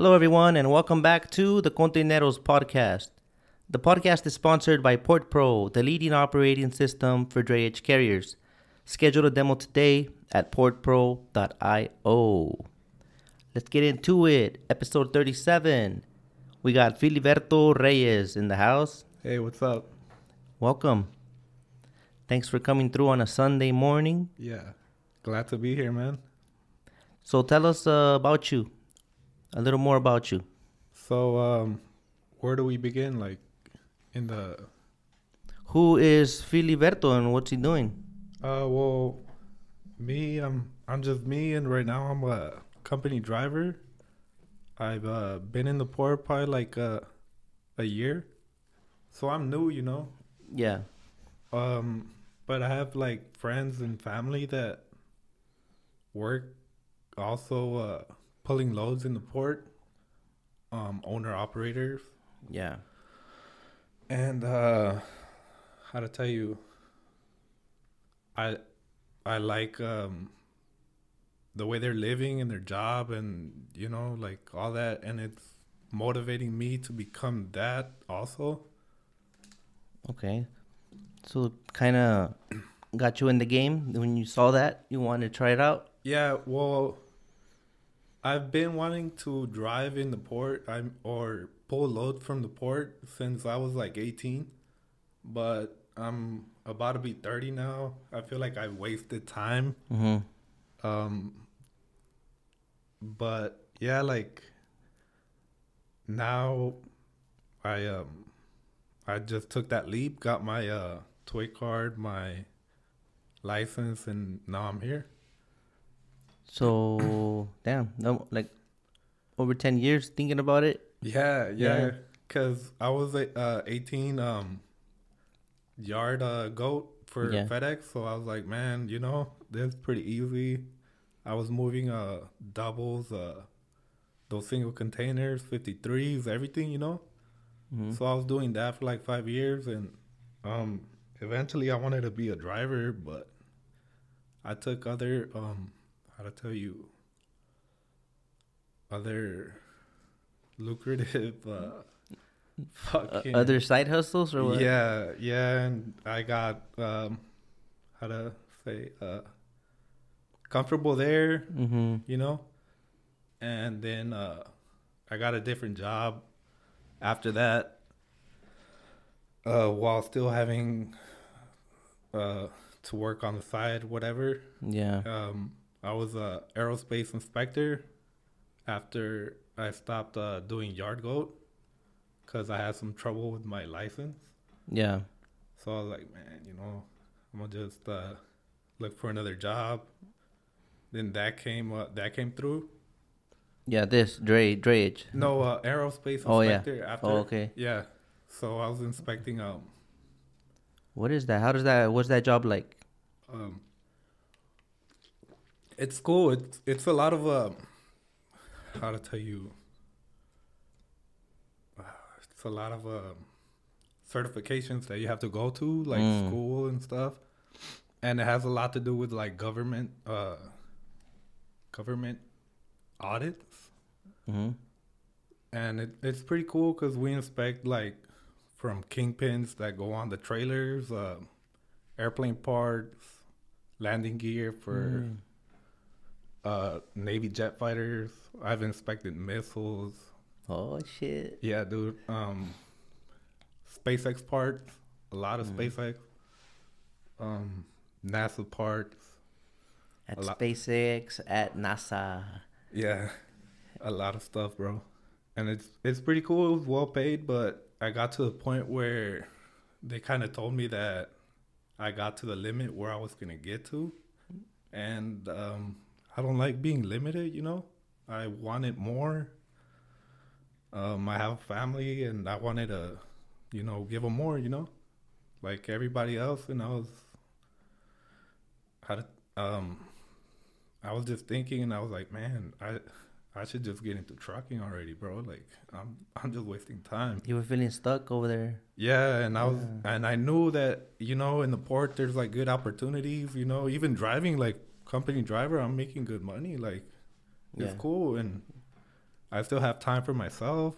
Hello, everyone, and welcome back to the Kontaineroz podcast. The podcast is sponsored by PortPro, the leading operating system for drayage carriers. Schedule a demo today at portpro.io. Let's get into it. Episode 37. We got Filiberto Reyes in the house. Hey, what's up? Welcome. Thanks for coming through on a Sunday morning. Yeah, glad to be here, man. So tell us uh, about you, a little more about you. So, um, where do we begin? Like, in the Who is Filiberto and what's he doing? uh, well, me, I'm I'm just me, and right now I'm a company driver. I've uh, been in the port probably like uh, a year, so I'm new, you know. Yeah. Um, but I have like friends and family that work also uh, pulling loads in the port. Um, owner operator. Yeah. And uh how to tell you I I like um the way they're living and their job and you know like all that and it's motivating me to become that also. Okay. So kind of got you in the game when you saw that you wanted to try it out. Yeah, well I've been wanting to drive in the port I'm or pull load from the port since I was like 18 but I'm about to be 30 now. I feel like I wasted time Mm-hmm. Um, but yeah, like now, I um, I just took that leap, got my uh toy card, my license, and now I'm here. So damn, no, like over ten years thinking about it. Yeah, Yeah. yeah. Cause I was uh 18 um yard uh goat for Yeah. FedEx, so I was like, man, you know, this is pretty easy. I was moving uh doubles, uh those single containers, 53s, everything, you know. Mhm. So I was doing that for like 5 years and um eventually I wanted to be a driver, but I took other um how to tell you other lucrative uh fucking other side hustles or what? yeah yeah and i got um how to say uh comfortable there Mm-hmm. you know and then uh i got a different job after that uh while still having uh to work on the side whatever Yeah. um i was a aerospace inspector after i stopped uh doing yard goat because i had some trouble with my license Yeah. so I was like, man, you know, I'm gonna just uh, look for another job. Then that came uh, that came through. Yeah. This Dre Drayage. No, uh, aerospace Oh, yeah. inspector. After, Oh, okay. Yeah. So I was inspecting um What is that? How does that? What's that job like? um. It's cool. It's it's a lot of um. How to tell you. Uh, It's a lot of um certifications that you have to go to, like Mm. school and stuff, and it has a lot to do with like government, uh, government audits, Mm-hmm. and it, it's pretty cool because we inspect like from kingpins that go on the trailers, uh, airplane parts, landing gear for Mm. Uh, Navy jet fighters. I've inspected missiles. Oh shit. Yeah, dude. Um, SpaceX parts, a lot of Mm. SpaceX. Um, NASA parts. At SpaceX, at NASA. Yeah, a lot of stuff, bro. And it's it's pretty cool. It was well paid, but I got to the point where they kind of told me that I got to the limit where I was gonna get to, and um, I don't like being limited. You know, I wanted more. Um, I have a family, and I wanted to, you know, give them more. You know, like everybody else, and I was, how to, um, I was just thinking, and I was like, man, I, I should just get into trucking already, bro. Like, I'm, I'm just wasting time. You were feeling stuck over there. Yeah, and I was, Yeah. and I knew that you know in the port there's like good opportunities. You know, even driving like company driver, I'm making good money. Like, it's cool, and I still have time for myself,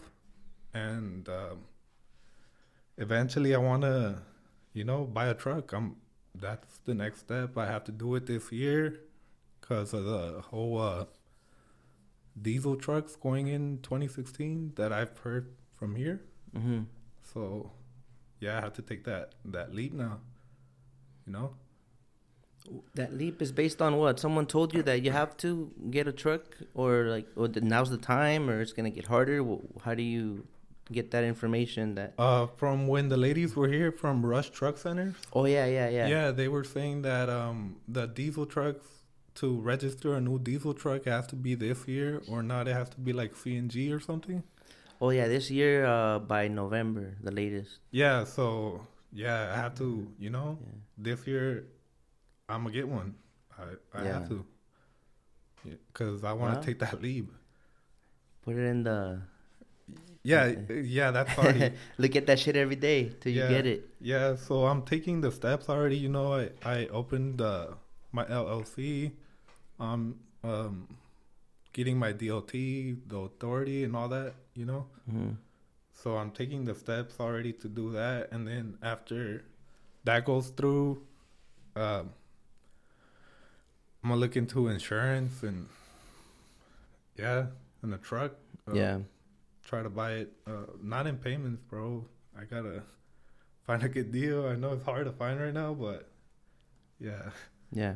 and um, eventually I want to, you know, buy a truck. I'm that's the next step. I have to do it this year because of the whole uh, diesel trucks going in 2016 that I've heard from here. Mm-hmm. So, yeah, I have to take that that leap now. You know. That leap is based on what? Someone told you that you have to get a truck, or like, or the, now's the time, or it's gonna get harder. How do you get that information? That Uh, from when the ladies were here from Rush Truck Centers. oh yeah, yeah, yeah, Yeah, they were saying that um the diesel trucks to register a new diesel truck has to be this year or not. It has to be like CNG or something. Oh yeah, this year uh, by November, the latest. Yeah, so yeah, I have to. You know, Yeah. this year I'm gonna get one. I I Yeah. have to. Because I want to Wow. take that leap. Put it in the. Yeah, yeah, that's already. Look at that shit every day till you get it. Yeah, so I'm taking the steps already. You know, I I opened uh, my LLC. I'm um, getting my DOT, the authority, and all that. You know, hmm so I'm taking the steps already to do that, and then after that goes through, um, I'm gonna look into insurance and yeah, and a truck. Uh, yeah, try to buy it uh, not in payments, bro. I gotta find a good deal. I know it's hard to find right now, but yeah. yeah.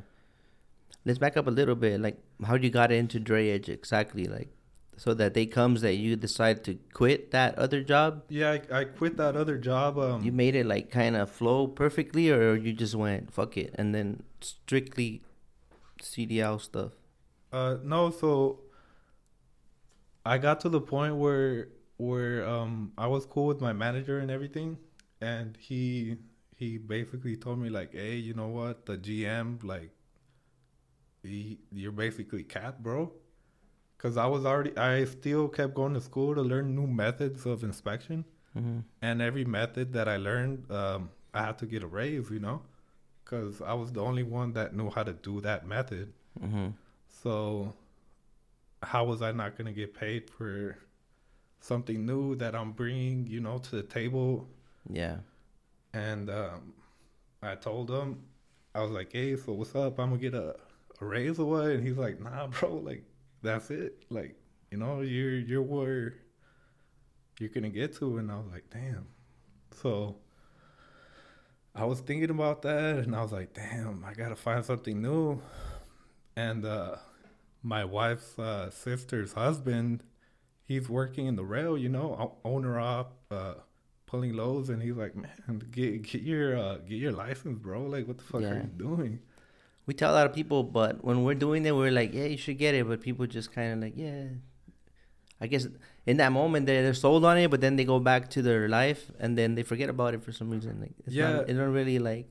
Let's back up a little bit. Like, how you got into drayage exactly? Like, so that day comes that you decide to quit that other job. Yeah, I, I quit that other job. Um, you made it like kind of flow perfectly, or you just went fuck it and then strictly CDL stuff. uh, no, so I got to the point where where um I was cool with my manager and everything, and he he basically told me like, hey, you know what, the GM like, he, you're basically capped, bro. Cause I was already, I still kept going to school to learn new methods of inspection. Mm-hmm. and every method that I learned, um, I had to get a raise, you know, because I was the only one that knew how to do that method. Mm-hmm. So, how was I not gonna get paid for something new that I'm bringing, you know, to the table? Yeah. And um, I told him, I was like, "Hey, so what's up? I'm gonna get a, a raise or what?" And he's like, "Nah, bro, like that's it. Like, you know, you're you're where you're gonna get to." And I was like, "Damn." So I was thinking about that, and I was like, "Damn, I gotta find something new." And uh, my wife's uh, sister's husband, he's working in the rail, you know, owner op. Uh, pulling loads and he's like man get get your uh get your license bro like what the fuck are you doing We tell a lot of people, but when we're doing it, we're like, yeah, you should get it. But people just kind of like, yeah. I guess in that moment they're, they're sold on it, but then they go back to their life and then they forget about it for some reason. Like, it's Yeah. not, it don't really like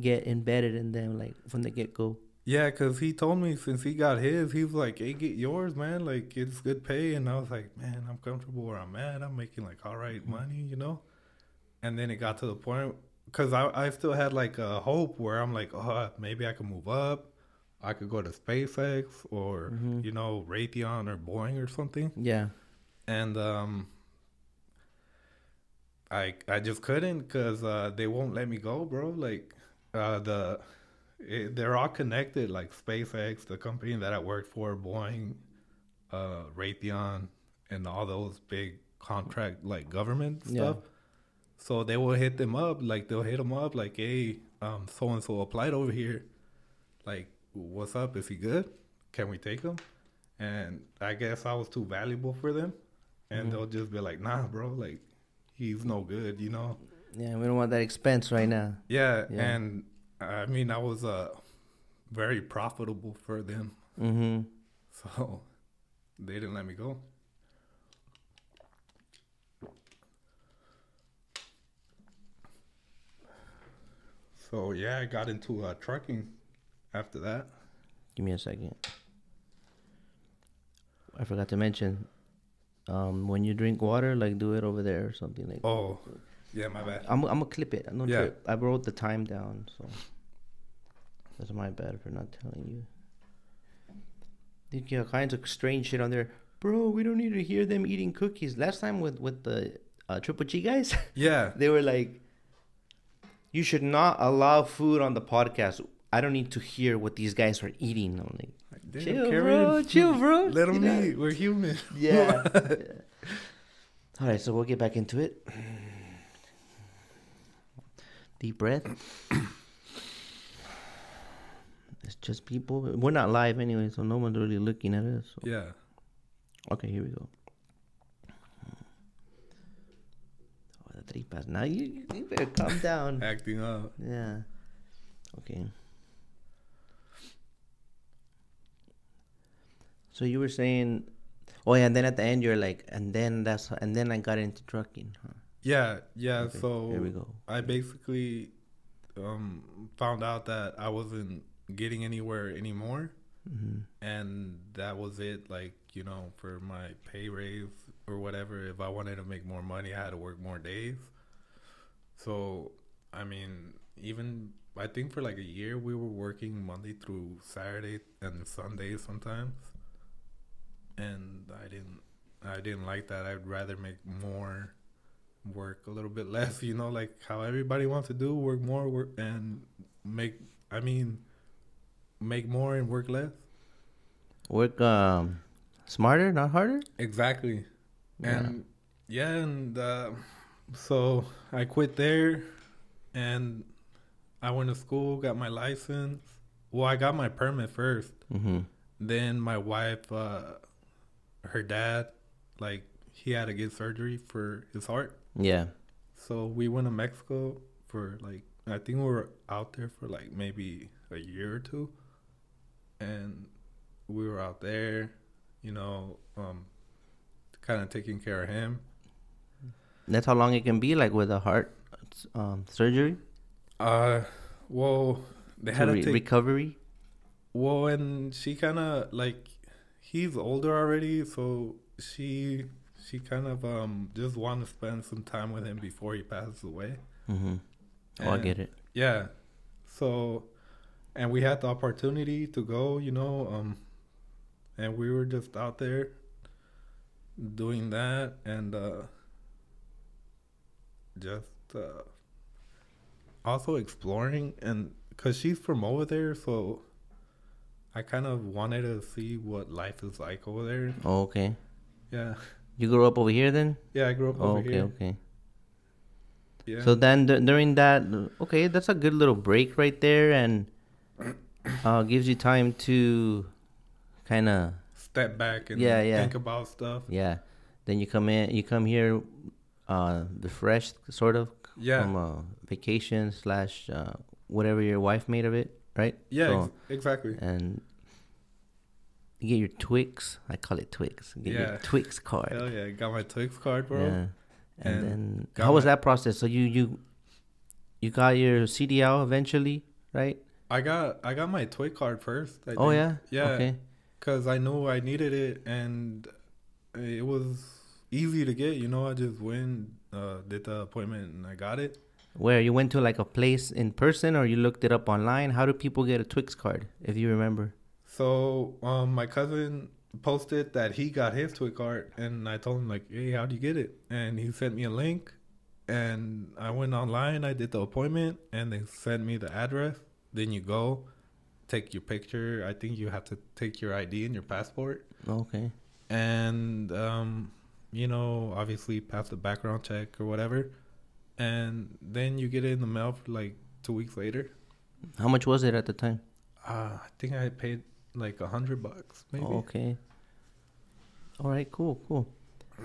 get embedded in them like from the get go. yeah because he told me since he got his he was like hey get yours man like it's good pay and i was like man i'm comfortable where i'm at i'm making like all right mm-hmm. money you know and then it got to the point because I, I still had like a hope where i'm like oh maybe i can move up i could go to spacex or Mhm. you know raytheon or boeing or something Yeah. and um i i just couldn't because uh they won't let me go bro like uh the it, they're all connected like spacex the company that i work for boeing uh raytheon and all those big contract like government Yeah. stuff so they will hit them up like they'll hit them up like hey um so and so applied over here like what's up is he good can we take him and i guess i was too valuable for them and Mhm. they'll just be like nah bro like he's no good you know Yeah. We don't want that expense right now. yeah, Yeah. and i mean i was uh very profitable for them Mm-hmm. so they didn't let me go so yeah i got into uh trucking after that Give me a second. I forgot to mention. Um, when you drink water, like do it over there or something like. oh yeah my bad I'm I'm gonna clip it. No Yeah. trip. I wrote the time down, so that's my bad for not telling you. Think you all kinds of strange shit on there. bro, we don't need to hear them eating cookies. Last time with with the uh, Triple G guys, Yeah. they were like, you should not allow food on the podcast. I don't need to hear what these guys are eating. I'm like, Damn, chill, bro, chill, bro. Let them You know? eat. We're human. Yeah. All right, so we'll get back into it. Deep breath. It's just people. We're not live anyway, so no one's really looking at us. so- yeah. Okay, here we go. Oh, the tripas. Now you, you better calm down. Acting up. Yeah. Okay. So you were saying, oh yeah, and then at the end you're like, and then that's, and then I got into trucking. Huh? Yeah. Yeah. Okay, so here we go. I basically um, found out that I wasn't getting anywhere anymore. hmm and that was it like you know for my pay raise or whatever if i wanted to make more money i had to work more days so i mean even i think for like a year we were working monday through saturday and sunday sometimes and i didn't i didn't like that i'd rather make more work a little bit less you know like how everybody wants to do work more work and make i mean make more and work less Work um, smarter, not harder. Exactly. Yeah. And yeah, and uh, so I quit there and I went to school, got my license. Well, I got my permit first. Mm-hmm. Then my wife, uh, her dad, like, he had to get surgery for his heart. Yeah. So we went to Mexico for like, I think we were out there for like maybe a year or two. And we were out there, you know, um, kind of taking care of him. That's how long it can be, like with a heart um, surgery Uh, well, they had to re- take. recovery. well, and she kind of like, he's older already, so she she kind of um just wanted to spend some time with him before he passes away. Mm-hmm. Oh, I get it. Yeah. So, and we had the opportunity to go, you know, um, and we were just out there doing that and uh, just uh, also exploring. And because she's from over there, so I kind of wanted to see what life is like over there. Oh, okay. Yeah. You grew up over here then? Yeah, I grew up Oh, over okay, here. okay. okay. Yeah. So then d- during that, okay, that's a good little break right there, and uh, gives you time to kind of Step back and Yeah, yeah. think about stuff. yeah. Then you come in, you come here, uh, refreshed, sort of Yeah. from a vacation slash uh, whatever your wife made of it, right? yeah, So, ex- exactly. and you get your Twix. I call it Twix. You get your Yeah. Twix card. Hell yeah, got my Twix card, bro. Yeah. And, And then how was that process? So you you you got your CDL eventually, right? I got I got my Twix card first. I Oh think. yeah. yeah, Okay. because I knew I needed it, and it was easy to get. You know, I just went, uh, did the appointment, and I got it. Where you went to like a place in person or you looked it up online? How do people get a Twix card if you remember? So um, my cousin posted that he got his Twix card, and I told him like, "Hey, how do you get it?" And he sent me a link, and I went online. I did the appointment, and they sent me the address. Then you go, take your picture. I think you have to take your ID and your passport, Okay. and um, you know, obviously pass the background check or whatever, and then you get it in the mail for like two weeks later. How much was it at the time? Uh, I think I paid like a hundred bucks, maybe. Okay. All right, cool, cool.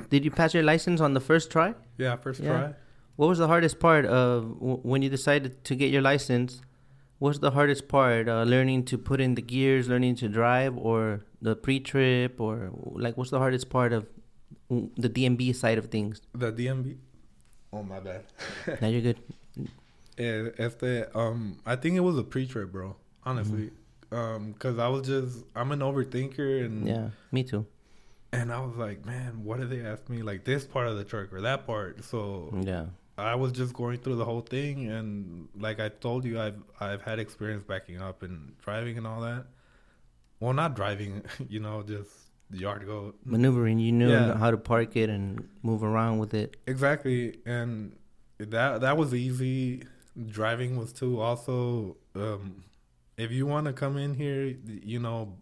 Did you pass your license on the first try? Yeah, first Yeah. try. What was the hardest part of w- when you decided to get your license? What's the hardest part? Uh, learning to put in the gears, learning to drive, or the pre-trip, or like what's the hardest part of the DMB side of things? The DMV. Oh my bad. now you're good. Eh, Este, um, I think it was a pre-trip, bro. Honestly, um, cause I was just I'm an overthinker and Yeah, me too. and I was like, man, what did they ask me? Like this part of the truck or that part? So Yeah. I was just going through the whole thing, and like I told you, I've I've had experience backing up and driving and all that. Well, not driving, you know, just yard goat. Maneuvering, you knew Yeah. how to park it and move around with it. Exactly, and that that was easy. Driving was too. Also, um, if you want to come in here, you know,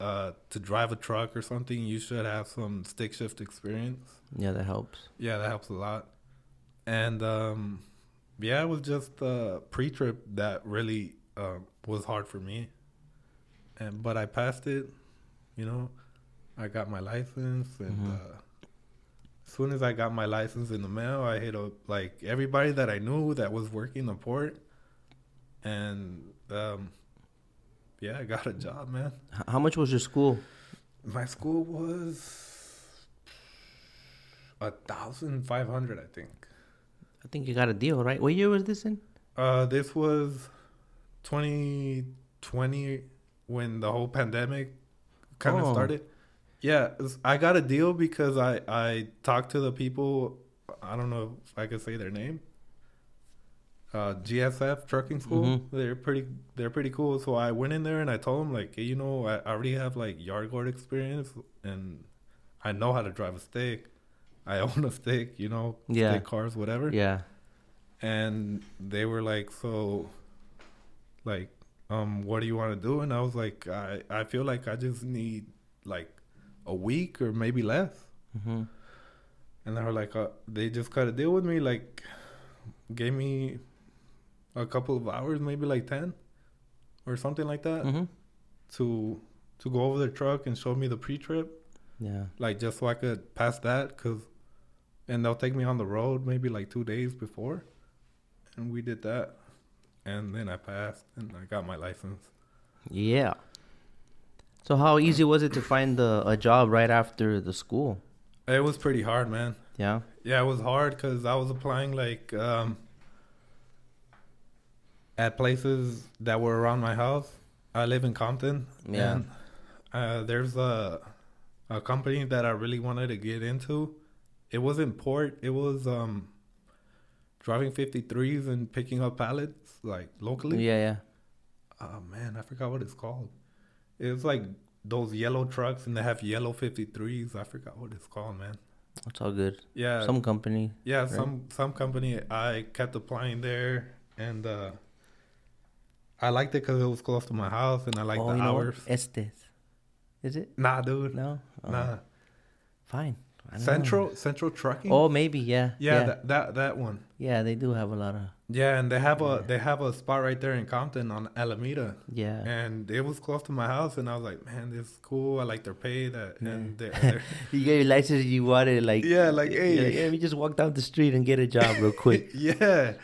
uh, to drive a truck or something, you should have some stick shift experience. Yeah, that helps. Yeah, that helps a lot. And um, yeah, it was just the pre-trip that really uh, was hard for me. And but I passed it. You know, I got my license, and Mhm. uh, as soon as I got my license in the mail, I hit up like everybody that I knew that was working the port, and um, yeah, I got a job, man. How much was your school? My school was a thousand five hundred, I think. I think you got a deal, right? What year was this in? Uh, this was 2020 when the whole pandemic kind of Oh. started. Yeah, I got a deal because I I talked to the people. I don't know if I could say their name. Uh, GSF Trucking School. Mhm. They're pretty. They're pretty cool. So I went in there and I told them like, hey, you know, I, I already have like yard guard experience and I know how to drive a stick. I own a stick. You know, Yeah. stick cars, whatever Yeah. and they were like so like um what do you want to do and i was like i i feel like i just need like a week or maybe less. Hmm and they were like uh, they just cut a deal with me like gave me a couple of hours maybe like 10 or something like that hmm to to go over the truck and show me the pre-trip. Yeah. like just so i could pass that because and they'll take me on the road maybe like two days before. And we did that. And then i passed and i got my license. Yeah. So how easy was it to find the, a job right after the school? it was pretty hard man Yeah. yeah it was hard because i was applying like um at places that were around my house i live in compton Yeah. and uh, there's a a company that i really wanted to get into it wasn't port it was um driving 53s and picking up pallets like locally Yeah, yeah. oh man i forgot what it's called it's like those yellow trucks and they have yellow 53s i forgot what it's called man It's all good. yeah Some company. yeah some some company i kept applying there and uh i liked it because it was close to my house and i liked oh, the you know what? hours Estes. Is it? nah dude No. Oh, nah Fine. Don't know. central central trucking Oh, maybe. Yeah. yeah, Yeah. That, that that one yeah. They do have a lot of. Yeah and they have a Yeah. they have a spot right there in compton on alameda Yeah. and it was close to my house and i was like man this is cool i like their pay that Yeah. and they're, they're You get your license. You wanted like. Yeah, like, hey. yeah, let me just walk down the street and get a job real quick. yeah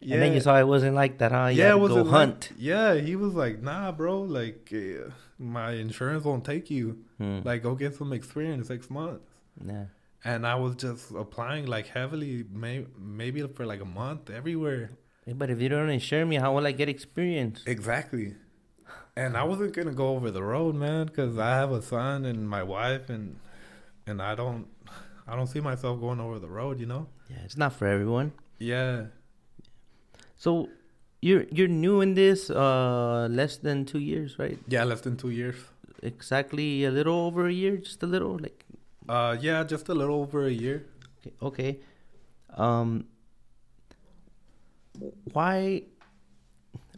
yeah And then you saw it wasn't like that, huh? You yeah, it was go a hunt. yeah, he was like, "Nah, bro. Like, uh, my insurance won't take you. Hmm. Like, go get some experience, six months." yeah. And I was just applying like heavily, may- maybe for like a month everywhere. Hey, But if you don't insure me, how will I get experience? Exactly. And I wasn't gonna go over the road, man, because I have a son and my wife, and and I don't, I don't see myself going over the road. You know? Yeah, it's not for everyone. Yeah. So you're you're new in this, uh, less than two years, right? Yeah, less than two years. Exactly a little over a year, just a little, like Uh, yeah, just a little over a year. okay. okay. Um, why?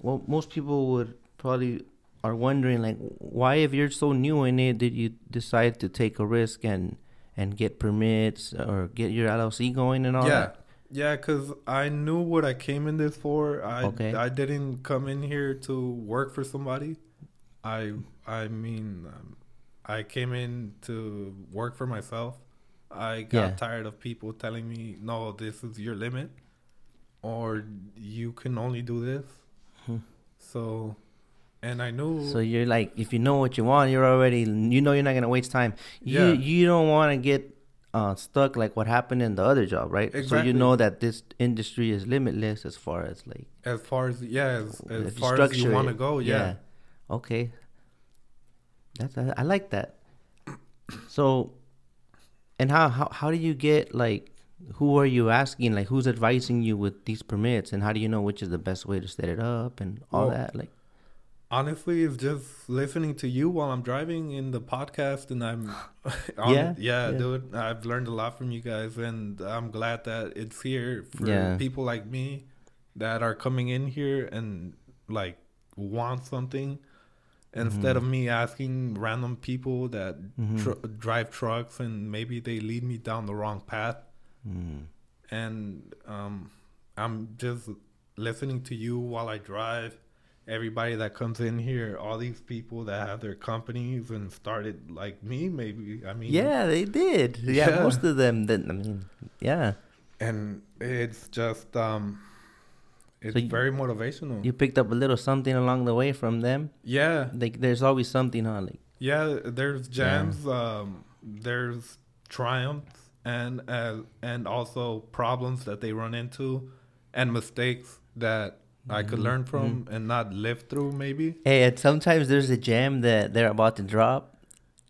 Well, most people would probably are wondering like, why, if you're so new in it, did you decide to take a risk and and get permits or get your LLC going and all yeah. that? Yeah, cause I knew what I came in this for. I Okay. I didn't come in here to work for somebody. I I mean, um, I came in to work for myself. I got Yeah. tired of people telling me, "No, this is your limit," or "You can only do this." Hmm. So, and I knew. So you're like, if you know what you want, you're already, you know, you're not gonna waste time. You Yeah. you don't want to get uh, stuck like what happened in the other job, right? Exactly. So you know that this industry is limitless as far as like as far as yeah, as, as far as you want to go, yeah. Okay. That's I, I like that. So, and how how how do you get like who are you asking like who's advising you with these permits and how do you know which is the best way to set it up and all Well, that like honestly, it's just listening to you while I'm driving in the podcast, and I'm, on, Yeah, yeah, yeah. dude. I've learned a lot from you guys, and I'm glad that it's here for Yeah. people like me that are coming in here and like want something. Instead Mhm. of me asking random people that Mhm. tr- drive trucks and maybe they lead me down the wrong path, Mm. and um, I'm just listening to you while I drive. Everybody that comes in here, all these people that have their companies and started like me, maybe. I mean, Yeah, they did. Yeah, Yeah. most of them. didn't. I mean, yeah. and it's just um, it's So you- very motivational. You picked up a little something along the way from them. yeah, Like, there's always something, huh? Like, yeah. There's jams. Um, there's triumphs and uh, and also problems that they run into, and mistakes that I could learn from and not live through. Maybe. hey, and sometimes there's a jam that they're about to drop,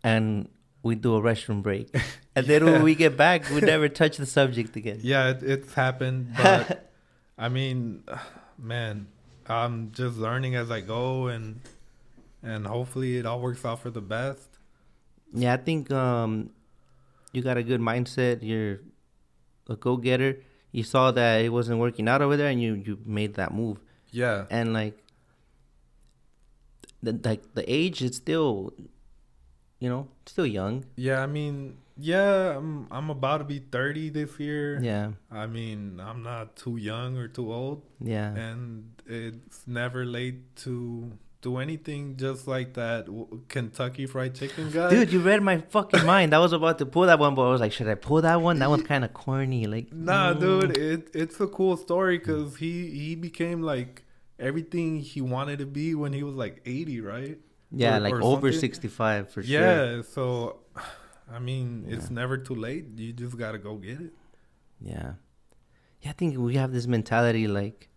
and we do a restroom break, and then when we get back, we never touch the subject again. Yeah, it, it's happened, but I mean, man, I'm just learning as I go, and and hopefully it all works out for the best. Yeah, I think um, you got a good mindset. You're a go getter. You saw that it wasn't working out over there, and you you made that move. Yeah, And like, the like the age is still, you know, still young. yeah. I mean, yeah, I'm I'm about to be 30 this year. Yeah, I mean, I'm not too young or too old, yeah. and it's never late to do anything. Just like that Kentucky Fried Chicken guy, Dude, you read my fucking mind. I was about to pull that one, but I was like, should I pull that one? That one's kind of corny. Like, Nah, mm. dude, it it's a cool story because he he became like everything he wanted to be when he was like eighty, right? Yeah, or- like or over something. sixty-five for sure. Yeah, so I mean, it's never too late. You just gotta go get it. Yeah. Yeah, I think we have this mentality like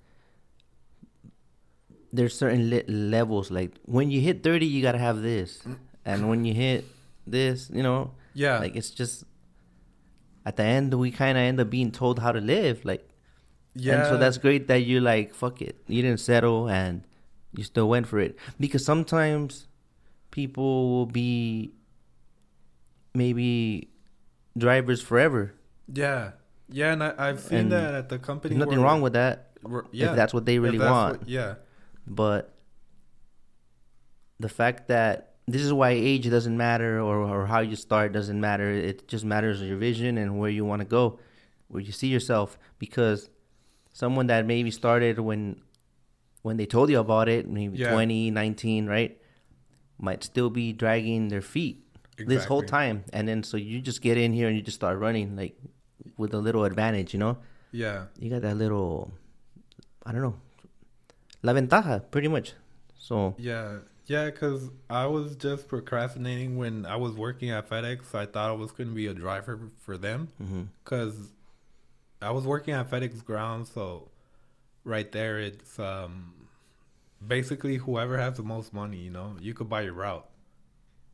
there's certain le- levels. Like when you hit 30, you got to have this. And when you hit this, you know, Yeah, like it's just at the end, we kind of end up being told how to live. Like, yeah. and so that's great that you like, fuck it. You didn't settle and you still went for it. Because sometimes people will be maybe drivers forever. yeah, yeah, and I, I've seen And that at the company. Nothing where- wrong with that. yeah, if that's what they really want. what- yeah, but the fact that this is why age doesn't matter or, or how you start doesn't matter it just matters your vision and where you want to go where you see yourself because someone that maybe started when when they told you about it maybe Yeah. 20 19 right might still be dragging their feet this whole time and then so you just get in here and you just start running like with a little advantage you know yeah, you got that little i don't know la ventaja pretty much so yeah, yeah. Because I was just procrastinating when I was working at FedEx. I thought I was going to be a driver for them. because I was working at FedEx Ground, so right there, it's um, basically whoever has the most money. You know, you could buy your route.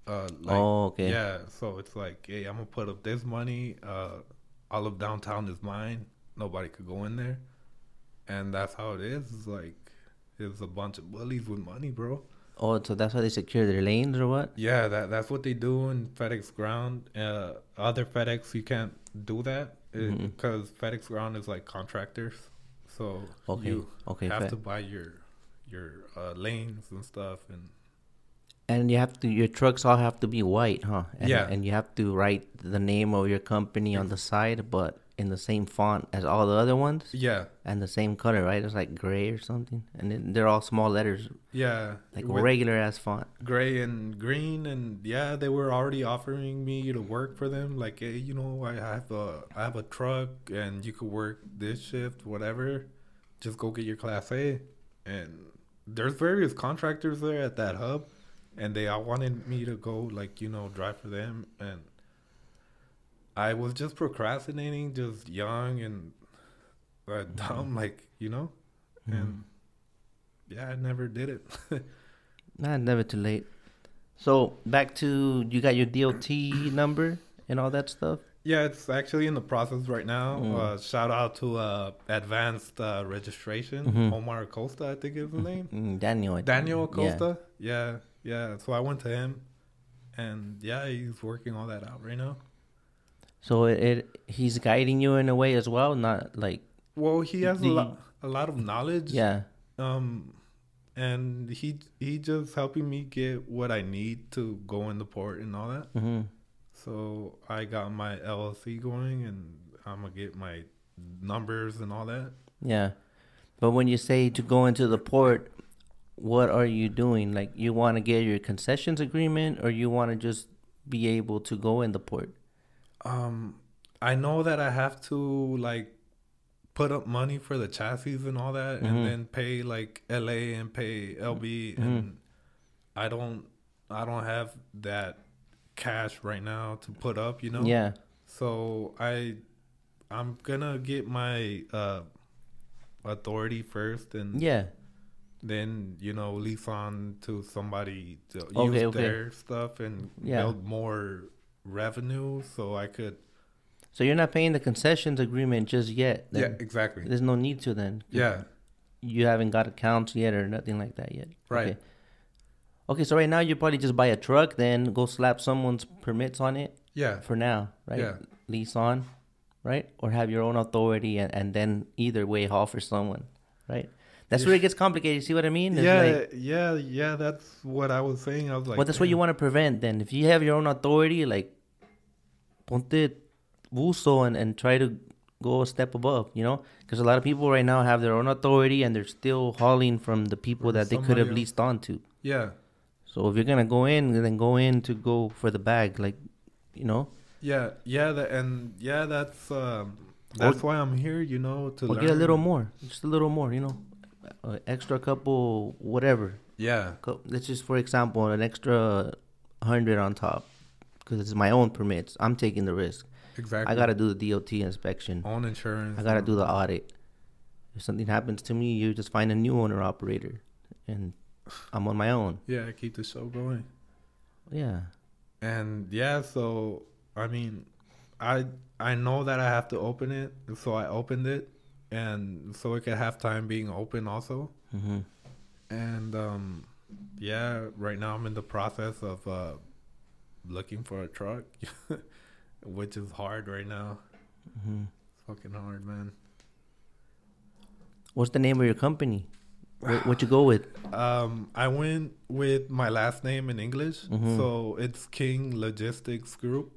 Uh, like, oh, okay. Yeah, so it's like, hey, I'm gonna put up this money. Uh, all of downtown is mine. Nobody could go in there, and that's how it is. It's like it's a bunch of bullies with money, bro. Oh, so that's why they secure their lanes or what? Yeah, that that's what they do in FedEx Ground. Uh, other FedEx, you can't do that Mhm. because FedEx Ground is like contractors, so Okay. you okay. have to buy your your uh, lanes and stuff. And And you have to. Your trucks all have to be white, huh? And, Yeah. And you have to write the name of your company on the side, but in the same font as all the other ones, yeah, and the same color, right? It's like gray or something, and then they're all small letters, yeah, like regular ass font. gray and green. And yeah, they were already offering me to work for them. Like, hey, you know, I have a I have a truck, and you could work this shift, whatever. Just go get your class A. And there's various contractors there at that hub, and they all wanted me to go, like you know, drive for them. And I was just procrastinating, just young and uh, dumb, like you know, and yeah, I never did it. Nah, never too late. So back to you got your DOT number and all that stuff. Yeah, it's actually in the process right now. Mm. Uh, shout out to uh, Advanced uh, Registration, Mhm. Omar Acosta, I think is his name. Mm, Daniel. Daniel Yeah. Yeah. Yeah, So I went to him, and yeah, he's working all that out right now. So it, it he's guiding you in a way as well, not like Well, he has a lot, a lot of knowledge. yeah. Um, and he he just helping me get what I need to go in the port and all that. hmm So I got my LLC going, and I'm gonna get my numbers and all that. Yeah. But when you say to go into the port, what are you doing? Like you want to get your concessions agreement or you want to just be able to go in the port? Um, I know that I have to like put up money for the chassis and all that, Mhm. and then pay like LA and pay LB, Mhm. and I don't, I don't have that cash right now to put up. You know. Yeah. So I, I'm gonna get my uh authority first, and Yeah. Then you know lease on to somebody to Okay, use okay. their stuff and Yeah. build more revenue, so I could. So you're not paying the concessions agreement just yet. Yeah, exactly. There's no need to then. Yeah, You haven't got accounts yet or nothing like that yet. Right. Okay. Okay, so right now you probably just buy a truck, then go slap someone's permits on it yeah, for now, right? Yeah. Lease on, right? Or have your own authority and, and then either way for someone, right? That's where it gets complicated. You see what I mean? It's yeah, like- yeah, yeah. That's what I was saying. I was like, well, that's what you want to prevent then. If you have your own authority, like, ponte buso and, and try to go a step above, you know? Because a lot of people right now have their own authority and they're still hauling from the people that they could have else. leased on to. Yeah, So if you're going to go in, then go in to go for the bag, like, you know? yeah, yeah. That and yeah, that's um, that's why I'm here. You know, to Or learn. get a little more, just a little more, you know? Uh, extra couple, whatever. Yeah, Co- Let's just, for example, an extra hundred on top. Because it's my own permits. I'm taking the risk. exactly. I gotta do the DOT inspection. own insurance. I gotta do the audit. If something happens to me, you just find a new owner operator, and I'm on my own. Yeah, I keep the show going. Yeah, And yeah, so I mean, I I know that I have to open it, so I opened it, and so it could have time being open also. hmm And um, yeah, right now I'm in the process of uh, looking for a truck, which is hard right now. hmm It's fucking hard, man. What's the name of your company? What, what you go with? Um, I went with my last name in English, Mhm. so it's King Logistics Group.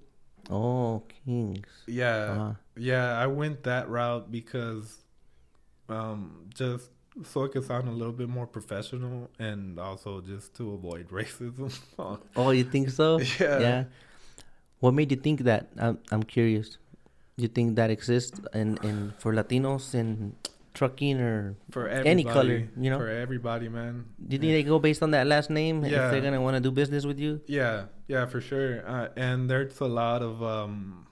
Oh, Kings. Yeah, Uh-huh. yeah, I went that route because, um, just so it could sound a little bit more professional, and also just to avoid racism. Oh, you think so? Yeah. Yeah. What made you think that? I'm I'm curious. You think that exists in, in for Latinos in trucking or for Any color, you know? for everybody, man. do you think they go based on that last name if Yeah. they're gonna want to do business with you? Yeah, yeah, for sure. Uh, and there's a lot of um,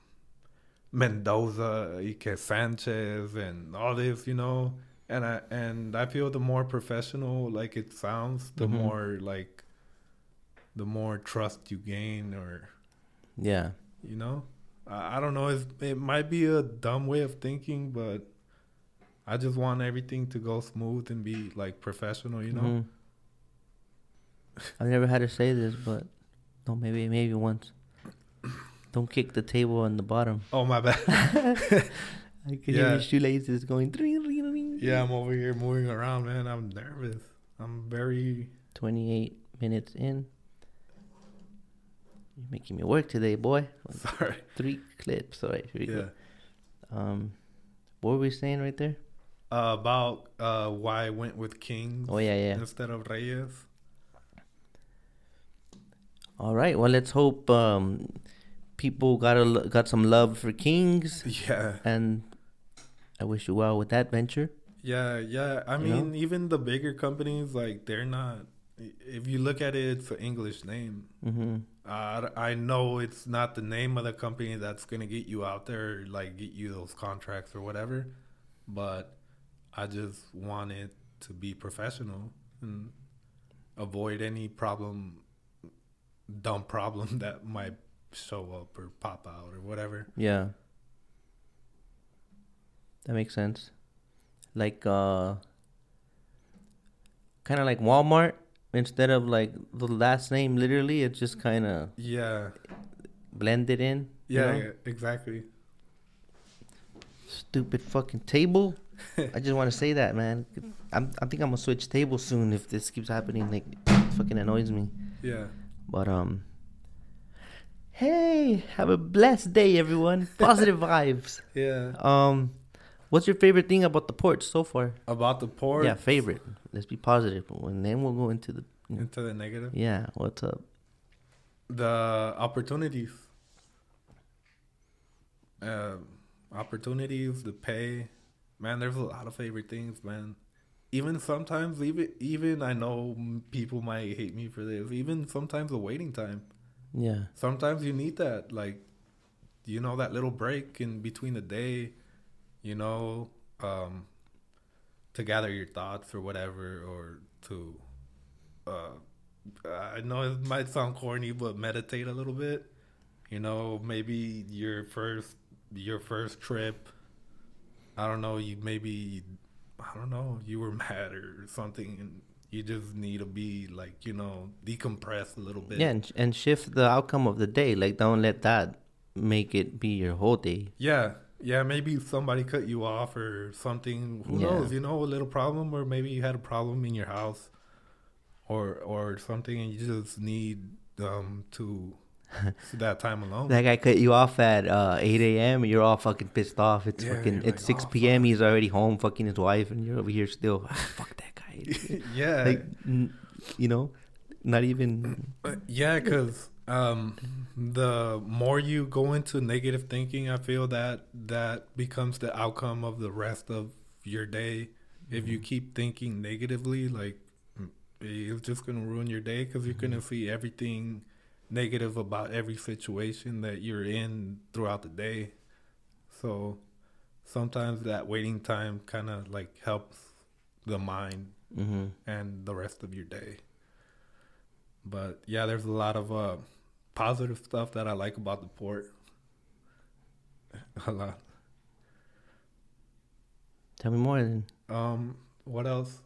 Mendoza, Ike Sanchez, and all this, you know. And I and I feel the more professional like it sounds, the Mhm. more like the more trust you gain, or Yeah. you know. I I don't know. It's, it might be a dumb way of thinking, but I just want everything to go smooth and be like professional, you know. Mhm. I've never had to say this, but no, maybe maybe once. Don't kick the table on the bottom. Oh my bad. I can hear Yeah. your shoelaces going. "Dring, ring, ring." Yeah, I'm over here moving around, man. I'm nervous. I'm very. 28 minutes in. You're making me work today, boy. Sorry. Three clips. All right, here we Yeah. go. Um, what were we saying right there? Uh, about uh, why I went with Kings Oh yeah, yeah. instead of Reyes. All right. Well, let's hope um, people got a, got some love for Kings, Yeah. and I wish you well with that venture. Yeah, yeah. I You mean, even the bigger companies, like, they're not. If you look at it, it's an English name. Mm-hmm. Uh, I know it's not the name of the company that's going to get you out there, like, get you those contracts or whatever. But I just wanted to be professional and avoid any problem, dumb problem that might show up or pop out or whatever. Yeah. That makes sense. Like uh kind of like Walmart instead of like the last name literally it's just kind of Yeah, blended in. you know? yeah, exactly. Stupid fucking table. I just want to say that, man. I'm, I think I'm gonna switch tables soon if this keeps happening. Like, it fucking annoys me. Yeah, But um, hey, have a blessed day, everyone. Positive vibes. yeah. Um, what's your favorite thing about the port so far? About the port. Yeah, favorite. Let's be positive, and then we'll go into the. Into the negative. Yeah, what's up? The opportunities. Uh, opportunities, the pay. Man, there's a lot of favorite things, man. Even sometimes, even even I know people might hate me for this. Even sometimes the waiting time. Yeah, sometimes you need that like you know that little break in between the day you know um to gather your thoughts or whatever or to uh i know it might sound corny but meditate a little bit you know maybe your first your first trip i don't know you maybe i don't know you were mad or something and you just need to be like you know decompress a little bit yeah, and, and shift the outcome of the day. Like, don't let that make it be your whole day. Yeah, yeah. Maybe somebody cut you off or something. Who Yeah. knows? You know, a little problem, or maybe you had a problem in your house, or or something, and you just need um to that time alone. That guy cut you off at uh, 8 a.m. and you're all fucking pissed off. It's Yeah, fucking it's like, 6 "Oh, p.m. He's already home fucking his wife, and you're over here still. "Ah, fuck that guy. yeah, like, you know, not even. Uh, yeah, because um, the more you go into negative thinking, I feel that that becomes the outcome of the rest of your day. If you keep thinking negatively, like mm, it's just gonna ruin your day because you're gonna see everything negative about every situation that you're in throughout the day. So sometimes that waiting time kind of like helps the mind hmm and the rest of your day. But yeah, there's a lot of uh, positive stuff that I like about the port. A lot. Tell me more. Then. Um, what else?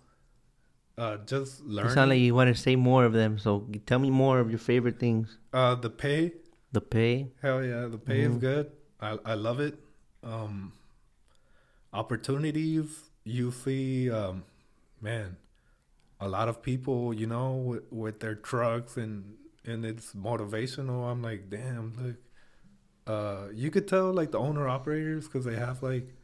Uh, just You learning. sound like you want to say more of them. So tell me more of your favorite things. uh, the pay. The pay. Hell yeah, the pay is Mhm. good. I I love it. Um, opportunities you see, um, man, a lot of people, you know, with, with their trucks and and it's motivational. I'm like, damn, look. Uh, you could tell like the owner operators because they have like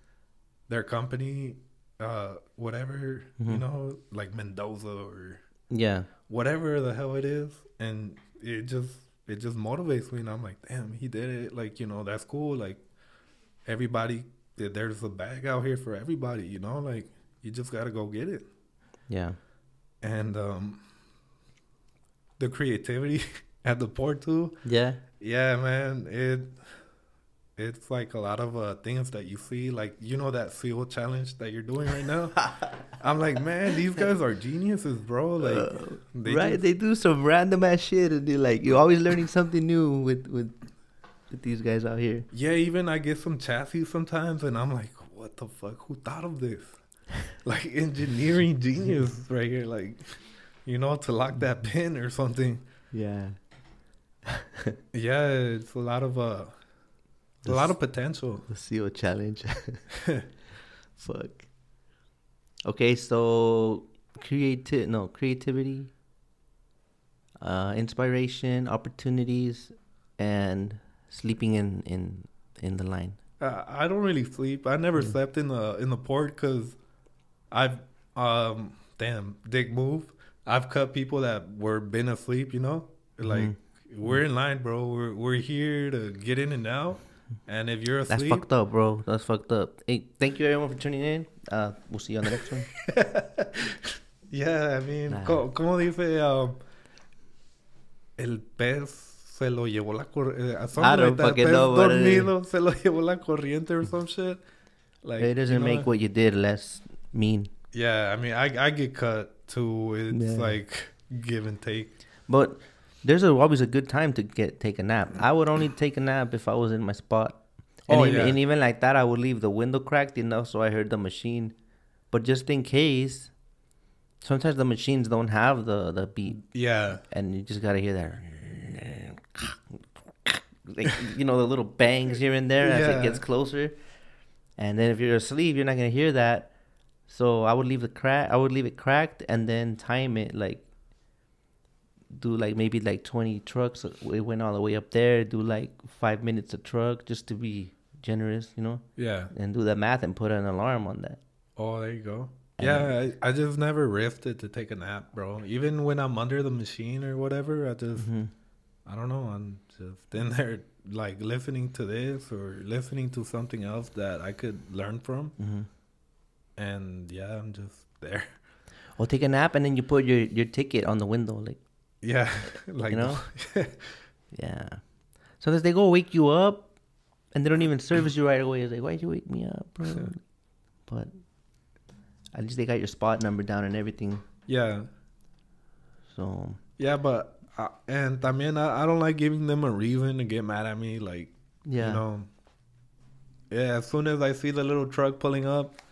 their company, uh, whatever you Mhm. know, like Mendoza or Yeah. whatever the hell it is and it just it just motivates me and i'm like damn he did it like you know that's cool like everybody there's a bag out here for everybody you know like you just gotta go get it Yeah. and um the creativity at the port too Yeah. yeah man it it's like a lot of uh things that you see like you know that seal challenge that you're doing right now i'm like man these guys are geniuses bro like they right. just- They do some random ass shit, and they're like, you're always learning something new with with with these guys out here. Yeah, even I get some chassis sometimes, and I'm like, what the fuck? Who thought of this? Like engineering genius right here, like you know, to lock that pin or something. Yeah. Yeah, it's a lot of uh, a lot of potential. The seal challenge. Fuck. Okay, so creative no creativity, uh, inspiration, opportunities, and sleeping in in in the line. Uh, I don't really sleep. I never Yeah. slept in the in the port because I've um damn dick move. I've cut people that were been asleep. You know, like Mhm. we're in line, bro. We're we're here to get in and out. And if you're a That's fucked up, bro. That's fucked up. Hey, thank you everyone for tuning in. Uh, we'll see you on the next one. Yeah, I mean, Nah. co- ¿cómo, dice? Um, el pez se lo llevó la corriente. I don't fucking know what it is. dormido se lo llevó la corriente or some shit. Like it doesn't you know, make what you did less mean. Yeah, I mean, I I get cut too. It's Yeah. like give and take. But there's a, always a good time to get take a nap. I would only take a nap if I was in my spot. And, Oh, even, yeah. and even like that, I would leave the window cracked enough so I heard the machine. But just in case, sometimes the machines don't have the, the beat, Yeah. and you just gotta hear that. Like, you know, the little bangs here and there as Yeah. it gets closer. And then if you're asleep, you're not gonna hear that. So I would leave the crack. I would leave it cracked and then time it like do like maybe like 20 trucks. It went all the way up there. Do like five minutes a truck just to be generous, you know, Yeah. and do the math and put an alarm on that. Oh, there you go. And- Yeah, I, I just never risked it to take a nap, bro. Even when I'm under the machine or whatever, I just hmm I don't know. I'm just in there like listening to this or listening to something else that I could learn from, hmm and yeah, I'm just there. Or take a nap and then you put your your ticket on the window, like Yeah, like you know. yeah. Sometimes they go wake you up, and they don't even service you right away. It's like, why'd you wake me up, bro? but at least they got your spot number down and everything. yeah, So yeah, but uh, and también I, I don't like giving them a reason to get mad at me. Like yeah, you know, yeah. As soon as I see the little truck pulling up,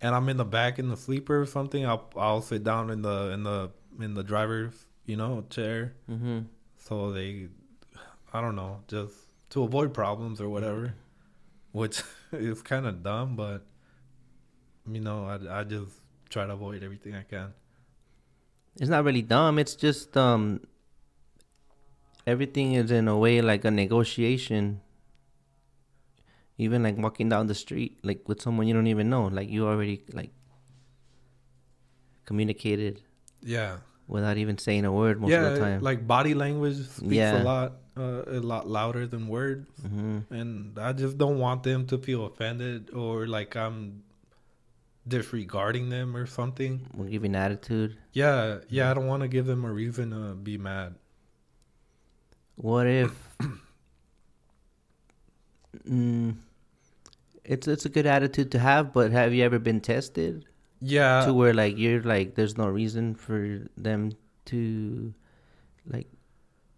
and I'm in the back in the sleeper or something, I'll I'll sit down in the in the in the driver's you know chair. hmm So they, I don't know, just to avoid problems or whatever, which is kind of dumb, but you know, I I just try to avoid everything I can. it's not really dumb. It's just um, everything is in a way like a negotiation. Even like walking down the street, like with someone you don't even know, like you already like communicated Yeah, without even saying a word most yeah. of the time. Like body language speaks Yeah. a lot, uh, a lot louder than words, hmm and I just don't want them to feel offended or like I'm disregarding them or something. We'll give an attitude. Yeah, yeah. I don't want to give them a reason to be mad. What if? mm, it's it's a good attitude to have, but have you ever been tested Yeah, to where like you're like there's no reason for them to, like,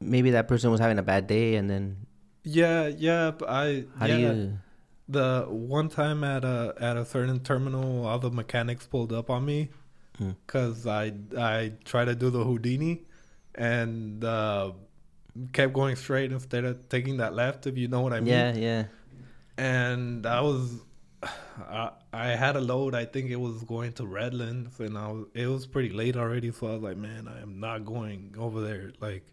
maybe that person was having a bad day and then yeah, yeah. But I how yeah. do you? The one time at a at a certain terminal, all the mechanics pulled up on me Mm. because I I tried to do the Houdini and uh, kept going straight instead of taking that left. If you know what I mean. Yeah, yeah. And I was, I, I had a load. I think it was going to Redlands, and I was. It was pretty late already, so I was like, man, I am not going over there. Like,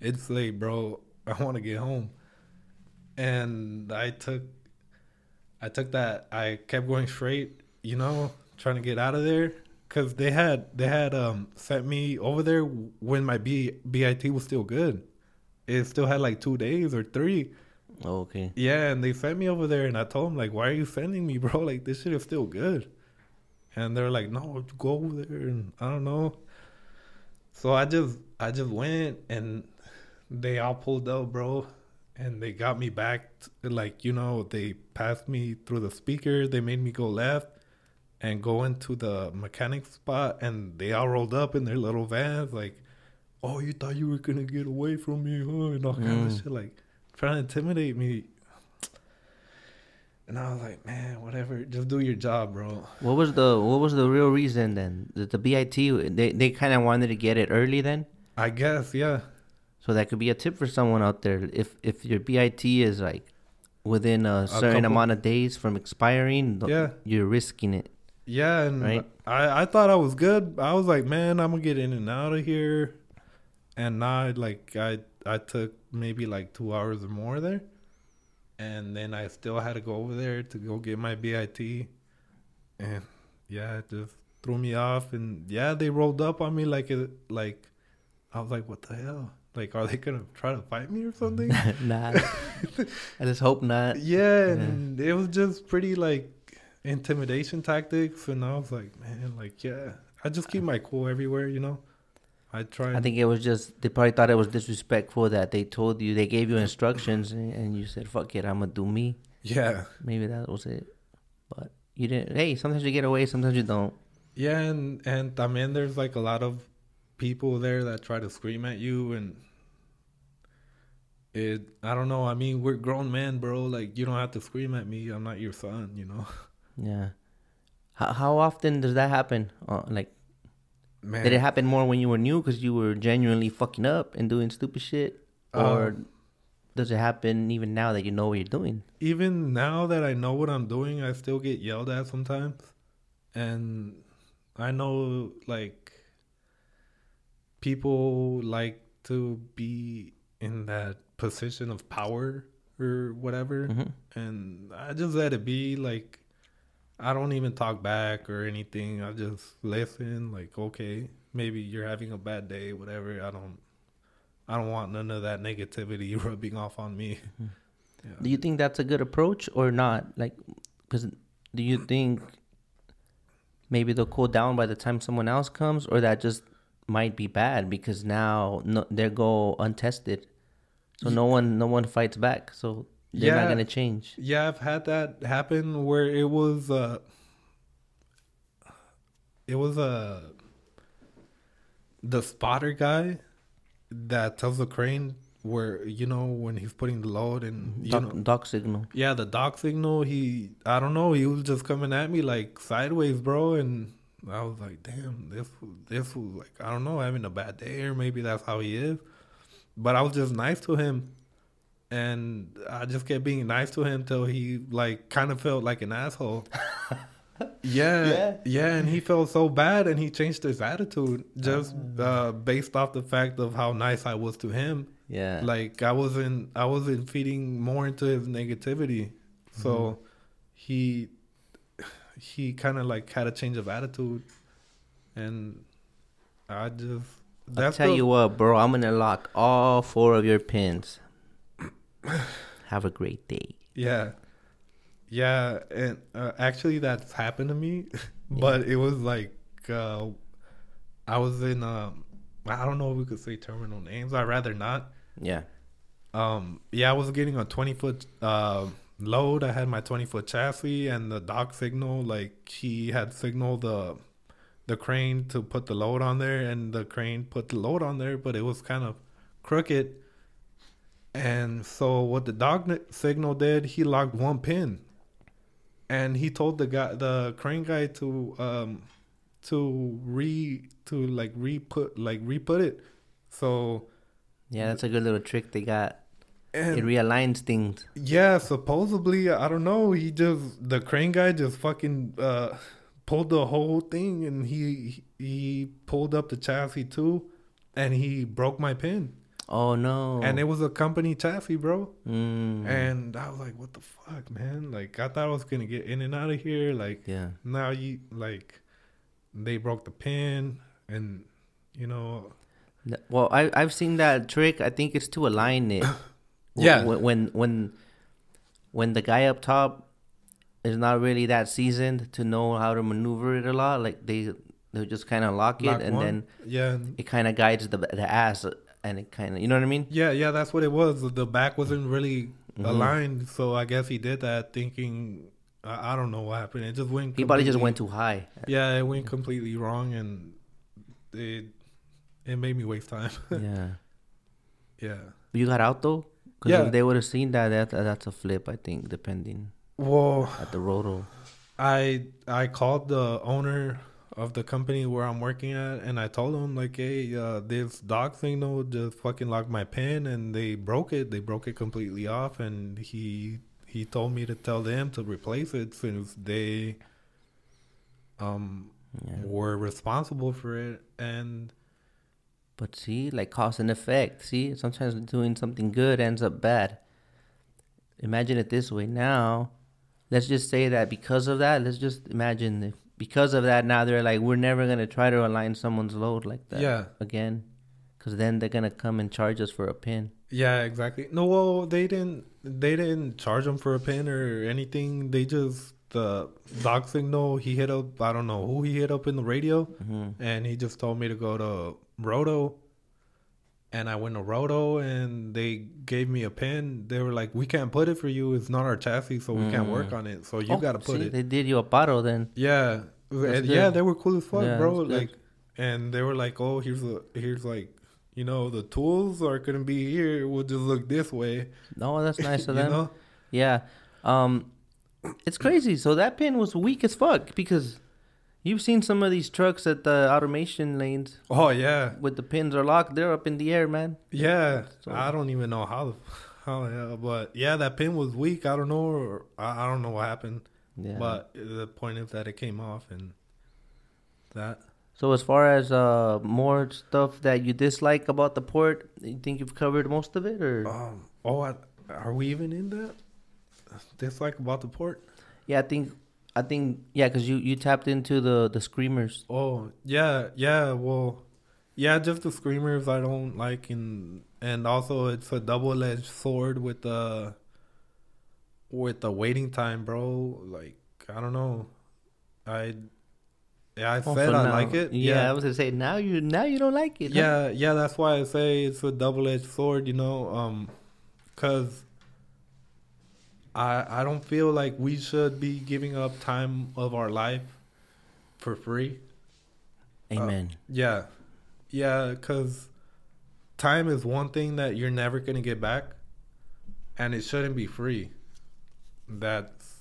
it's late, bro. I want to get home. And I took, I took that. I kept going straight, you know, trying to get out of there. Cause they had they had um sent me over there when my B BIT was still good. It still had like two days or three. Oh, okay. Yeah, and they sent me over there, and I told them like, "Why are you sending me, bro? Like this shit is still good." And they're like, "No, go over there." And I don't know. So I just I just went, and they all pulled up, bro, and they got me back. t- like you know, they passed me through the speaker. They made me go left and go into the mechanic spot, and they all rolled up in their little vans, like, "Oh, you thought you were gonna get away from me, huh?" And all kind of Mm. shit, like trying to intimidate me. And I was like, man, whatever, just do your job, bro. What was the what was the real reason then? The, the BIT they they kind of wanted to get it early then. I guess, yeah. So that could be a tip for someone out there. If if your BIT is like within a certain couple- amount of days from expiring, Yeah. you're risking it. Yeah, and Right. I, I thought I was good. I was like, man, I'm gonna get in and out of here. And now, like, I I took maybe like two hours or more there, and then I still had to go over there to go get my BIT, and yeah, it just threw me off. And yeah, they rolled up on me like it like I was like, what the hell? Like, are they gonna try to fight me or something? nah, I just hope not. Yeah, and it was just pretty like intimidation tactics, and I was like, man, like yeah, I just keep my cool everywhere, you know. I try. I think it was just they probably thought it was disrespectful that they told you they gave you instructions and, and you said fuck it I'm gonna do me. yeah, Maybe that was it, but you didn't. Hey, sometimes you get away, sometimes you don't. yeah, and and I mean, there's like a lot of people there that try to scream at you, and it I don't know. I mean, we're grown men, bro. Like you don't have to scream at me. I'm not your son, you know. Yeah. How how often does that happen? Uh, like, Man, did it happen more when you were new because you were genuinely fucking up and doing stupid shit, or Um, does it happen even now that you know what you're doing? even now that I know what I'm doing, I still get yelled at sometimes. And I know like people like to be in that position of power or whatever. Mhm. And I just let it be like I don't even talk back or anything. I just listen like okay, maybe you're having a bad day, whatever. I don't I don't want none of that negativity rubbing off on me. Yeah. Do you think that's a good approach or not? Like, because do you think maybe they'll cool down by the time someone else comes, or that just might be bad because now no, they go untested, so no one no one fights back, so they're not gonna change. Yeah, I've had that happen where it was uh it was uh the spotter guy that tells the crane where you know when he's putting the load and you Doc, know doc signal. yeah the dock signal he I don't know he was just coming at me like sideways bro and I was like damn this this was like I don't know having a bad day or maybe that's how he is but I was just nice to him and I just kept being nice to him till he like kind of felt like an asshole. yeah, Yeah. yeah, and he felt so bad, and he changed his attitude just uh, based off the fact of how nice I was to him. Yeah. Like I wasn't, I wasn't feeding more into his negativity, so he he kind of like had a change of attitude, and I just I'll tell the- you what, bro. I'm gonna lock all four of your pins. Have a great day. Yeah. Yeah, and uh, actually that's happened to me, but it was like uh I was in um I don't know if we could say terminal names. I'd rather not. Yeah. Um yeah, I was getting a 20 foot uh load. I had my 20 foot chassis and the dock signal like he had signaled the the crane to put the load on there and the crane put the load on there, but it was kind of crooked. And so what the dock signal did, he locked one pin. And he told the guy the crane guy to um to re to like re put like re put it. So Yeah, that's a good little trick they got. and It realigns things. yeah, supposedly I don't know. He just the crane guy just fucking uh pulled the whole thing, and he he pulled up the chassis too, and he broke my pin, Oh no. and it was a company taffy, bro. Mm. And I was like, "What the fuck, man? Like I thought I was gonna get in and out of here. Like yeah. now you like they broke the pin, and you know, Well, I I've seen that trick. I think it's to align it. Yeah. When when when, when the guy up top is not really that seasoned to know how to maneuver it a lot, like they they just kind of lock it lock and one. then yeah, it kind of guides the the ass and it kind of you know what I mean? Yeah, yeah, that's what it was. The back wasn't really Mhm. aligned, so I guess he did that thinking. I, I don't know what happened. It just went. He probably just went too high. Yeah, it went completely wrong, and it it made me waste time. yeah. yeah. You got out though. Because Yeah. if they would have seen that, that, that's a flip. I think depending Well, at the roto. I I called the owner of the company where I'm working at, and I told them like, hey, uh, this dock signal just fucking locked my pen, and they broke it. They broke it completely off, and he he told me to tell them to replace it since they um Yeah. were responsible for it, and But see, like cause and effect. See, sometimes doing something good ends up bad. Imagine it this way. Now, let's just say that because of that, let's just imagine if because of that, now they're like, we're never gonna try to align someone's load like that yeah, again, because then they're gonna come and charge us for a pin. yeah, exactly. No, well, they didn't they didn't charge him for a pin or anything. They just the dock signal. He hit up. I don't know who he hit up in the radio. hmm and he just told me to go to Roto. And I went to Roto, and they gave me a pin. They were like, "We can't put it for you. It's not our chassis, so we can't Mm. work on it. So you Oh, got to put see, it." They did you a paro then. yeah, yeah, they were cool as fuck, Yeah, bro. Like, and they were like, "Oh, here's a here's like, you know, the tools are gonna be here. We'll just look this way. No, that's nice of you them. know? Yeah. Um, it's crazy. So that pin was weak as fuck because you've seen some of these trucks at the automation lanes Oh yeah, with the pins are locked. They're up in the air, man. yeah. So- I don't even know how, the how the hell, but yeah, that pin was weak. I don't know, or I, I don't know what happened. Yeah. But the point is that it came off, and that. so as far as uh more stuff that you dislike about the port, you think you've covered most of it, or Um. Oh, I, are we even in that? Dislike about the port? yeah, I think I think yeah, because you you tapped into the the screamers. Oh yeah, yeah. Well, yeah. Just the screamers I don't like, and and also it's a double edged sword with the with the waiting time, bro. Like I don't know. I yeah, I Oh, said I now- like it. Yeah, I was gonna say now you now you don't like it. huh? yeah, yeah. That's why I say it's a double edged sword. You know, um, cause. I, I don't feel like we should be giving up time of our life for free. Amen. Yeah. Yeah, because time is one thing that you're never going to get back, and it shouldn't be free. That's.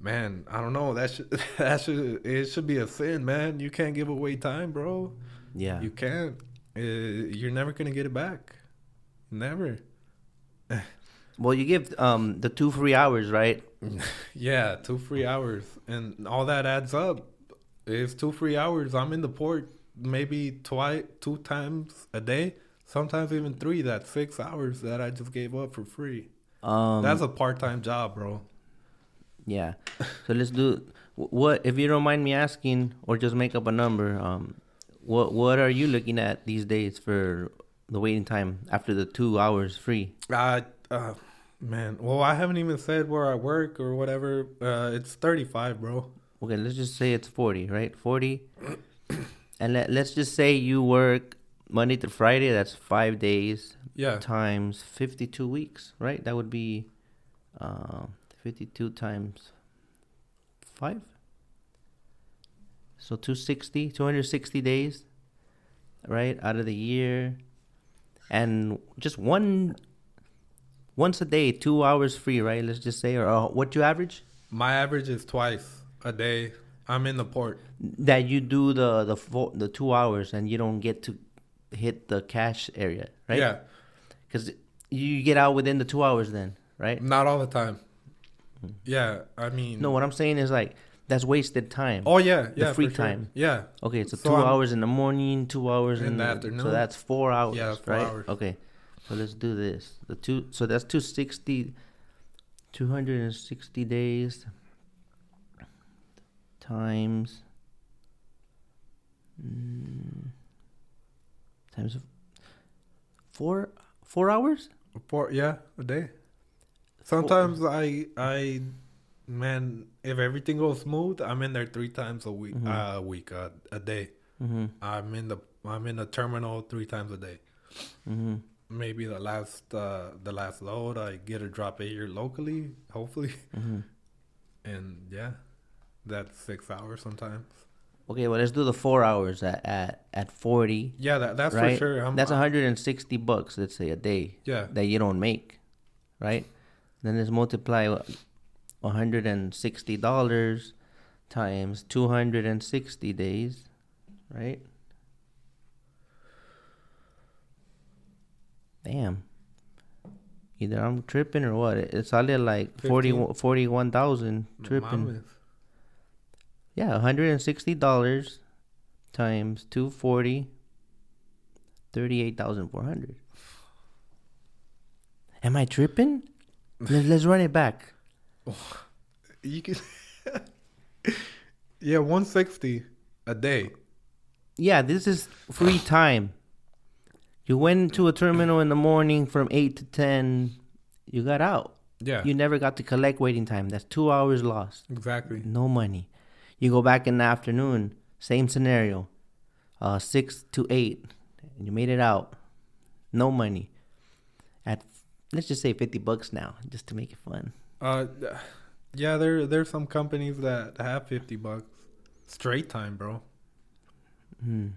Man, I don't know. That should that should it should be a sin, man. You can't give away time, bro. yeah. You can't. Uh, you're never gonna get it back. Never. well, you give um the two free hours, right? Yeah, two free hours, and all that adds up. It's two free hours. I'm in the port maybe twice, two times a day, sometimes even three. That's six hours that I just gave up for free. Um, That's a part time job, bro. Yeah. So let's do wh- what if you don't mind me asking, or just make up a number. Um, what what are you looking at these days for the waiting time after the two hours free? I, uh, man. Well, I haven't even said where I work or whatever. Uh, it's 35, bro. Okay, let's just say it's forty, right? Forty, and let let's just say you work Monday to Friday. That's five days Yeah. times fifty-two weeks, right? That would be uh, fifty-two times five. So 260, 260 days, right, out of the year. And just one, once a day, two hours free, right? Let's just say, or uh, what you average? My average is twice a day. I'm in the port. That you do the the the two hours and you don't get to hit the cash area, right? Yeah. Because you get out within the two hours, then, right? Not all the time. Yeah. I mean. No, what I'm saying is like that's wasted time. Oh yeah, yeah. free for sure. time. Yeah. Okay, so, So two I'm- hours in the morning, two hours in, In the afternoon. So that's four hours, Yeah, four right? hours. Okay, so let's do this. The two, so that's 260, 260 days times mm, times four four hours. Four, yeah, a day. Sometimes I, I, man, if everything goes smooth, I'm in there three times a week, Mhm. uh, a week, uh, a day. Mm-hmm. I'm in the, I'm in the terminal three times a day. Mm-hmm. Maybe the last, uh, the last load, I get a drop it here locally, hopefully, Mm-hmm. and yeah, that's six hours sometimes. Okay, well let's do the four hours at at, at forty. Yeah, that, that's right? for sure. I'm, That's 160 bucks, let's say, a day. yeah, that you don't make, right? Then let's multiply one hundred and sixty dollars times two hundred and sixty days, right? Damn. Either I'm tripping or what? It's only like 40, 15. 41,000 tripping. Yeah, one hundred and sixty dollars times two forty. Thirty-eight thousand four hundred. Am I tripping? Let's, let's run it back. You can, yeah, one sixty a day. Yeah, this is free time. You went to a terminal in the morning from eight to ten. You got out. Yeah, You never got to collect waiting time. That's two hours lost. exactly. No money. You go back in the afternoon. Same scenario. Uh, six to eight, and you made it out. No money. At let's just say fifty bucks now, just to make it fun. Uh, yeah, there there's some companies that have fifty bucks straight time, bro. Hmm.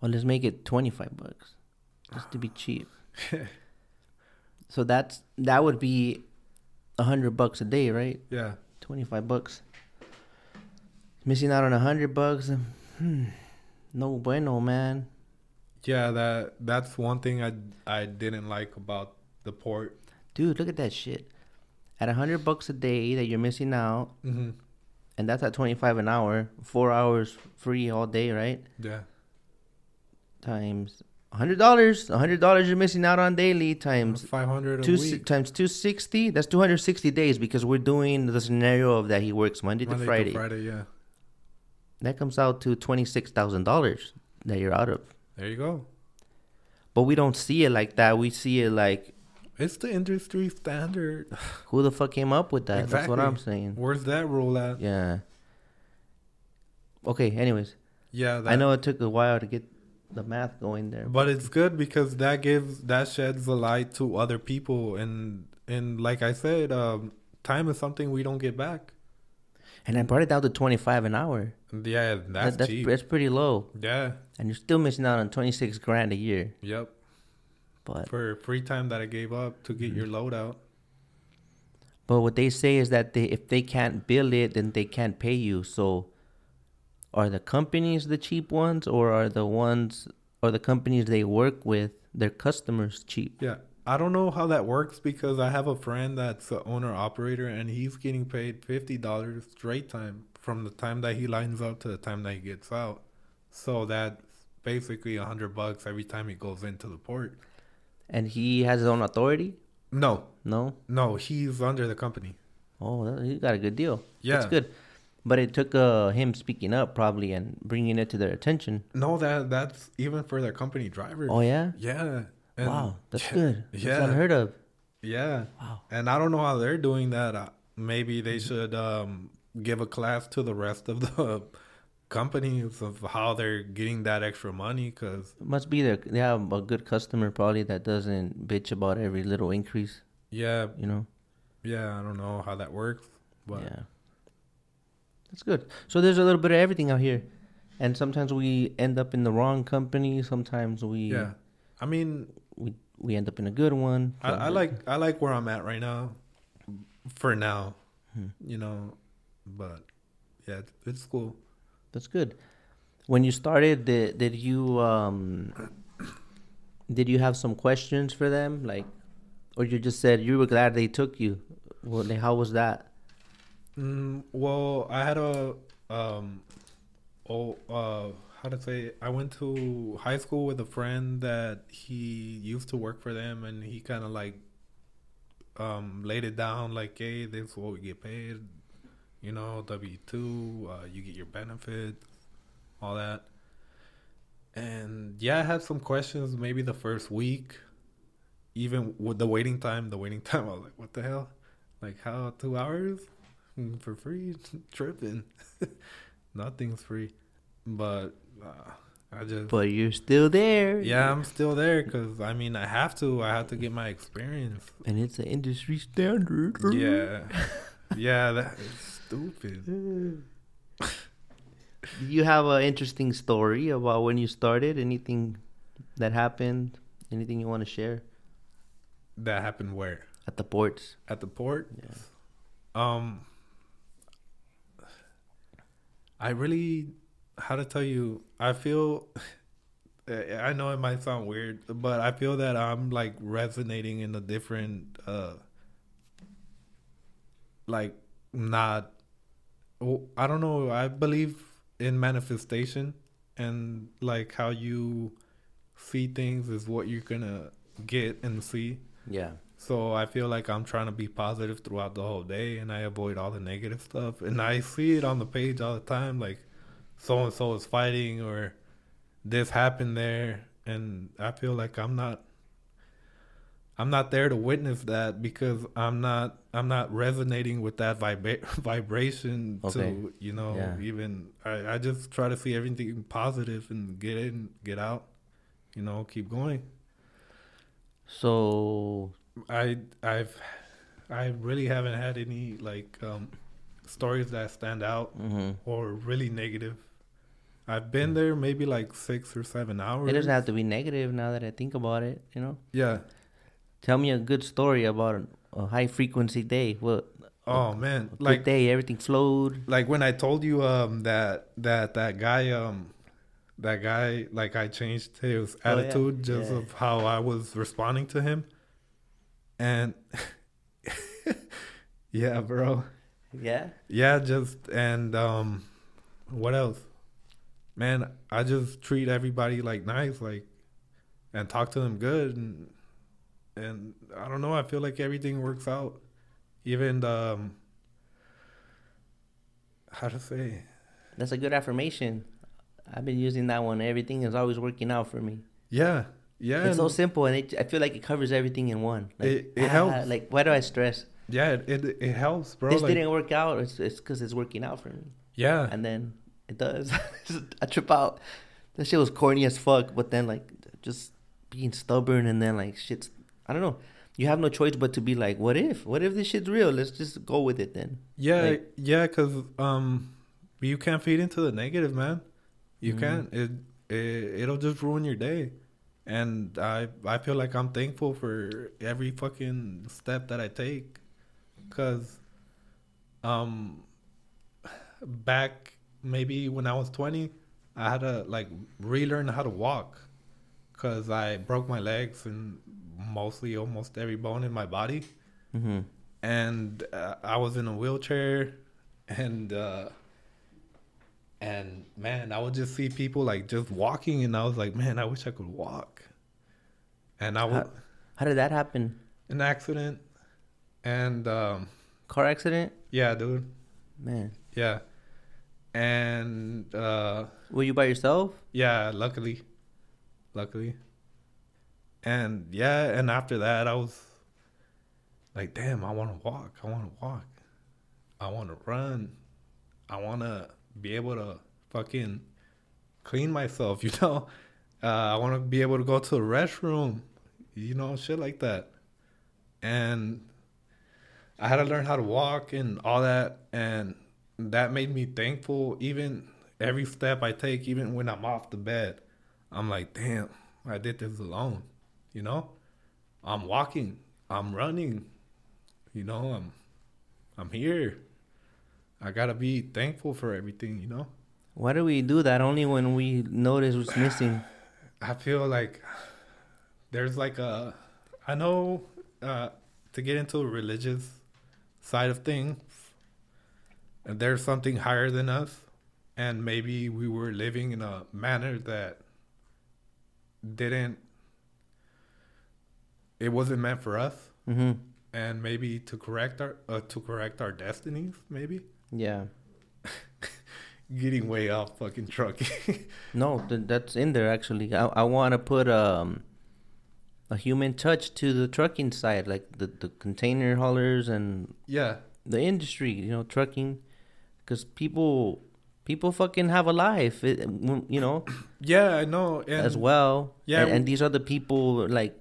Well, let's make it twenty five bucks, just to be cheap. so that's that would be a hundred bucks a day, right? Yeah. Twenty five bucks. Missing out on a hundred bucks. Hmm. No bueno, man. Yeah, that that's one thing I I didn't like about the port. Dude, look at that shit. At a hundred bucks a day that you're missing out, Mm-hmm. and that's at twenty five an hour, four hours free all day, right? Yeah. Times a hundred dollars, a hundred dollars you're missing out on daily. Times uh, Five hundred a si- week. times two sixty. That's two hundred sixty days because we're doing the scenario of that he works Monday, Monday to Friday. Friday, yeah. That comes out to twenty six thousand dollars that you're out of. There you go. But we don't see it like that. We see it like It's the industry standard. who the fuck came up with that? That's what I'm saying. Where's that rule at? Yeah. Okay. Anyways, Yeah, that, I know it took a while to get the math going there. But it's good because that gives that sheds a light to other people and and like I said, um, time is something we don't get back. And I brought it down to twenty five an hour. Yeah, that's, That- that's cheap. that's pretty low, yeah. and you're still missing out on twenty six grand a year. Yep. But For free time that I gave up to Mm-hmm. get your load out. but what they say is that they if they can't bill it, then they can't pay you. So, are the companies the cheap ones, or are the ones or the companies they work with their customers cheap? Yeah. I don't know how that works because I have a friend that's the owner operator and he's getting paid fifty dollars straight time from the time that he lines up to the time that he gets out. So that's basically a hundred bucks every time he goes into the port. And he has his own authority. No, No. no, he's under the company. Oh, that- he got a good deal. Yeah. That's good. But it took uh, him speaking up probably and bringing it to their attention. No, that that's even for their company drivers. Oh yeah. Yeah. And- wow, that's good. That's Yeah. unheard of. Yeah. Wow. And I don't know how they're doing that. Uh, maybe they should um, give a class to the rest of the companies of how they're getting that extra money. Because Must be there. They have a good customer probably that doesn't bitch about every little increase. yeah, You know. yeah, I don't know how that works, but yeah. That's good. So there's a little bit of everything out here, and sometimes we end up in the wrong company. Sometimes we yeah. I mean, we we end up in a good one. I, I like I like where I'm at right now, for now, Hmm. you know. But yeah, it's, it's cool. That's good. When you started, did, did you um did you have some questions for them, like, or you just said you were glad they took you? Well, how was that? Mm, well, I had a um, oh, uh, how to say? I went to high school with a friend that he used to work for them, and he kind of like um laid it down like, hey, this is what we get paid. You know, W two, uh, you get your benefits, all that. And yeah, I had some questions. Maybe the first week, even with the waiting time, the waiting time, I was like, what the hell? Like how two hours? Mm, for free tripping nothing's free but uh, i just But you're still there. yeah i'm still there because i mean i have to i have to get my experience and it's an industry standard. yeah yeah that is stupid you have an interesting story about when you started? Anything that happened? Anything you want to share that happened where at the ports? at the port Yeah. um i really how to tell you i feel i know it might sound weird but i feel that i'm like resonating in a different uh like not i don't know i believe in manifestation and like how you see things is what you're gonna get and see Yeah. So I feel like I'm trying to be positive throughout the whole day and I avoid all the negative stuff. And I see it on the page all the time like so and so is fighting or this happened there and I feel like I'm not I'm not there to witness that because I'm not I'm not resonating with that vibra- vibration Okay. to you know Yeah. even I, I just try to see everything positive and get in get out you know keep going So I I've I really haven't had any like um stories that stand out mhm. or really negative. I've been there maybe like six or seven hours. It doesn't have to be negative now that I think about it. You know, Yeah. tell me a good story about a high frequency day. What? Oh man, a like day, everything flowed. like when I told you um that that that guy um that guy like I changed his Oh, yeah. attitude just Yeah. of how I was responding to him, and yeah, bro. Yeah. Yeah, just and um what else? Man, I just treat everybody like nice, like and talk to them good and and I don't know, I feel like everything works out. Even the um how to say That's a good affirmation. I've been using that one. Everything is always working out for me. Yeah. Yeah. it's so simple, and it, I feel like it covers everything in one. Like, It- it ah, helps. Like, why do I stress? yeah, it, it it helps, bro. this like, didn't work out. It's it's because it's working out for me, yeah. and then it does. I trip out. That shit was corny as fuck, but then like just being stubborn, and then like shit's. I don't know. You have no choice but to be like, what if? What if this shit's real? Let's just go with it then. Yeah, Like- yeah, because um, you can't feed into the negative, man. You Mhm. can't. It, it it'll just ruin your day. And I I feel like I'm thankful for every fucking step that I take, cause um, back maybe when I was 20, I had to like relearn how to walk, cause I broke my legs and mostly almost every bone in my body. Mm-hmm. and uh, I was in a wheelchair, and uh, and man, I would just see people like just walking, and I was like, man, I wish I could walk. And I was How- How did that happen? an accident, and um, Car accident? yeah, dude, Man, yeah, and uh, were you by yourself? yeah, luckily, luckily, and yeah, and after that, I was like, damn, I want to walk. I want to walk. I want to run. I want to be able to fucking clean myself, you know? Uh, I want to be able to go to the restroom, you know, shit like that. And I had to learn how to walk and all that. And that made me thankful. Even every step I take, even when I'm off the bed, I'm like, damn, I did this alone, you know? I'm walking, I'm running, you know, I'm I'm here. I gotta be thankful for everything, you know. Why do we do that? Only when we notice what's missing. I feel like there's like a, I know, uh, to get into the religious side of things, there's something higher than us, and maybe we were living in a manner that didn't, it wasn't meant for us, Mm-hmm. and maybe to correct our, uh, to correct our destinies, maybe. Yeah. Getting way off fucking trucking. No, th- that's in there actually. I I want to put um a human touch to the trucking side, like the the container haulers and yeah, the industry. You know, trucking, because people people fucking have a life. It, you know, yeah, I know. And as well. yeah, and, and these are the people like.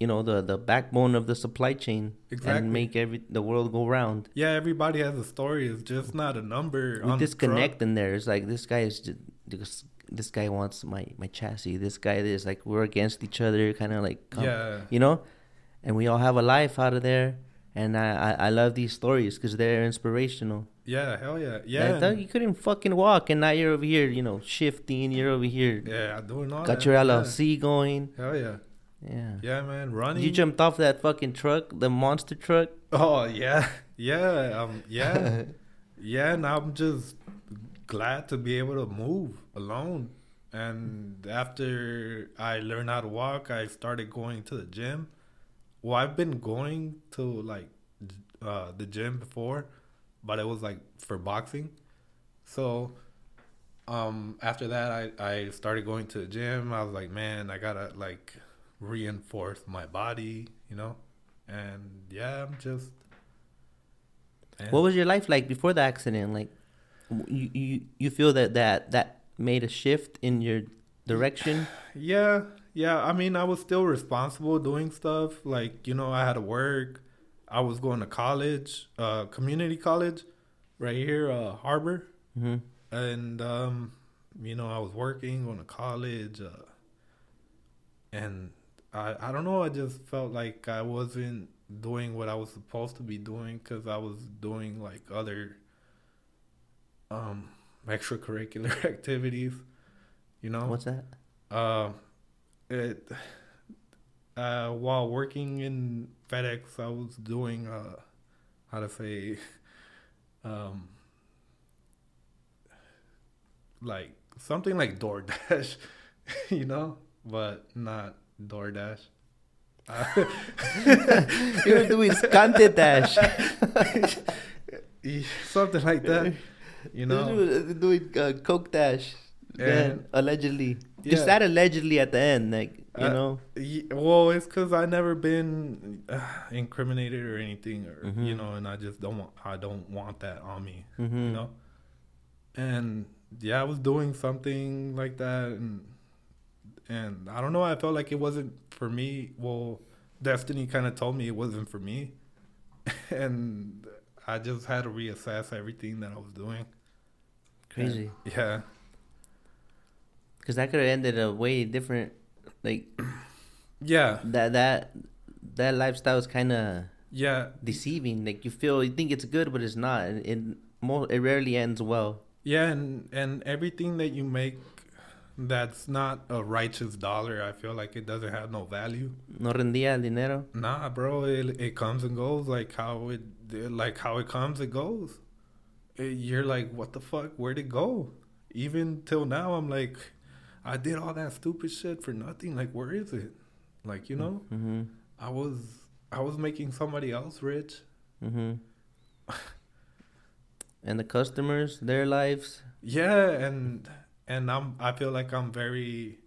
You know the the backbone of the supply chain Exactly. and make every the world go round. Yeah, everybody has a story. It's just not a number. we on the in there. It's like this guy is just, this this guy wants my my chassis. This guy is like we're against each other, kind of like truck. Yeah, you know, and we all have a life out of there. And I I, I love these stories because they're inspirational. yeah, hell yeah, Like, yeah, dog, you couldn't fucking walk, and now you're over here, you know, shifting. You're over here, yeah. Doing all got that. your yeah. LLC going. Hell yeah, Yeah. yeah, man. Running. You jumped off that fucking truck, the monster truck. Oh yeah, yeah, um, yeah, yeah. And I'm just glad to be able to move alone. And after I learned how to walk, I started going to the gym. Well, I've been going to like uh, the gym before, but it was like for boxing. So um, after that, I, I started going to the gym. I was like, man, I gotta like reinforce my body, you know? And yeah, I'm just. man. What was your life like before the accident? Like, you you you feel that that that made a shift in your direction? Yeah, yeah. I mean, I was still responsible doing stuff. Like, you know, I had to work. I was going to college, uh, community college, right here, uh, Harbor, hmm and um, you know, I was working, going to college, uh, and I I don't know. I just felt like I wasn't doing what I was supposed to be doing because I was doing like other um extracurricular activities. You know What's that? uh, it uh, while working in FedEx, I was doing uh, how to say, um, like something like DoorDash, you know, but not DoorDash. Uh, You're doing Scante Dash. something like that, you know. You're doing uh, Coke Dash. And- allegedly. Just that allegedly at the end, like you Uh, know. Ye- Well, it's because I never been uh, incriminated or anything, or you Mhm. know, and I just don't want. I don't want that on me, hmm you know. And yeah, I was doing something like that, and and I don't know. I felt like it wasn't for me. Well, destiny kind of told me it wasn't for me, and I just had to reassess everything that I was doing. Crazy. Yeah, Because that could have ended a way different. Like yeah, that that that lifestyle is kind of yeah. deceiving. Like you feel you think it's good, but it's not. It it, mo- it rarely ends well. Yeah, and and everything that you make that's not a righteous dollar, I feel like it doesn't have no value. No rendía el dinero. Nah, bro, it it comes and goes like how it like how it comes, it goes. It- you're like, what the fuck? Where'd it go? Even till now, I'm like, I did all that stupid shit for nothing. Like, where is it? Like, you know, Mm-hmm. I was I was making somebody else rich. Mm-hmm. and the customers, their lives. Yeah, and and I'm I feel like I'm very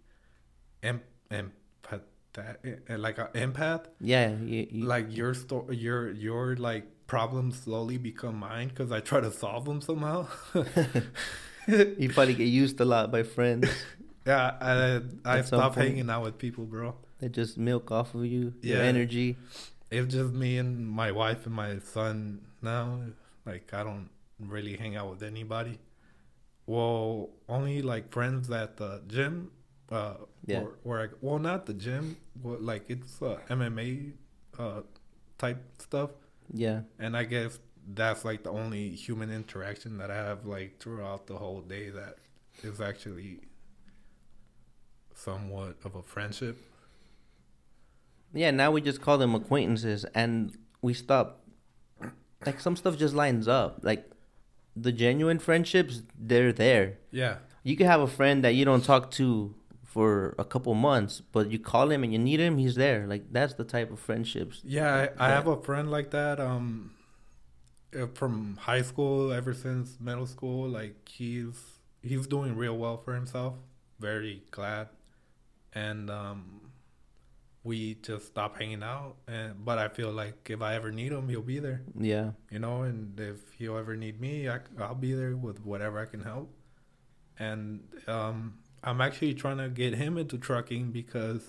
em empath like an empath. Yeah, you, you, Like your sto- your your like problems slowly become mine because I try to solve them somehow. you probably get used a lot by friends. yeah, I I stop hanging out with people, bro. They just milk off of you, your Yeah. energy. It's just me and my wife and my son now. Like I don't really hang out with anybody. Well, only like friends at the gym. Uh, Yeah. Or, or I, well, not the gym. Well, like it's uh, MMA uh, type stuff, Yeah, and I guess that's like the only human interaction that I have like throughout the whole day that is actually somewhat of a friendship. yeah. Now we just call them acquaintances, and we stop. Like some stuff just lines up. Like the genuine friendships, they're there. Yeah. You could have a friend that you don't talk to for a couple months, but you call him and you need him, he's there. Like that's the type of friendships. Yeah, I, I have a friend like that. Um, uh, from high school, ever since middle school, like he's he's doing real well for himself. Very glad, and um, we just stop hanging out. And but I feel like if I ever need him, he'll be there. Yeah, You know, and if he'll ever need me, I, I'll be there with whatever I can help. And um, I'm actually trying to get him into trucking because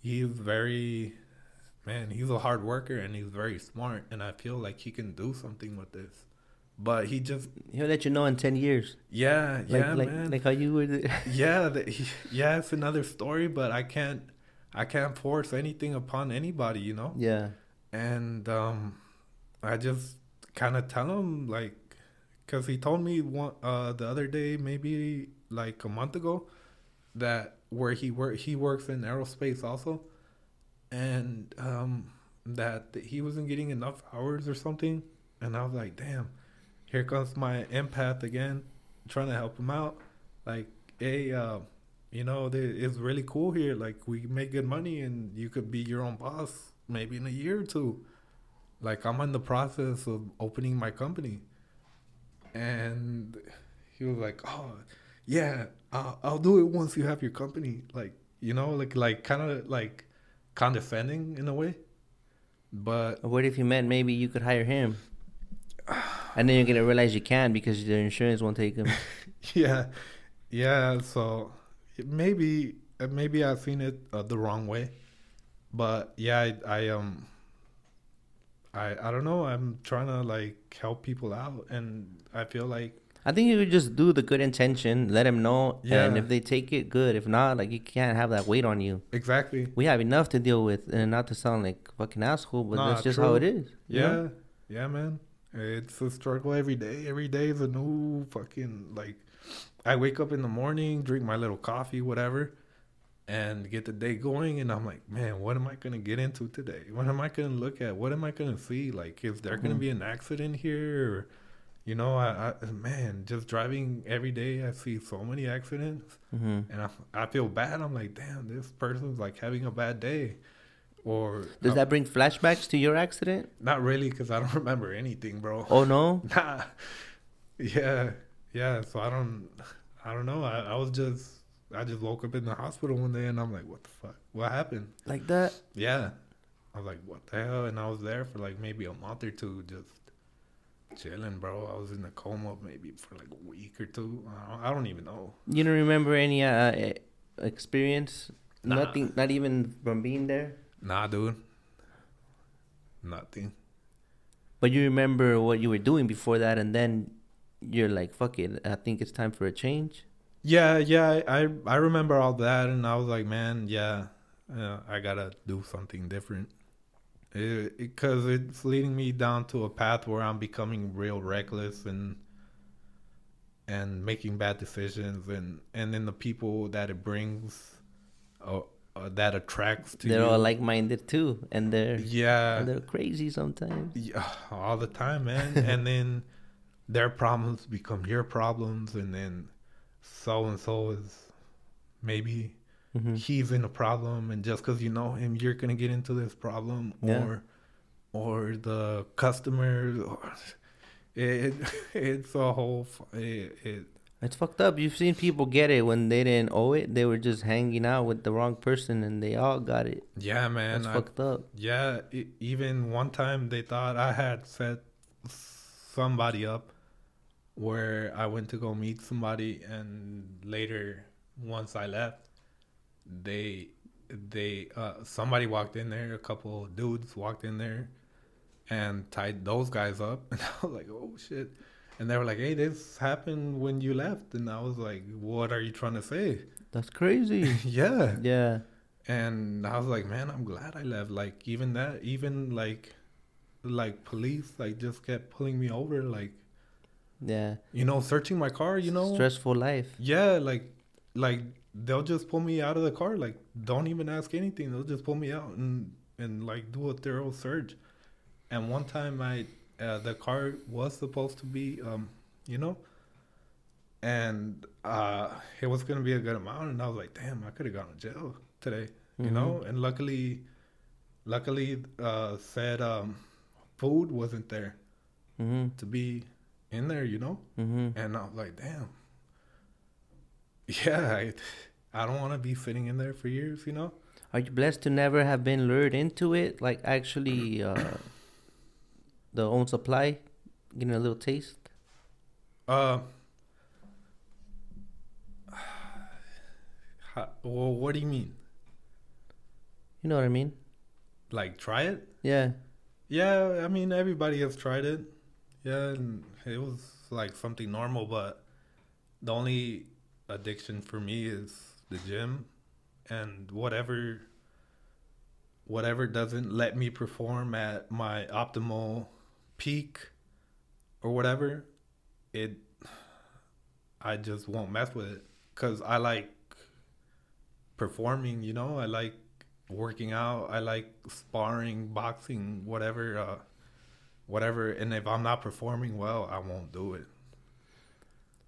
he's very, man, he's a hard worker and he's very smart. And I feel like he can do something with this. But he just, he'll let you know in ten years. yeah, Like yeah, like man. like how you were. The, yeah, the, he, yeah, it's another story, but I can't, I can't force anything upon anybody, you know? yeah, and um, I just kind of tell him like, cause he told me one uh the other day, maybe like a month ago, that where he work he works in aerospace also, and um that he wasn't getting enough hours or something, and I was like, damn, here comes my empath again, trying to help him out, like, hey, uh, you know, th- it's really cool here. Like, we make good money, and you could be your own boss maybe in a year or two. Like, I'm in the process of opening my company, and he was like, "Oh, yeah, I'll, I'll do it once you have your company." Like, you know, like, like kind of like condescending in a way, but what if you meant maybe you could hire him? And then you're gonna realize you can because your insurance won't take him. yeah, yeah. So maybe uh, maybe I've seen it uh, the wrong way, but yeah, I, I um, I I don't know. I'm trying to like help people out, and I feel like I think you would just do the good intention, let them know, Yeah. and if they take it, good. If not, like you can't have that weight on you. Exactly. We have enough to deal with, and not to sound like fucking asshole, but Nah, that's just true. how it is. Yeah. know? Yeah, man. It's a struggle every day. Every day is a new fucking like I wake up in the morning, drink my little coffee, whatever, and get the day going and I'm like, man, what am I gonna get into today? What am I gonna look at? What am I gonna see? Like is there gonna Mhm. be an accident here or you know, I, I man, just driving every day I see so many accidents Mhm. and I, I feel bad. I'm like, damn, this person's like having a bad day. Or Does uh, that bring flashbacks to your accident? not really because I don't remember anything, bro. Oh no. Nah. Yeah. Yeah. So I don't I don't know. I, I was just I just woke up in the hospital one day and I'm like, what the fuck? What happened? Like that? Yeah. I was like, what the hell? And I was there for like maybe a month or two just chilling, bro. I was in a coma maybe for like a week or two. I don't, I don't even know. You don't remember any uh, experience? Nah. Nothing. Not even from being there. Nah, dude. Nothing. But you remember what you were doing before that, and then you're like, "Fuck it, I think it's time for a change." Yeah, yeah, I I remember all that, and I was like, man, yeah, uh, I gotta do something different, because it's leading me down to a path where I'm becoming real reckless and and making bad decisions, and and then the people that it brings, uh, uh, that attracts to you. they're you. all like-minded too, and they're yeah, and they're crazy sometimes. yeah, all the time, man. and then their problems become your problems, and then so and so is maybe Mhm. he's in a problem, and just because you know him, you're gonna get into this problem, Yeah. or or the customers, or it it's a whole it, it It's fucked up. You've seen people get it when they didn't owe it. They were just hanging out with the wrong person, and they all got it. yeah, man. That's I- fucked up. Yeah, e even one time they thought I had set somebody up where I went to go meet somebody and later once I left they they uh somebody walked in there, a couple dudes walked in there and tied those guys up and I was like, "Oh shit." And they were like, "Hey, this happened when you left." And I was like, "What are you trying to say?" That's crazy. yeah. yeah. and I was like, man, I'm glad I left. Like even that, even like, like police, like just kept pulling me over, like Yeah. you know, searching my car. You know, Stressful life. yeah, like, like they'll just pull me out of the car. Like don't even ask anything. They'll just pull me out and and like do a thorough search. And one time, I uh, the car was supposed to be, um, you know. And uh, it was gonna be a good amount, and I was like, "Damn, I could have gone to jail today." you know and luckily luckily uh said um food wasn't there Mm-hmm. to be in there you know Mm-hmm. and i was like damn yeah i, I don't want to be sitting in there for years you know Are you blessed to never have been lured into it? Like actually, uh, the own supply, getting a little taste. uh how, well what do you mean You know what I mean? like try it Yeah. Yeah, I mean everybody has tried it. Yeah, and it was like something normal, but the only addiction for me is the gym and whatever whatever doesn't let me perform at my optimal peak or whatever, it I just won't mess with it cuz I like performing, you know? I like working out. I like sparring, boxing, whatever, uh, whatever. And if I'm not performing well, I won't do it.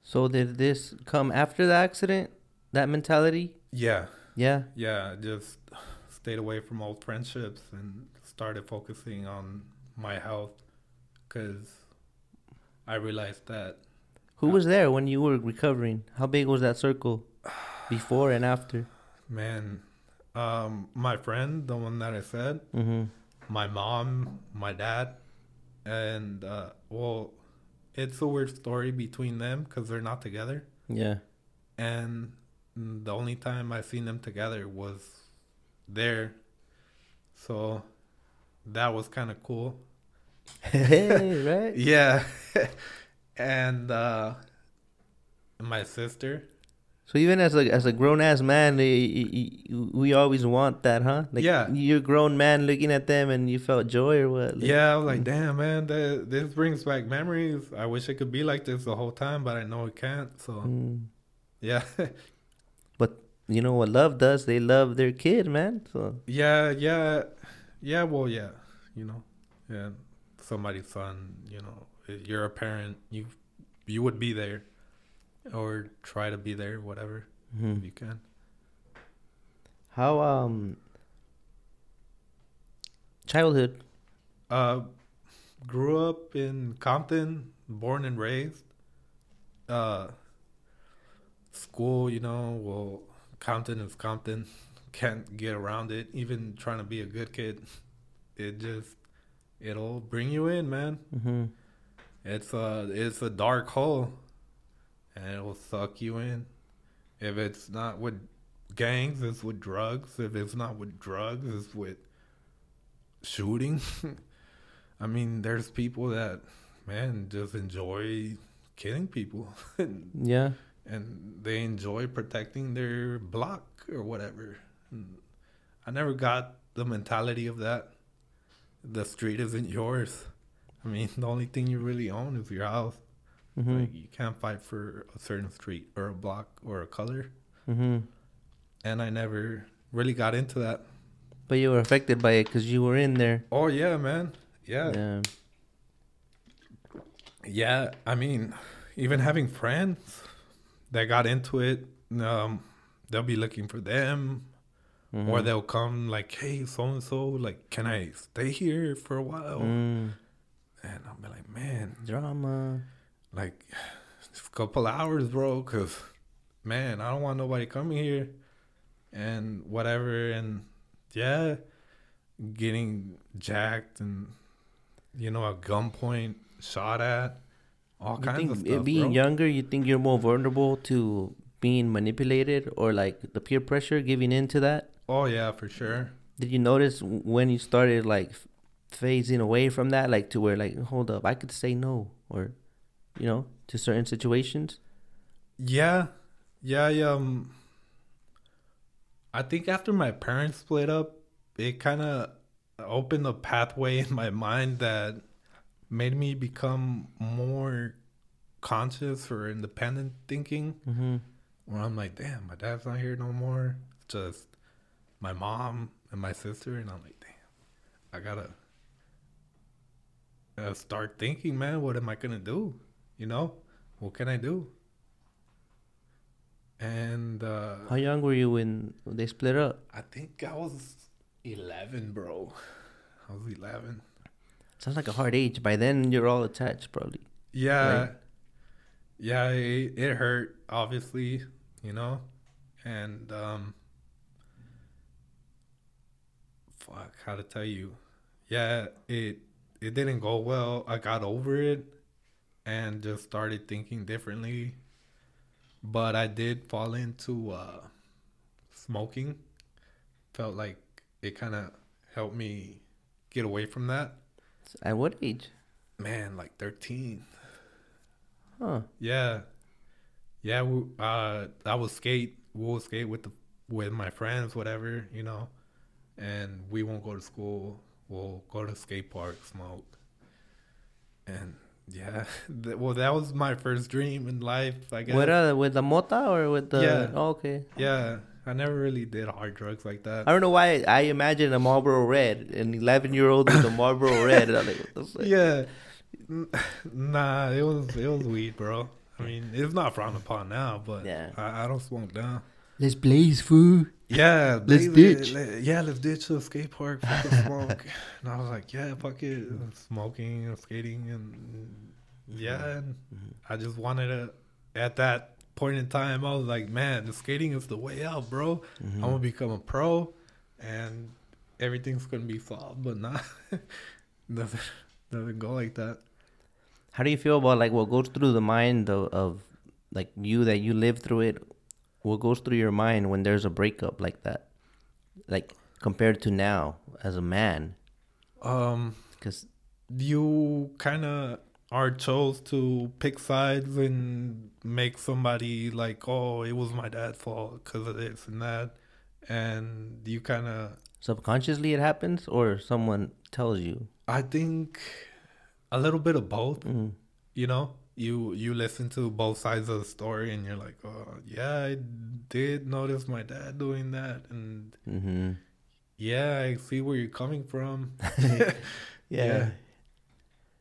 So did this come after the accident? That mentality? Yeah, Yeah. yeah. Just stayed away from old friendships and started focusing on my health because I realized that Who was there when you were recovering? How big was that circle before and after? man, um, my friend, the one that I said, Mm-hmm. my mom, my dad, and uh, well, it's a weird story between them because they're not together. Yeah. and the only time I seen them together was there. So that was kind of cool. hey, right? Yeah. and uh my sister. So even as a as a grown ass man, we always want that, huh? Like Yeah. you're a grown man looking at them, and you felt joy or what? Like, Yeah, I was like, damn, man, that, this brings back memories. I wish it could be like this the whole time, but I know it can't. So, Mm. yeah. But you know what love does? They love their kid, man. So yeah, yeah. Yeah, well, yeah. You know, yeah. Somebody's son, you know, you're a parent, you you would be there or try to be there, whatever, mhm. if you can. how um childhood? Uh, grew up in Compton, born and raised. Uh, school, you know, well, Compton is Compton. Can't get around it. Even trying to be a good kid, it just it'll bring you in, man. Mm-hmm. It's a it's a dark hole, and it will suck you in. If it's not with gangs, it's with drugs. If it's not with drugs, it's with shooting. I mean, there's people that man just enjoy killing people, Yeah. and they enjoy protecting their block or whatever. And I never got the mentality of that. The street isn't yours. I mean, the only thing you really own is your house. Mm-hmm. Like you can't fight for a certain street or a block or a color. mm-hmm. And I never really got into that. But you were affected by it because you were in there. Oh yeah, man. Yeah. Yeah. Yeah, I mean, even having friends that got into it, um, they'll be looking for them, Mhm. or they'll come like, "Hey, so and so, like, can I stay here for a while?" Mm. And I'll be like, "Man, Drama. Like, a couple hours, bro, because man, I don't want nobody coming here and whatever." And yeah, getting jacked and you know at gunpoint, shot at, all You kinds of stuff. being bro. younger, you think you're more vulnerable to being manipulated or like the peer pressure, giving in to that? Oh yeah, for sure. Did you notice when you started like phasing away from that, like to where like, hold up, I could say no, or you know, to certain situations? Yeah, yeah, I, um, I think after my parents split up, it kind of opened a pathway in my mind that made me become more conscious or independent thinking. Mm-hmm. Where I'm like, damn, my dad's not here no more. It's just my mom and my sister, and I'm like, damn, I gotta uh, start thinking, man. What am I gonna do? You know, what can I do? And uh, How young were you when they split up? I think I was 11, bro. I was 11. Sounds like a hard age. By then, you're all attached, probably. Yeah. Right. Yeah, it, it hurt, obviously, you know? And, um, fuck, how to tell you? Yeah, it, it didn't go well. I got over it and just started thinking differently. But I did fall into, uh, smoking. Felt like it kind of helped me get away from that. At what age? Man, like 13. Huh. Yeah, yeah. We, uh, I would skate. We'll skate with the with my friends, whatever you know, and we won't go to school. We'll go to skate park, smoke, and yeah. th- well, that was my first dream in life. I guess. With uh, with the mota or with the? Yeah. Oh, okay. yeah, I never really did hard drugs like that. I don't know why I imagine a Marlboro Red, an 11 year old with a Marlboro Red. I'm like, what the fuck? yeah, nah. It was it was weed, bro. I mean, it's not frowned upon now, but Yeah. I, I don't smoke now. Let's blaze, fool. Yeah, Let's blaze ditch. it, let- yeah, let's ditch the skate park for the smoke. and I was like, yeah, fuck it, smoking and skating and yeah. Mm-hmm. And mm-hmm. I just wanted to. At that point in time, I was like, man, the skating is the way out, bro. Mm-hmm. I'm gonna become a pro, and everything's gonna be solved. But not doesn't doesn't go like that. How do you feel about like what goes through the mind of, of like you that you live through it? What goes through your mind when there's a breakup like that? Like compared to now as a man? Um, Because you kind of are chose to pick sides and make somebody like, oh, it was my dad's fault because of this and that, and you kind of. Subconsciously, it happens, or someone tells you. I think a little bit of both. Mm. You know, you you listen to both sides of the story, and you're like, oh yeah, I did notice my dad doing that, and Mm-hmm. yeah, I see where you're coming from. Yeah. Yeah.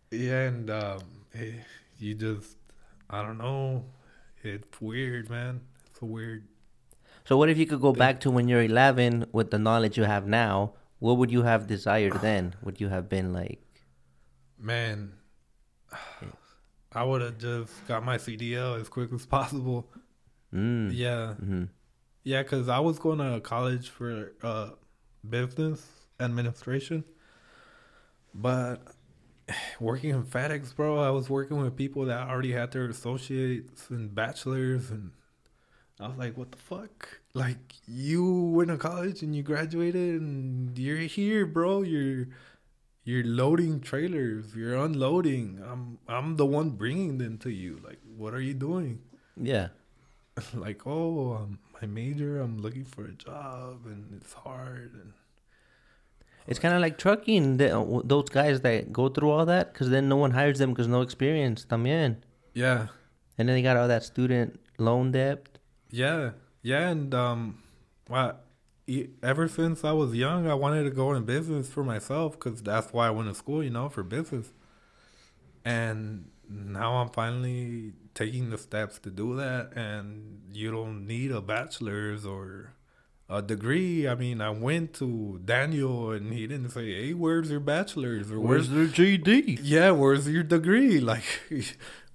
Yeah, and um, eh, you just, I don't know. It's weird, man. It's a weird. So, what if you could go back to when you're 11 with the knowledge you have now? What would you have desired then? Would you have been like, Man, I would have just got my CDL as quick as possible. mm, Yeah. hmm Yeah, because I was going to college for uh, business administration. But working in FedEx, bro, I was working with people that already had their associates and bachelors. And I was like, what the fuck? Like, you went to college and you graduated and you're here, bro. You're. You're loading trailers. You're unloading. I'm I'm the one bringing them to you. Like, what are you doing? yeah. like, oh, um, my major, I'm looking for a job, and it's hard. And It's kind of like trucking. The, those guys that go through all that, because then no one hires them because no experience. También. yeah, And then they got all that student loan debt. yeah, yeah, and um, what? E- Ever since I was young, I wanted to go in business for myself because that's why I went to school, you know, for business. And now I'm finally taking the steps to do that, and you don't need a bachelor's or a degree. I mean, I went to Daniel, and he didn't say, "Hey, where's your bachelor's?" or "Where's your GD? Yeah, where's your degree? Like,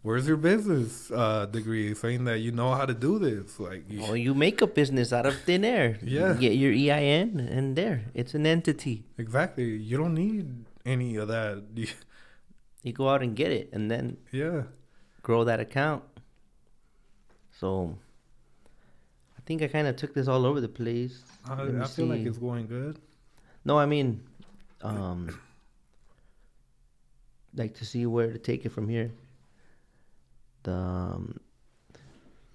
where's your business uh, degree saying that you know how to do this? Like, you- Well, you make a business out of thin air. Yeah. You get your EIN, and there, it's an entity. exactly. You don't need any of that. You go out and get it, and then yeah, grow that account. So, I think I kind of took this all over the place. I, I feel like it's going good. No, I mean, um, like to see where to take it from here. The um,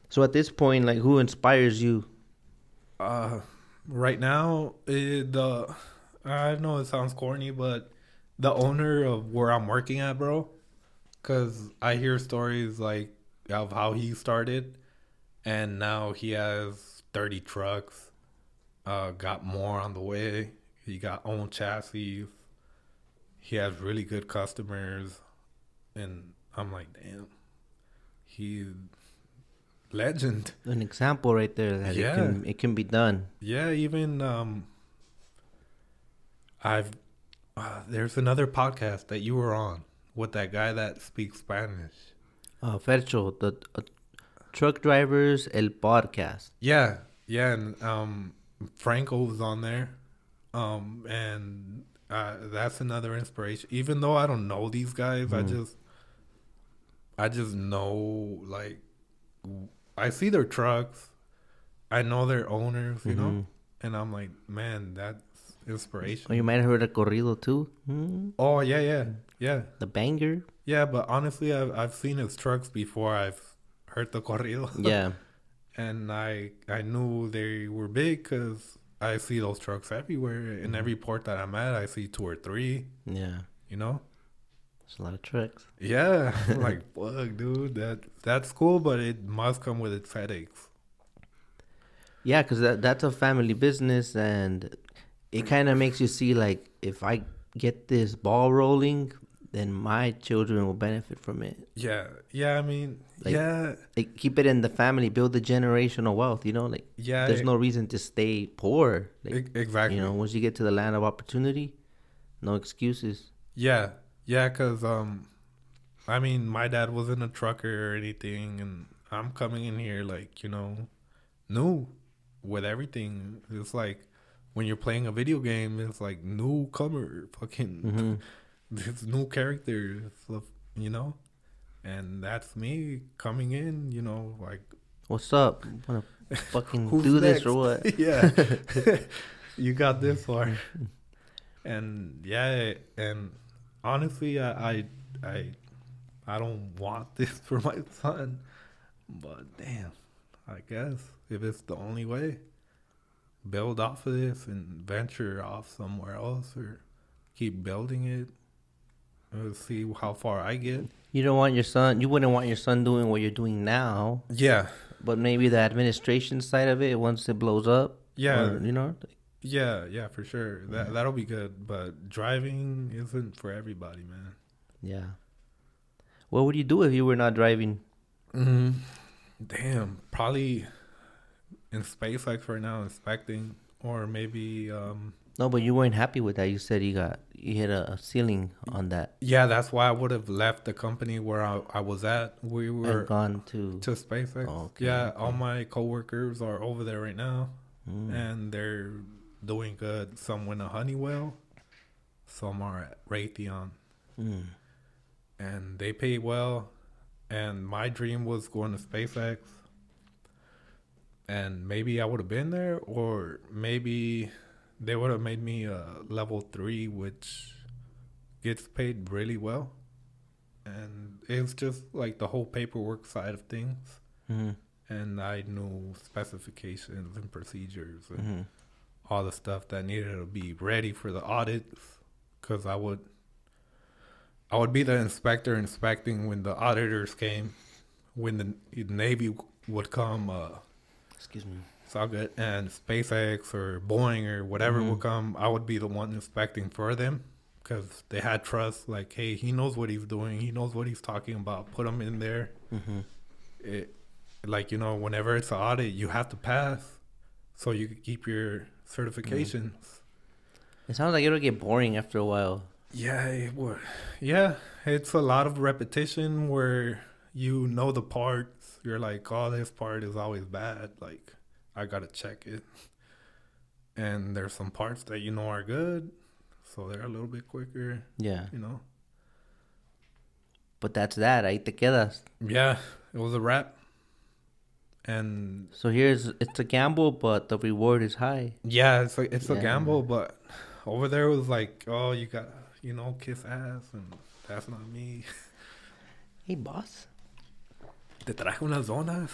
so at this point, like, who inspires you? Uh, right now, it, the I know it sounds corny, but the owner of where I'm working at, bro, because I hear stories like of how he started, and now he has 30 trucks. Uh, got more on the way. He got own chassis. He has really good customers, and I'm like, damn, he's legend. An example right there that Yeah. it can it can be done. Yeah, even um I've uh, there's another podcast that you were on with that guy that speaks Spanish. Uh, Fercho, the uh, truck drivers el podcast. Yeah, yeah, and um Franco was on there. Um and uh that's another inspiration. Even though I don't know these guys, I Mhm. just I just know like I see their trucks. I know their owners, you know? Mhm. And I'm like, man, that's inspiration. Oh, you might have heard a corrido too. Hmm? Oh yeah, yeah, yeah, The banger. yeah. But honestly, I've I've seen his trucks before. I've heard the corrido. Yeah. and I I knew they were big because I see those trucks everywhere. Mm-hmm. In every port that I'm at, I see two or three. Yeah. You know? It's a lot of tricks. Yeah. Like, fuck, dude. That that's cool, but it must come with its headaches. Yeah, because that, that's a family business, and it kind of makes you see like if I get this ball rolling, then my children will benefit from it. Yeah, yeah. I mean, Like- yeah, Like keep it in the family, build the generational wealth. You know, like yeah. there's no reason to stay poor. Like, exactly. You know, once you get to the land of opportunity, no excuses. Yeah, yeah, cause um, I mean, my dad wasn't a trucker or anything, and I'm coming in here like you know, new with everything. It's like when you're playing a video game, it's like newcomer, fucking hmm this new character, stuff, you know, and that's me coming in, you know, like What's up? Wanna fucking do this or what? yeah, you got this far, and yeah, and honestly, I, I, I, I don't want this for my son. But damn, I guess if it's the only way, build off of this and venture off somewhere else or keep building it. Let's see how far I get. You don't want your son. You wouldn't want your son doing what you're doing now. Yeah, But maybe the administration side of it, once it blows up. yeah, or, you know. Yeah, yeah, for sure. That that'll be good. But driving isn't for everybody, man. Yeah. What would you do if you were not driving? Mm, damn, probably in SpaceX right now, inspecting, or maybe um, No, but you weren't happy with that. You said you got you hit a, a ceiling on that Yeah, that's why I would have left the company where I, I was at. We were and gone to. to SpaceX. Okay, yeah, okay. all my coworkers are over there right now, Mm. and they're doing good. Some went to Honeywell, some are at Raytheon, Mm. and they pay well. And my dream was going to SpaceX, and maybe I would have been there, or maybe they would have made me a level three, which gets paid really well. And it's just like the whole paperwork side of things. Mm-hmm. And I knew specifications and procedures and Mm-hmm. All the stuff that needed to be ready for the audits. Because I would, I would be the inspector inspecting when the auditors came, when the Navy would come. Uh, Excuse me. it's all good. And SpaceX or Boeing or whatever Mhm. would come, I would be the one inspecting for them because they had trust. Like, hey, he knows what he's doing. He knows what he's talking about. Put him in there. Mm-hmm. It, like you know, whenever it's an audit, you have to pass, so you keep your certifications. Mm. It sounds like it'll get boring after a while. Yeah, it would. Yeah, it's a lot of repetition where you know the parts. You're like, oh, this part is always bad. Like, I gotta check it. And there's some parts that you know are good, so they're a little bit quicker. Yeah. You know. But that's that. Ahí te quedas. Yeah, it was a wrap. And So here's it's a gamble, but the reward is high. yeah, it's like it's a gamble, but over there it was like, oh, you got you know kiss ass, and that's not me. Hey, boss. te traje unas donas.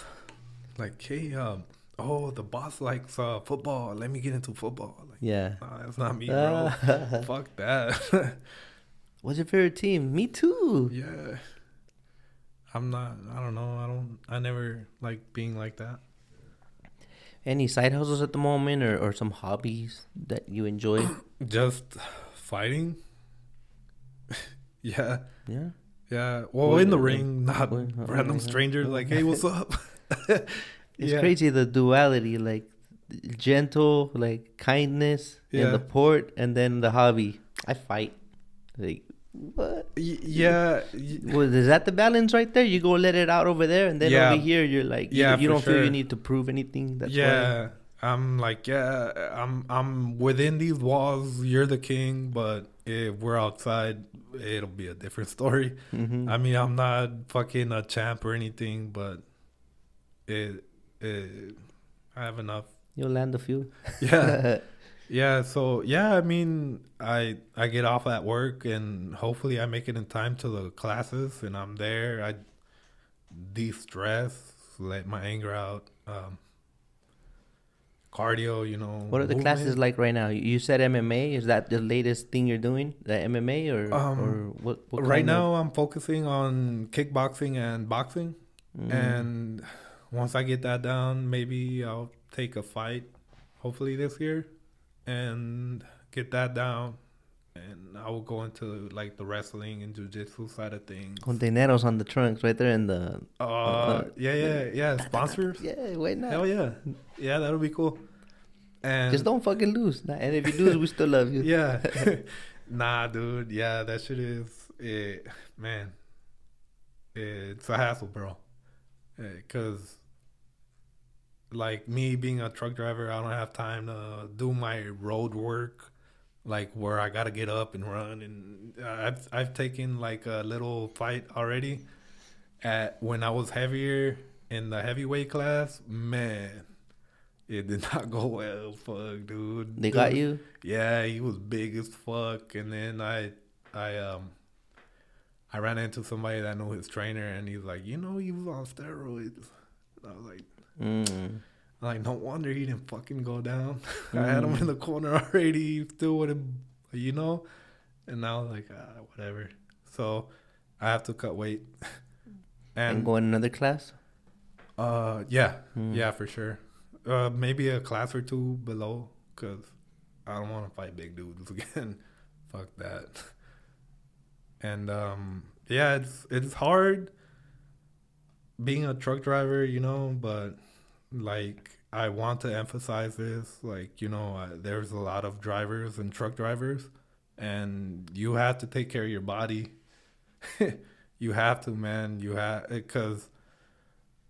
Like, hey, um, oh, the boss likes uh, football. Let me get into football. Like, Yeah. nah, that's not me, bro. Fuck that. What's your favorite team? Me too. yeah. I'm not, I don't know. I don't, I never like being like that. Any side hustles at the moment, or, or some hobbies that you enjoy? Just fighting. yeah. yeah. Yeah. Well, in the ring, not random strangers like, hey, what's up? It's Yeah. crazy the duality, like gentle, like kindness Yeah. in the port, and then the hobby. I fight. Like what? Y- yeah. Well, is that the balance right there? You go let it out over there, and then Yeah. over here you're like, you, Yeah, you for don't feel you need to prove anything. That's yeah i'm like yeah i'm i'm within these walls you're the king but if we're outside it'll be a different story hmm i mean i'm not fucking a champ or anything but it, it i have enough you'll land a few. yeah yeah so yeah i mean i i get off at work and hopefully i make it in time to the classes and i'm there i de-stress let my anger out um cardio you know what are the movement. classes like right now? You- said MMA. Is that the latest thing you're doing? The MMA or Um, or what? what right kind of- now i'm focusing on kickboxing and boxing Mm. and once i get that down maybe i'll take a fight hopefully this year and get that down and i will go into like the wrestling and jiu-jitsu side of things Kontaineroz on the trunks right there in the. uh, uh, uh yeah yeah yeah sponsors Yeah, why not? hell yeah yeah that'll be cool and Just don't fucking lose. And if you lose, we still love you. yeah nah dude yeah that shit is it man it's a hassle bro eh, because like me being a truck driver i don't have time to do my road work like where i gotta get up and run. And i've i've taken like a little fight already at when i was heavier in the heavyweight class man it did not go well. Fuck dude. They got you. yeah, he was big as fuck, and then I, I um, I ran into somebody that knew his trainer, and he's like, you know, he was on steroids. And I was like, Mm. like no wonder he didn't fucking go down. I had him in the corner already. Still wouldn't, you know. And now like ah, whatever. So I have to cut weight. And, And go in another class. uh, yeah, Mm. yeah, for sure. Uh, maybe a class or two below, cause I don't want to fight big dudes again. Fuck that. And um, yeah, it's it's hard being a truck driver, you know, but like I want to emphasize this, like you know, uh, there's a lot of drivers and truck drivers, and you have to take care of your body. you have to, man. You have because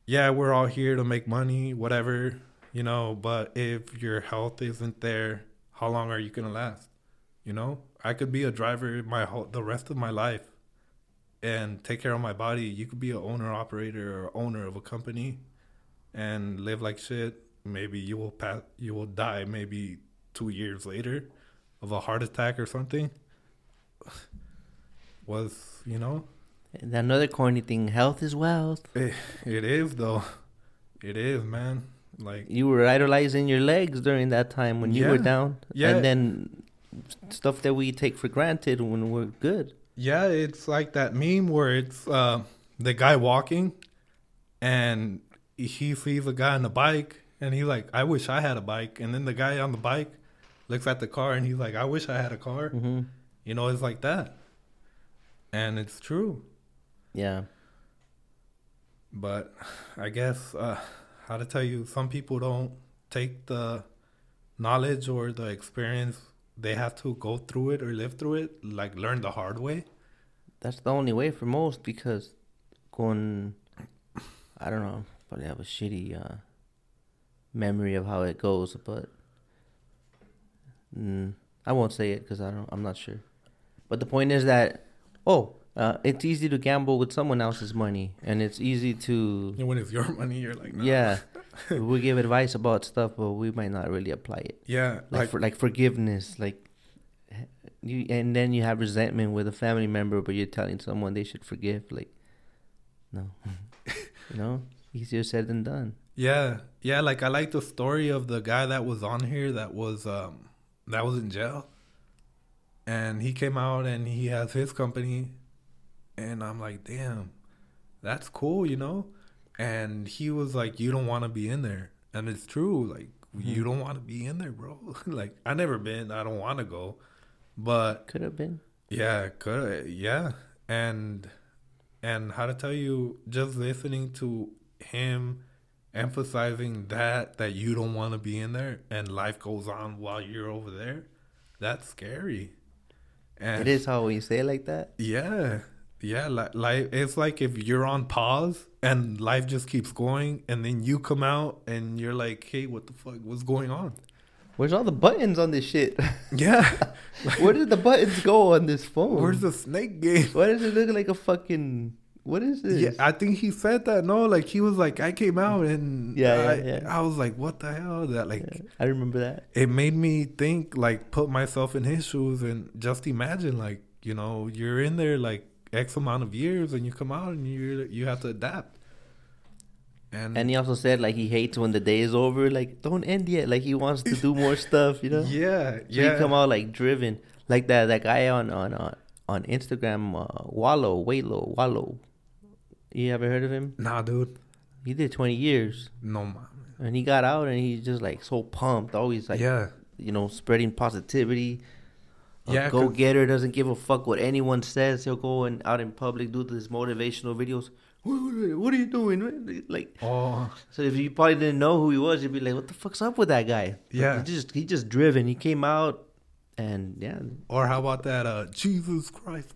yeah, we're all here to make money, whatever, you know, but if your health isn't there, how long are you going to last? You know, I could be a driver my whole the rest of my life and take care of my body. You could be a owner operator or owner of a company and live like shit. Maybe you will pass you will die maybe 2 years later of a heart attack or something. Was, you know, And another corny thing: health is wealth. it, it is though. It is, man. Like You were idolizing your legs during that time when you were down, Yeah. and then stuff that we take for granted when we're good. Yeah, it's like that meme where it's uh, the guy walking, and he sees a guy on a bike, and he's like, "I wish I had a bike." And then the guy on the bike looks at the car, and he's like, "I wish I had a car." hmm You know, it's like that, and it's true. Yeah, But I guess uh, how to tell you, some people don't take the knowledge or the experience. They have to go through it or live through it, like learn the hard way. that's the only way for most because going, I don't know, probably have a shitty uh, memory of how it goes, but mm, I won't say it because I don't. I'm not sure. But the point is that oh, uh, it's easy to gamble with someone else's money, and it's easy to And when it's your money, you're like, nah. yeah. we give advice about stuff, but we might not really apply it. yeah, Like, like for like forgiveness, like you, and then you have resentment with a family member, but you're telling someone they should forgive. Like, no, you know, easier said than done. Yeah, yeah. Like I like the story of the guy that was on here that was um that was in jail, and he came out and he has his company, and I'm like, damn, that's cool, you know. And he was like, you don't want to be in there, and it's true. Like you don't want to be in there, bro. like I never been. I don't want to go, but Could have been. yeah, could yeah, and and how to tell you, just listening to him emphasizing that that you don't want to be in there and life goes on while you're over there, that's scary. And It is how you say it like that. yeah, yeah. Like, like it's like if you're on pause and life just keeps going, and then you come out and you're like, "Hey, what the fuck? What's going on?" Where's all the buttons on this shit? Yeah, Where did the buttons go on this phone? where's the snake game? Why does it look like a fucking? What is this? Yeah, I think he said that. No, like he was like, I came out and Yeah, yeah, I, yeah. I was like, what the hell? That like Yeah, I remember that. it made me think, like, put myself in his shoes and just imagine, like, you know, you're in there like X amount of years and you come out and you you have to adapt. And, And he also said like he hates when the day is over. Like don't end yet. Like he wants to do more stuff. You know. yeah, So yeah, you come out like driven, like that that guy on on on, on Instagram, uh, Wallow, Wallow, Wallow. You ever heard of him? nah, dude, He did twenty years, no, man. and he got out, and he's just like so pumped, always like yeah, you know spreading positivity. Yeah, go getter doesn't give a fuck what anyone says. He'll go and out in public do these motivational videos. What, are you doing? Like oh, so, if you probably didn't know who he was, you'd be like, "What the fuck's up with that guy?" Yeah. he just he just driven. He came out, and yeah, or how about that? Uh, Jesus Christ.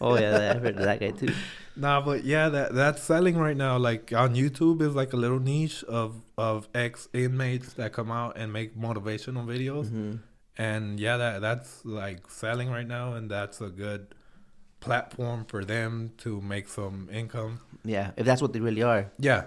Oh yeah, I've heard of that guy too. Nah, but yeah, that that's selling right now. Like on YouTube is like a little niche of of ex inmates that come out and make motivational videos, hmm and yeah, that that's like selling right now, and that's a good platform for them to make some income. Yeah, if that's what they really are. Yeah,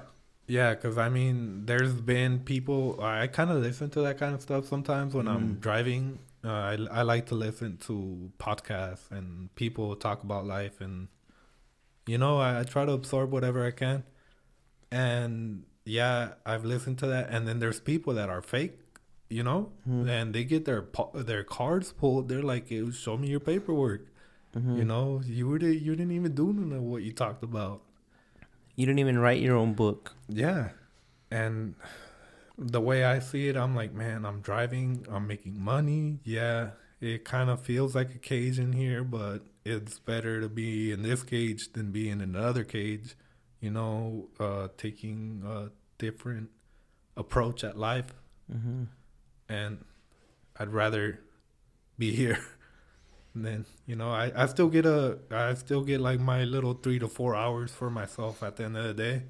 yeah, because I mean, there's been people. I kind of listen to that kind of stuff sometimes when I'm Mm. driving. Uh, I I like to listen to podcasts and people talk about life and You know, I, I try to absorb whatever I can. And yeah, I've listened to that. And then there's people that are fake, you know, Mhm. and they get their their cards pulled. They're like, "Hey, "Show me your paperwork." Mhm. You know, you were the, you didn't even do none of what you talked about. You didn't even write your own book. Yeah. And the way I see it, I'm like, man, I'm driving, I'm making money. Yeah, it kind of feels like a cage in here, but it's better to be in this cage than be in another cage, you know, uh, taking a different approach at life. Mm-hmm. And I'd rather be here and then you know, I, I still get a, I still get like my little three to four hours for myself at the end of the day,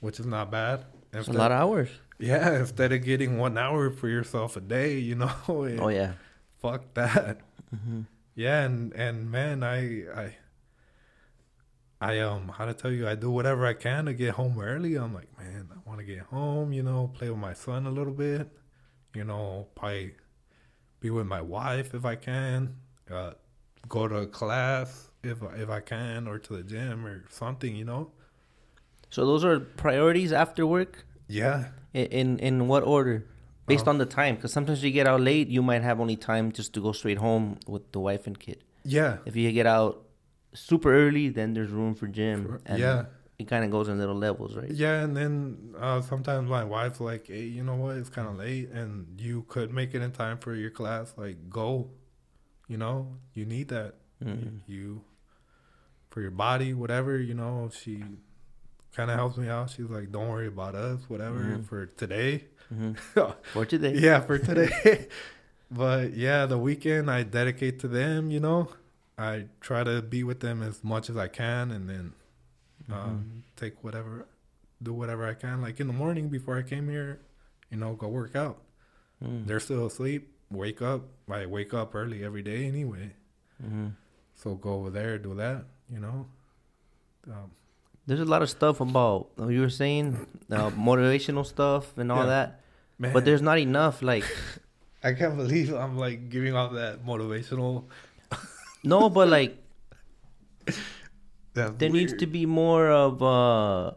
which is not bad. It's a lot of hours. Yeah, instead of getting one hour for yourself a day, you know. Oh yeah. Fuck that. Mm-hmm. Yeah, and and man, I I I um how to tell you, I do whatever I can to get home early. I'm like, man, I want to get home, you know, play with my son a little bit, you know, probably be with my wife if I can, uh, go to class if if I can, or to the gym or something, you know. So those are priorities after work. Yeah, In in, in what order? Based on the time, because sometimes you get out late, you might have only time just to go straight home with the wife and kid. yeah, If you get out super early, then there's room for gym. Sure. And Yeah. It kind of goes in little levels, right? Yeah, and then uh, sometimes my wife's like, "Hey, you know what? It's kind of late, and you could make it in time for your class. Like, go. You know, you need that. Mhm. You for your body, whatever. You know, she kind of helps me out. She's like, "Don't worry about us, whatever Mhm. for today." hmm For today. yeah, for today. but yeah, the weekend I dedicate to them. You know, I try to be with them as much as I can, and then um, take whatever, do whatever I can. Like in the morning before I came here, you know, go work out. Mm. They're still asleep. Wake up. I wake up early every day anyway. hmm So go over there, do that. You know. Um, There's a lot of stuff about you were saying uh, motivational stuff and all Yeah. that, man, but there's not enough. Like I can't believe I'm like giving off that motivational. no, but like That's there needs to be more of uh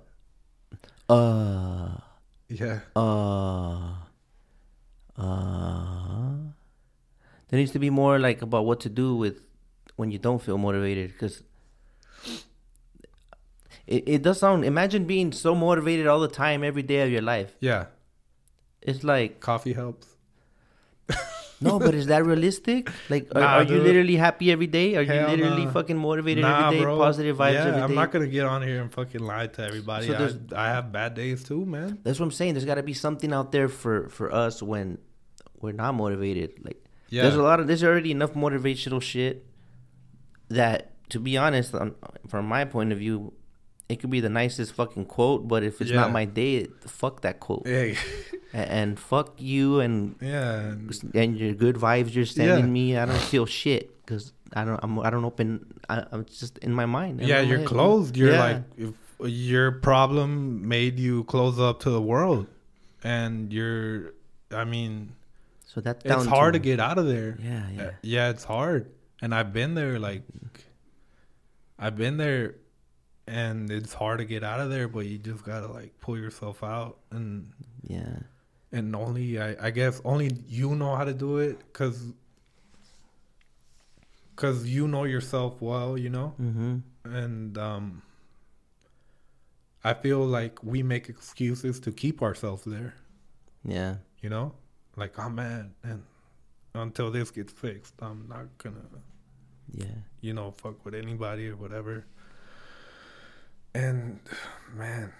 uh Yeah. uh uh there needs to be more like about what to do with when you don't feel motivated because it, it does sound imagine being so motivated all the time every day of your life Yeah. it's like Coffee helps. no but is that realistic like are, Nah, are you literally happy every day are you literally nah. fucking motivated Nah, every day bro. positive vibes yeah, every I'm not gonna get on here and fucking lie to everybody. So I, there's- I have bad days too, man. that's what i'm saying there's got to be something out there for for us when we're not motivated like Yeah. There's a lot of there's already enough motivational shit that, to be honest, on, from my point of view, it could be the nicest fucking quote, but if it's Yeah. not my day, fuck that quote, A- and fuck you and yeah, and- your good vibes you're sending Yeah. me. I don't feel shit because I don't I'm, I don't open. I, I'm just in my mind. yeah. You're head. closed. You're Yeah. like if your problem made you close up to the world, and you're. I mean, So that's it's hard to get out of there. Yeah, yeah. Uh, yeah, it's hard, and I've been there. Like, I've been there, and it's hard to get out of there. But you just gotta like pull yourself out, and Yeah. and only I, I guess only you know how to do it, cause, cause you know yourself well, you know, Mm-hmm. and um. I feel like we make excuses to keep ourselves there, Yeah. you know? Like I'm mad and until this gets fixed, I'm not gonna Yeah. you know, fuck with anybody or whatever. And man,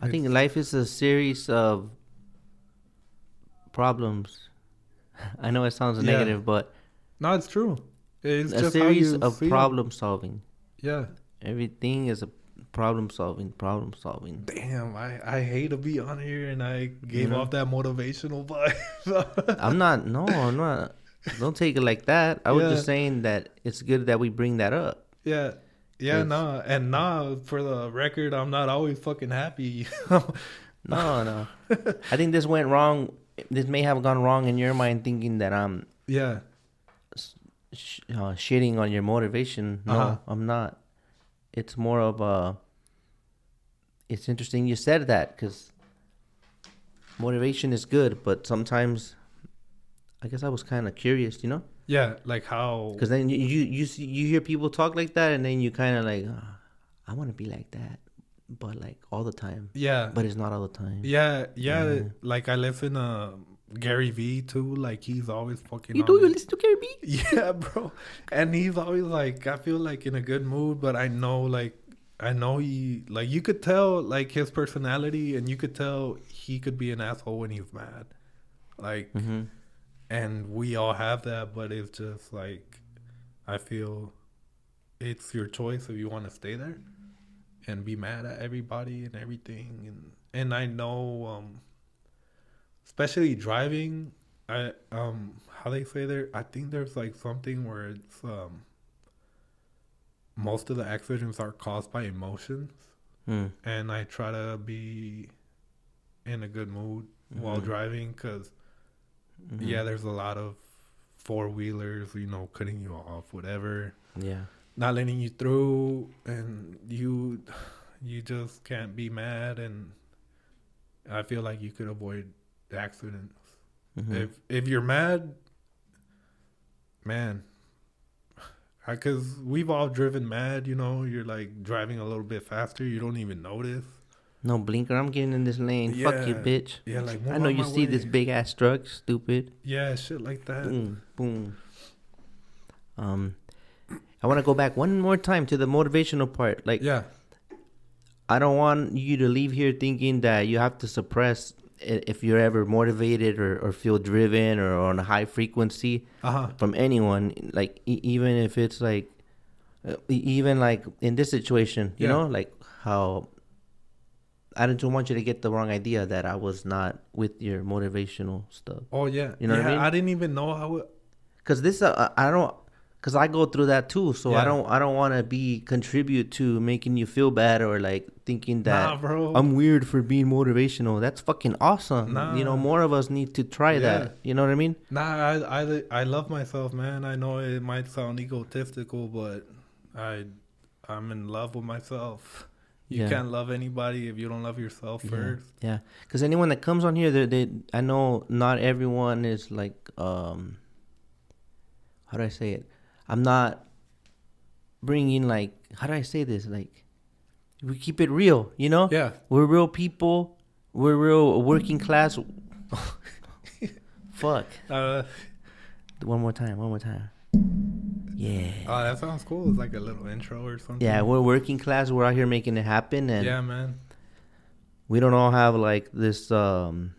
I think life is a series of problems. I know it sounds Yeah. negative, but no, it's true. It's a just series how you of feel. problem solving. Yeah. Everything is a problem solving, problem solving. Damn, I I hate to be on here and I gave know? off that motivational vibe. I'm not. No, I'm not. Don't take it like that. I was just saying that it's good that we bring that up. yeah. Yeah, nah, and nah. For the record, I'm not always fucking happy. No, no. I think this went wrong. This may have gone wrong in your mind, thinking that I'm yeah, sh- uh, shitting on your motivation. No, Uh-huh. I'm not. it's more of a. It's interesting you said that because motivation is good, but sometimes, I guess I was kind of curious, you know, Yeah, like how because then you you you, you hear people talk like that, and then you kind of like, "Ah, I want to be like that, but like all the time, yeah. but it's not all the time. Yeah, yeah, Yeah. Like I listen to Gary V too. Like he's always fucking. You do you listen to Gary V? Yeah, bro. And he's always like, I feel like in a good mood, but I know like, I know he like you could tell like his personality, and you could tell he could be an asshole when he's mad. Like, Mm-hmm. And we all have that, but it's just like, I feel it's your choice if you want to stay there and be mad at everybody and everything and and I know um especially driving I um how they say there I think there's like something where it's um most of the accidents are caused by emotions Mm. and I try to be in a good mood while Mhm. driving cuz Mhm. yeah there's a lot of four wheelers you know cutting you off whatever Yeah. not letting you through and you you just can't be mad and I feel like you could avoid accidents. Mhm. If if you're mad man because we've all driven mad, you know, you're like driving a little bit faster, you don't even notice. No blinker. I'm getting in this lane. Fuck you, bitch. Yeah, like I know you see this big ass truck, stupid. Yeah, shit like that. Boom, boom. Um, I want to go back one more time to the motivational part. Like, Yeah. I don't want you to leave here thinking that you have to suppress if you're ever motivated or, or feel driven or on a high frequency Uh-huh. from anyone. Like, e- even if it's like, even like in this situation, you Yeah. know, like how I didn't want you to get the wrong idea that I was not with your motivational stuff. Oh yeah. You know what I yeah, mean? I didn't even know how it Cause this, uh, I don't, cause I go through that too. So I don't, I don't want to be contribute to making you feel bad or like thinking that Nah. I'm weird for being motivational. That's fucking awesome. Nah. You know, more of us need to try Yeah. that. You know what I mean? Nah, I, I I love myself, man. I know it might sound egotistical, but I I'm in love with myself. You Yeah. can't love anybody if you don't love yourself Yeah. first. Yeah, because anyone that comes on here, they, they, I know not everyone is like, um, how do I say it? I'm not bringing like, how do I say this? Like, we keep it real, you know? Yeah. We're real people. We're real working class. Fuck. Uh, One more time. One more time. Yeah. oh, that sounds cool. It's like a little intro or something. Yeah, we're working class. We're out here making it happen, and yeah, man. we don't all have like this um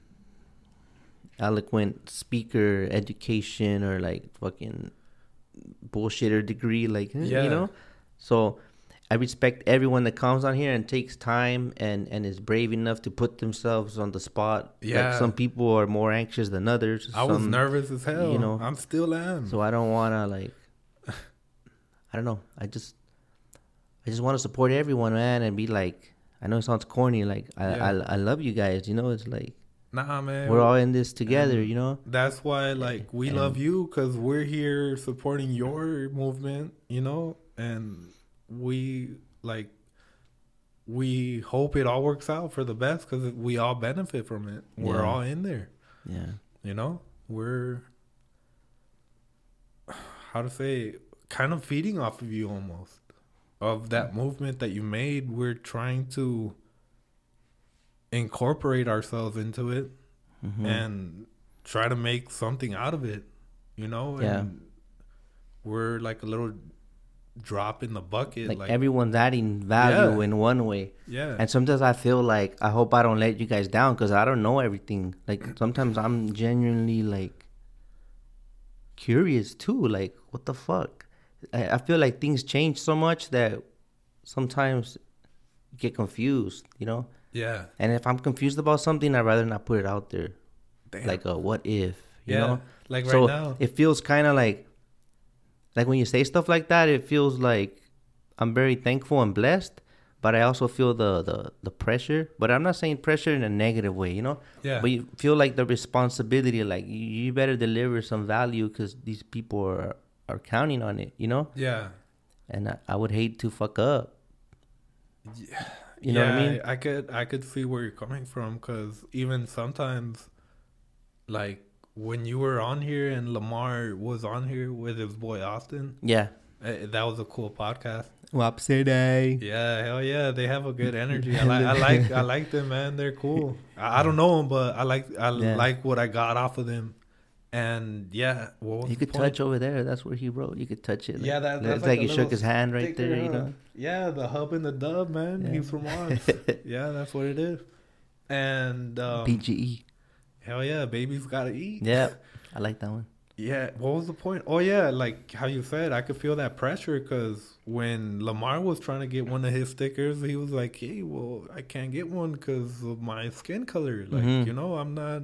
eloquent speaker education or like fucking bullshitter degree like Yeah. you know so i respect everyone that comes on here and takes time and and is brave enough to put themselves on the spot Yeah. like some people are more anxious than others I was nervous as hell. you know, I'm still am. so i don't want to like i don't know i just i just want to support everyone man and be like i know it sounds corny like i Yeah. I, I love you guys you know it's like nah, man. we're all in this together, you know. That's why, like, we And- love you because we're here supporting your movement, you know, and we like we hope it all works out for the best because we all benefit from it. We're Yeah. all in there, Yeah, you know. We're how to say, kind of feeding off of you almost of that movement that you made. We're trying to incorporate ourselves into it Mhm. and try to make something out of it, you know? Yeah. And we're like a little drop in the bucket. like, Like, everyone's adding value Yeah. in one way, yeah. and sometimes I feel like I hope I don't let you guys down because I don't know everything. Like sometimes I'm genuinely like curious too. Like what the fuck? I, I feel like things change so much that sometimes you get confused, you know. yeah. And if I'm confused about something, I'd rather not put it out there. Damn. Like a what if, you yeah. know. Like right so now. it feels kind of like like when you say stuff like that it feels like i'm very thankful and blessed but i also feel the the, the pressure but i'm not saying pressure in a negative way you know Yeah. but you feel like the responsibility like you, you better deliver some value because these people are are counting on it you know yeah. and I, I would hate to fuck up Yeah. You know what I mean? I could I could see where you're coming from because even sometimes, like when you were on here and Lamar was on here with his boy Austin, Yeah. eh, that was a cool podcast. Wapsie day. Yeah, hell yeah, they have a good energy. I like I like I like them, man. They're cool. I, I don't know them, but I like I Yeah. like what I got off of them. And yeah, what was You could point? touch over there. That's where he wrote. You could touch it. Like, Yeah, that- it's that's like, like he shook his hand right sticker, there. You know. Yeah, the hub and the dub, man. Yeah. He's from Oz. yeah, that's what it is. And um, PGE. Hell yeah, baby's gotta eat. Yeah, I like that one. Yeah, what was the point? Oh yeah, like how you said, I could feel that pressure because when Lamar was trying to get one of his stickers, he was like, "Hey, well, I can't get one because of my skin color. Like, Mhm. you know, I'm not."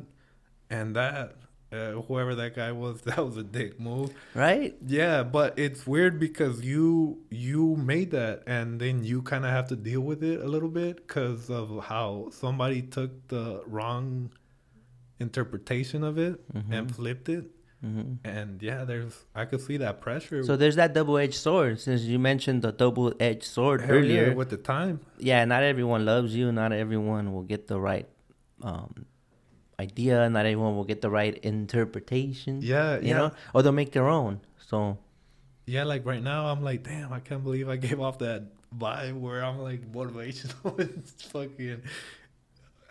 And that, uh, whoever that guy was, that was a dick move. Right? Yeah, but it's weird because you you made that, and then you kind of have to deal with it a little bit because of how somebody took the wrong interpretation of it and Mhm. flipped it. hmm And yeah, there's I could see that pressure. So there's that double-edged sword. Since you mentioned the double-edged sword Hell earlier, yeah, with the time. yeah, not everyone loves you. Not everyone will get the right um, idea. Not everyone will get the right interpretation. Yeah, you yeah. know, or they'll make their own. So Yeah, like right now, I'm like, damn, I can't believe I gave off that vibe where I'm like motivational and fucking.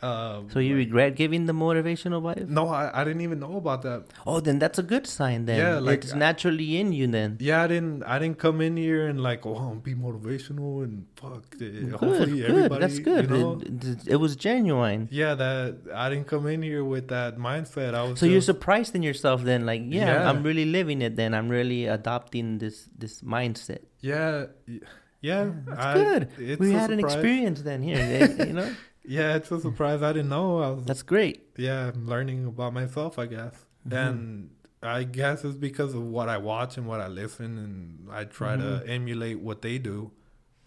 Um, So you regret giving the motivational vibe? No, I, I didn't even know about that. Oh, then that's a good sign. Then Yeah, like, it's I- naturally in you. Then Yeah, I didn't. I didn't come in here and like, oh, I'm be motivational and fuck. good, Hopefully, good. everybody. That's good. You know? it, it- was genuine. Yeah, that I didn't come in here with that mindset. I was. So you're surprised in yourself then, like, yeah, Yeah. I'm really living it. Then I'm really adopting this this mindset. Yeah, y- yeah. That's I- good. it's we had an experience then here. eh, you know, Yeah, it's a surprise. I didn't know. I was. that's great. yeah, I'm learning about myself. I guess, Mhm. and I guess it's because of what I watch and what I listen, and I try Mhm. to emulate what they do.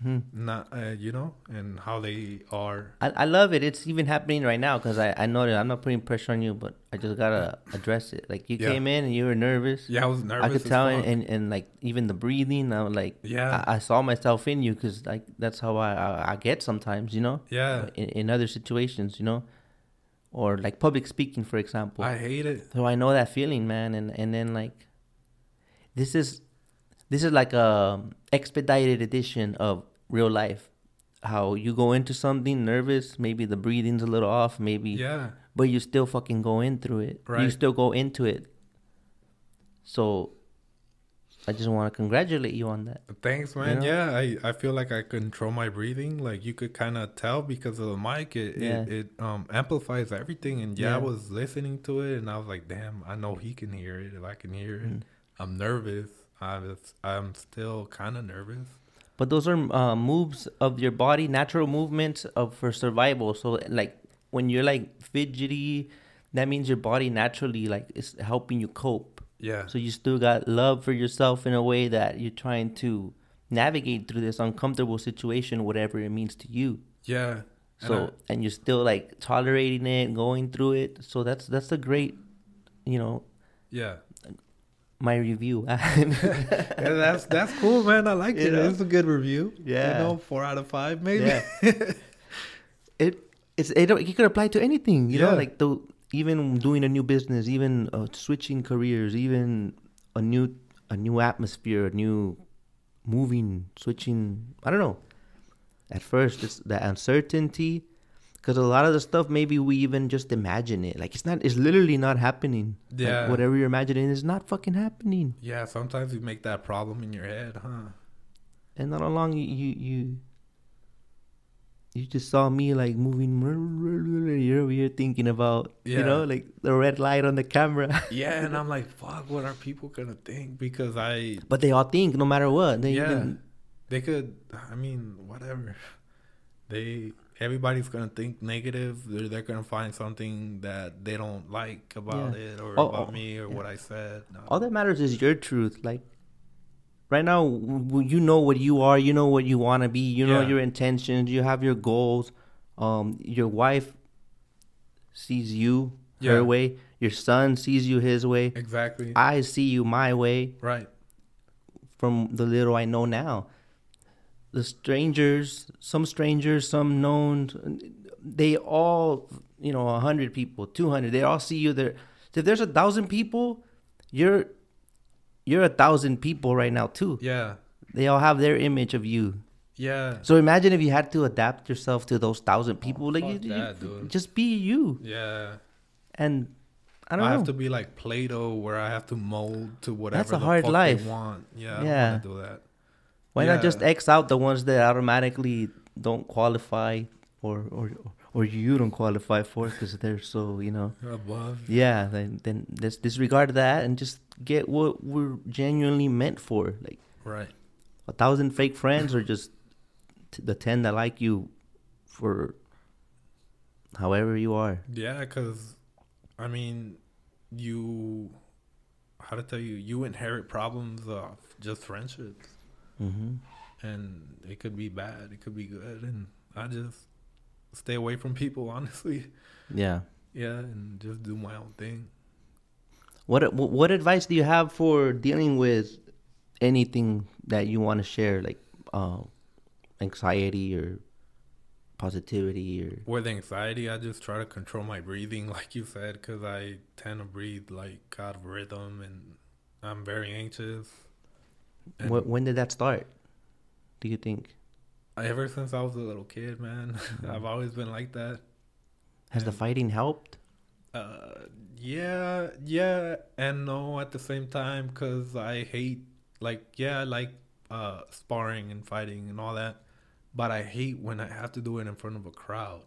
Mhm. Not, uh, you know, and how they are. I, I love it. It's even happening right now because I, I know that I'm not putting pressure on you, but I just gotta address it. Like you Yeah. came in and you were nervous. Yeah, I was nervous. I could tell, fuck. and, and like even the breathing, I was like, yeah, I, I saw myself in you because like that's how I, I I get sometimes, you know, yeah. in, in other situations, you know, or like public speaking, for example. I hate it. so I know that feeling, man, and and then like, this is, this is like a expedited edition of real life. How you go into something nervous, maybe the breathing's a little off, maybe, Yeah, but you still fucking go in through it. right. You still go into it. So, I just want to congratulate you on that. thanks, man. know? Yeah, I, I feel like I control my breathing. Like you could kind of tell because of the mic. It, Yeah. it it um amplifies everything. And yeah, I was listening to it, and I was like, damn, I know he can hear it. If I can hear it, Mhm. I'm nervous. I was, I'm still kind of nervous. But those are uh, moves of your body, natural movements of for survival. So like when you're like fidgety, that means your body naturally like is helping you cope. Yeah, So you still got love for yourself in a way that you're trying to navigate through this uncomfortable situation, whatever it means to you. yeah. And So I- and you're still like tolerating it, going through it. So that's that's a great, you know, yeah. My review. yeah, that's that's cool, man. I like it. know? It's a good review. Yeah. you know, four out of five, maybe. Yeah. it it's it, it could apply to anything you know like the even doing a new business even uh, switching careers even a new a new atmosphere a new moving switching i don't know at first it's the uncertainty because a lot of the stuff maybe we even just imagine it like it's not it's literally not happening Like, Yeah. whatever you're imagining is not fucking happening yeah, sometimes you make that problem in your head, huh? and not long you you you, you just saw me like moving you're over here thinking about you know like the red light on the camera Yeah, and I'm like, fuck, what are people gonna think? Because I, but they all think no matter what they yeah, they could. I mean, whatever. They, everybody's gonna think negative. They're, they're gonna find something that they don't like about Yeah. it or Oh, about oh, me or yeah. what I said. No. all that matters is your truth like right now w- you know what you are you know what you want to be you know Yeah. your intentions you have your goals um your wife sees you her way your son sees you his way exactly. i see you my way right. from the little I know now. The strangers, some strangers, some known, they all, you know, a hundred people, two hundred, they all see you there. If there's a thousand people, you're you're a thousand people right now too. Yeah. They all have their image of you. Yeah. So imagine if you had to adapt yourself to those thousand people, like you, fuck you- that, dude. just be you. Yeah. And I I, don't know. have to be like Play-Doh, where I have to mold to whatever That's a hard life. they want. Yeah. I Yeah. do that. Why not just X out the ones that automatically don't qualify or or or you don't qualify for because they're so you know Above. yeah then then let's disregard that and just get what we're genuinely meant for like Right. a thousand fake friends or just t- the ten that like you for however you are Yeah, because I mean, you how to tell you, you inherit problems of just friendships, mm-hmm. and it could be bad, it could be good, and I just stay away from people, honestly. yeah Yeah, and just do my own thing. what what advice do you have for dealing with anything that you want to share like uh, anxiety or positivity or With anxiety, I just try to control my breathing, like you said, because I tend to breathe like out of rhythm, and I'm very anxious. And Wh- when did that start? Do you think ever since I was a little kid, man. I've always been like that. has the fighting helped? Uh, yeah, yeah, and no at the same time because I hate like yeah, I like uh sparring and fighting and all that, but I hate when I have to do it in front of a crowd.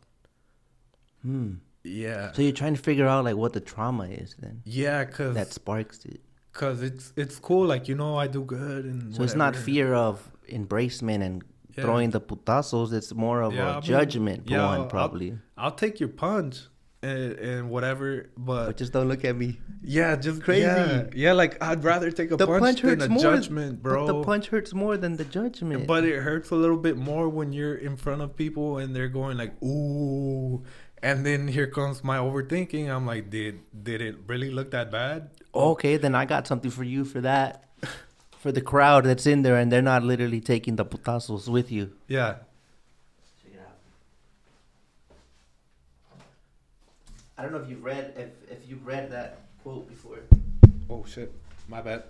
Hmm. Yeah, So you're trying to figure out like what the trauma is then yeah, cause that sparks it. Cause it's it's cool. Like you know, I do good and So it's not fear of embracement and Yeah. throwing the putazos. It's more of Yeah, I a mean, judgment yeah, one I'll- probably. I'll take your punch and, and whatever, but But just don't look at me. yeah, just crazy. Yeah, yeah, like I'd rather take a The punch, punch than a more, judgment, bro. But the punch hurts more than the judgment. But it hurts a little bit more when you're in front of people and they're going like, "Ooh," and then here comes my overthinking. I'm like, "Did did it really look that bad?" okay, then I got something for you for that. For the crowd that's in there and they're not literally taking the putazos with you. Yeah, Check it out. I don't know if you've read if if you've read that quote before. Oh shit, my bad.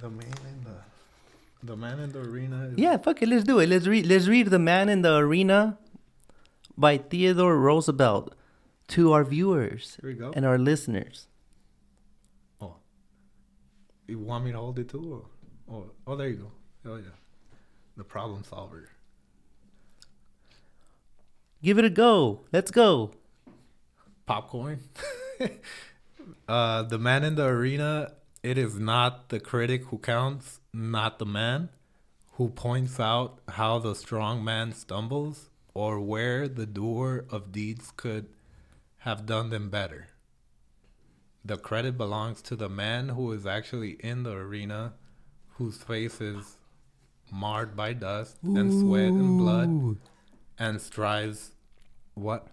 The man in the the man in the arena. Is, Yeah, fuck it, let's do it. Let's read let's read The Man in the Arena by Theodore Roosevelt to our viewers Here we go. and our listeners. oh, you want me to hold it too? Or, oh, oh, there you go. Oh yeah, the problem solver. Give it a go. Let's go. popcorn. uh, the man in the arena. It is not the critic who counts, not the man who points out how the strong man stumbles or where the doer of deeds could have done them better. The credit belongs to the man who is actually in the arena, whose face is marred by dust and sweat and blood, and strives what?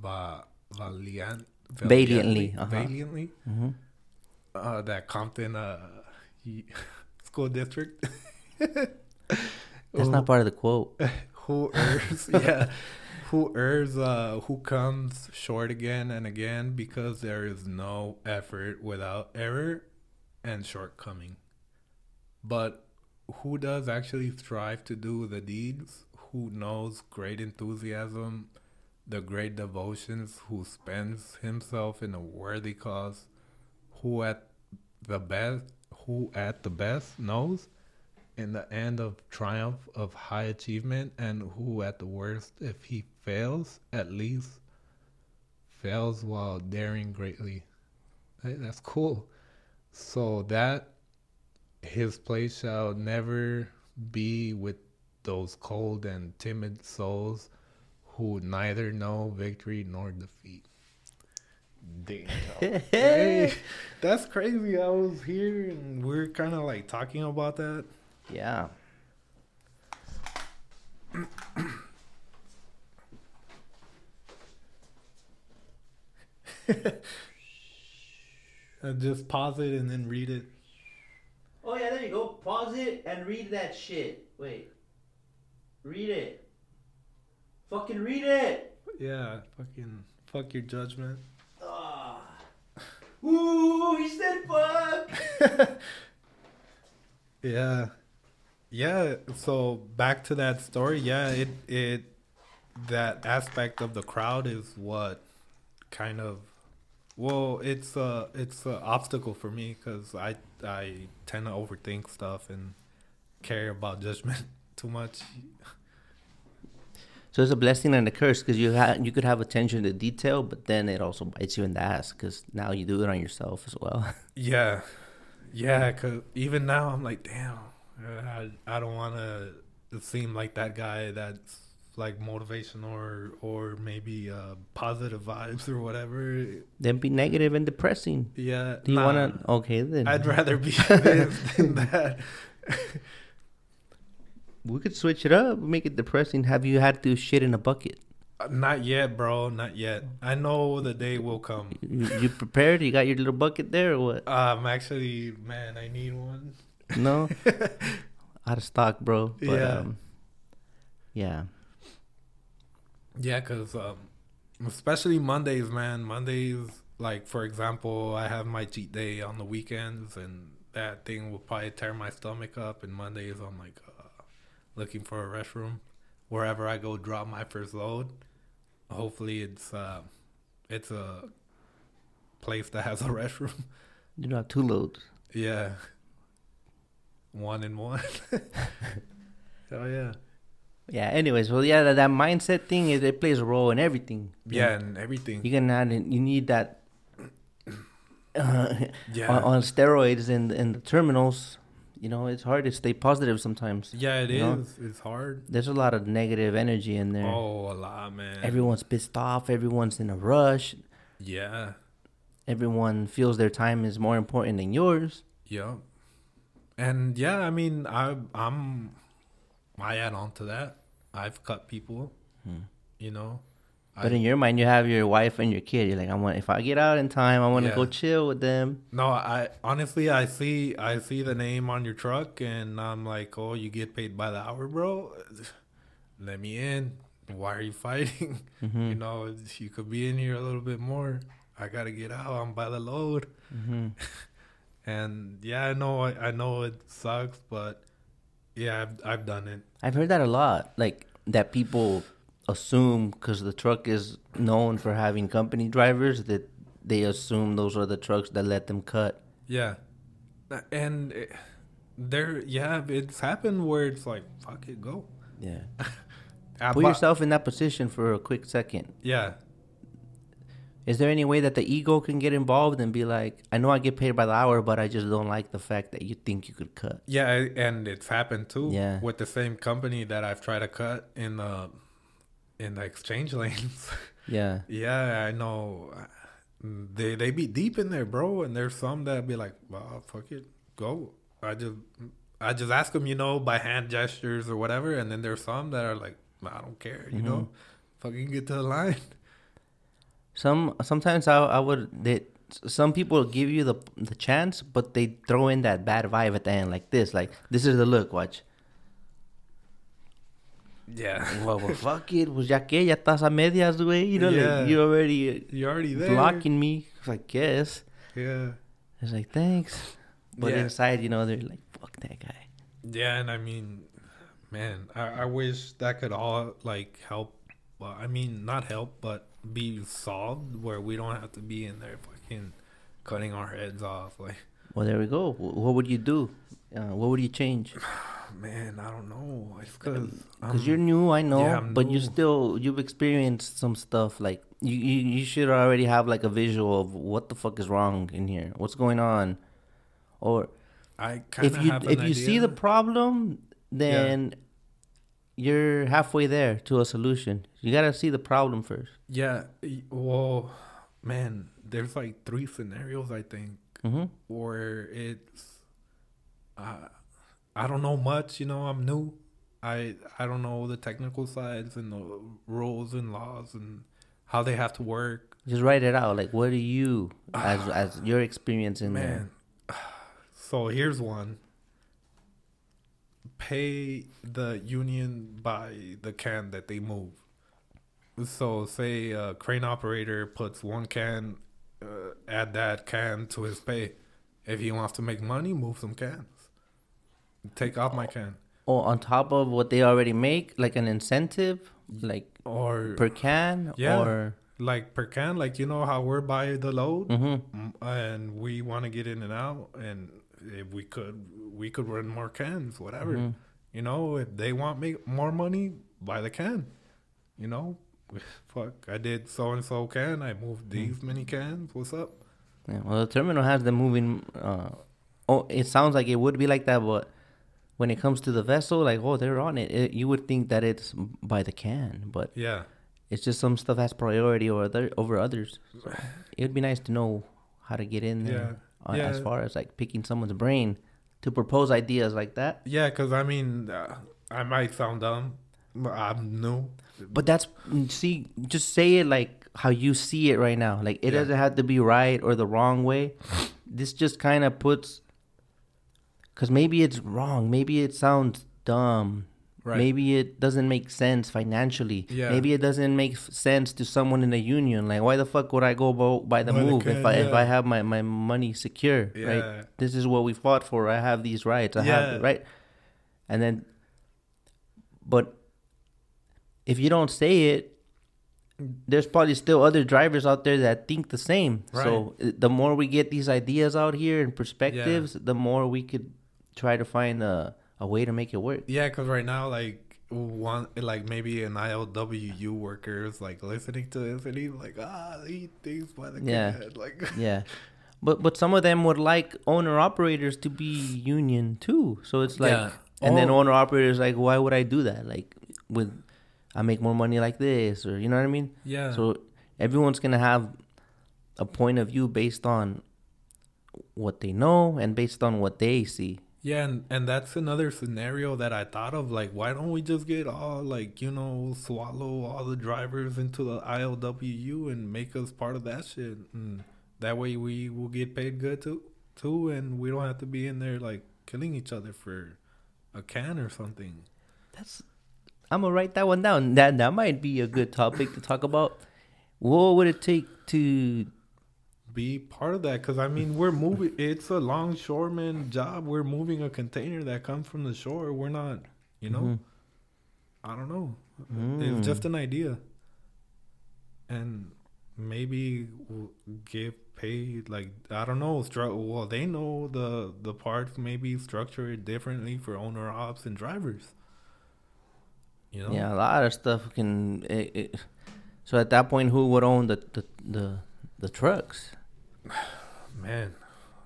Va- valiant, Valiantly, uh-huh. valiantly, hmm uh, that Compton uh, he- school district. That's not part of the quote. who errs, yeah, who errs, uh, who comes short again and again because there is no effort without error and shortcoming. But who does actually strive to do the deeds? Who knows great enthusiasm, the great devotions? Who spends himself in a worthy cause? Who at the best, who at the best knows in the end of triumph of high achievement, and who at the worst, if he fails, at least fails while daring greatly. That's cool. So that his place shall never be with those cold and timid souls who neither know victory nor defeat. Damn. hey, that's crazy. I was here and we're kind of like talking about that. Yeah. Just pause it and then read it. Oh yeah, there you go. pause it and read that shit. Wait. Read it. Fucking read it. Yeah, fucking fuck your judgment. Ooh, he said fuck. Yeah. Yeah, so back to that story. Yeah, it it that aspect of the crowd is what kind of well, it's a it's an obstacle for me cuz I I tend to overthink stuff and care about judgment too much. So it's a blessing and a curse because you ha- you could have attention to detail, but then it also bites you in the ass because now you do it on yourself as well. Yeah. Yeah, cuz even now I'm like, damn. I I don't want to seem like that guy that's like motivational or or maybe uh, positive vibes or whatever. then be negative and depressing. Yeah. Do you nah, want to? Okay, then. I'd rather be this than that. We could switch it up, make it depressing. Have you had to shit in a bucket? Uh, Not yet, bro. Not yet. I know the day will come. You, you prepared? You got your little bucket there, or what? Um, actually, man, I need one. No, out of stock, bro. But, Yeah. Um, yeah. Yeah, cause um, especially Mondays, man. Mondays, like for example, I have my cheat day on the weekends, and that thing will probably tear my stomach up. And Mondays, I'm like looking for a restroom wherever I go drop my first load. Hopefully, it's uh, it's a place that has a restroom. You don't have two loads. Yeah, one and one. oh yeah. Yeah. Anyways, well, yeah, that, that mindset thing it, it plays a role in everything. Yeah, and everything. You can add. in- You need that. Uh, Yeah. on, on steroids and in the terminals, you know, it's hard to stay positive sometimes. yeah, it is. know? It's hard. There's a lot of negative energy in there. Oh, a lot, man. Everyone's pissed off. Everyone's in a rush. Yeah. Everyone feels their time is more important than yours. Yeah. And yeah, I mean, I I'm I add on to that. I've cut people, hmm. you know. But I, in your mind, you have your wife and your kid. You're like, I want if I get out in time, I want to Yeah. go chill with them. no, I honestly I see I see the name on your truck and I'm like, "Oh, you get paid by the hour, bro? Let me in. Why are you fighting? Mm-hmm. You know, you could be in here a little bit more. I got to get out. I'm by the load." Mm-hmm. And yeah, I know I, I know it sucks, but yeah, I've I've done it. I've heard that a lot. Like that people assume because the truck is known for having company drivers that they assume those are the trucks that let them cut. Yeah, and it, there, yeah, it's happened where it's like, fuck it, go. Yeah. Put bu- yourself in that position for a quick second. Yeah, Is there any way that the ego can get involved and be like, I know I get paid by the hour, but I just don't like the fact that you think you could cut? yeah, and it's happened too. Yeah. with the same company that I've tried to cut in the in the exchange lanes. Yeah. yeah, I know. Mm, they they be deep in there, bro, and there's some that be like, well, fuck it, go. I just I just ask them, you know, by hand gestures or whatever, and then there's some that are like, I don't care, you know, mm-hmm. fucking get to the line. Some sometimes I I would they some people give you the the chance, but they throw in that bad vibe at the end like this, like this is the look. Watch. Yeah, well, well, fuck it. Pues ya que ya estás a medias, güey. You know, Yeah. like you already uh, you're already there. blocking me. I guess. Yeah, It's like thanks, but Yeah. inside, you know, they're like, fuck that guy. yeah, and I mean, man, I, I wish that could all like help. Well, I mean, not help, but be solved where we don't have to be in there fucking cutting our heads off. Like, Well, there we go. What would you do? Uh, what would you change? man, I don't know. It's because Because you're new, I know, yeah, but you still you've experienced some stuff. Like you, you, you should already have like a visual of what the fuck is wrong in here, what's going on, or I if you have if you see the problem, then you're halfway there to a solution. You gotta see the problem first. yeah, well, man, there's like three scenarios I think hmm where it's uh, I don't know much, you know, I'm new. I I don't know the technical sides and the rules and laws and how they have to work. Just write it out. Like, what do you, as as your experience in there? Man. So here's one. pay the union by the can that they move. So, say a crane operator puts one can, uh, add that can to his pay. If he wants to make money, move some cans. Take off my can. Or on top of what they already make, like an incentive, like Or per can, Yeah. or like per can, like you know how we're by the load, Mhm. Mm, and we want to get in and out, and if we could, we could run more cans, whatever. Mhm. You know, if they want make more money, buy the can. You know, fuck, I did so and so can, I moved these many cans. What's up? Yeah, well, the terminal has them moving. Uh, oh, it sounds like it would be like that, but when it comes to the vessel, like oh, they're on it. it you would think that it's by the can, but Yeah, it's just some stuff has priority over other over others. So it would be nice to know how to get in there. uh, As Yeah. far as like picking someone's brain to propose ideas like that. yeah, because I mean, uh, I might sound dumb, but I'm new. But that's see, just say it like how you see it right now. Like it Yeah. doesn't have to be right or the wrong way. This just kind of puts, because maybe it's wrong. Maybe it sounds dumb. Right. Maybe it doesn't make sense financially. Yeah. Maybe it doesn't make sense to someone in a union. Like, why the fuck would I go by the the move if can, I if. I have my, my money secure? Yeah. Right. This is what we fought for. I have these rights. I Yeah. have right. And then, but if you don't say it, there's probably still other drivers out there that think the same. Right. So the more we get these ideas out here and perspectives, the more we could try to find a, a way to make it work. Yeah, because right now, like one, like maybe an ILWU worker is like listening to this and he's like, ah, he thinks by the Yeah. can. Like, Yeah. But but some of them would like owner operators to be union too. So it's like Yeah. and then Oh. owner operators like why would I do that? Like with I make more money like this or you know what I mean? yeah. So everyone's gonna have a point of view based on what they know and based on what they see. Yeah, and, and that's another scenario that I thought of. Like, why don't we just get all, like, you know, swallow all the drivers into the ILWU and make us part of that shit? And that way we will get paid good too, too, and we don't have to be in there, like, killing each other for a can or something. That's I'm gonna write that one down. That that might be a good topic to talk about. What would it take to Be part of that. Because, I mean, we're moving, it's a longshoreman job. We're moving a container that comes from the shore. We're not, you know, Mhm. I don't know. Mm. It's just an idea. And maybe give paid like I don't know. Stru- well, they know the the parts maybe structure it differently for owner ops and drivers. You know. Yeah, a lot of stuff can. It, it, so at that point, who would own the the the, the trucks? Man,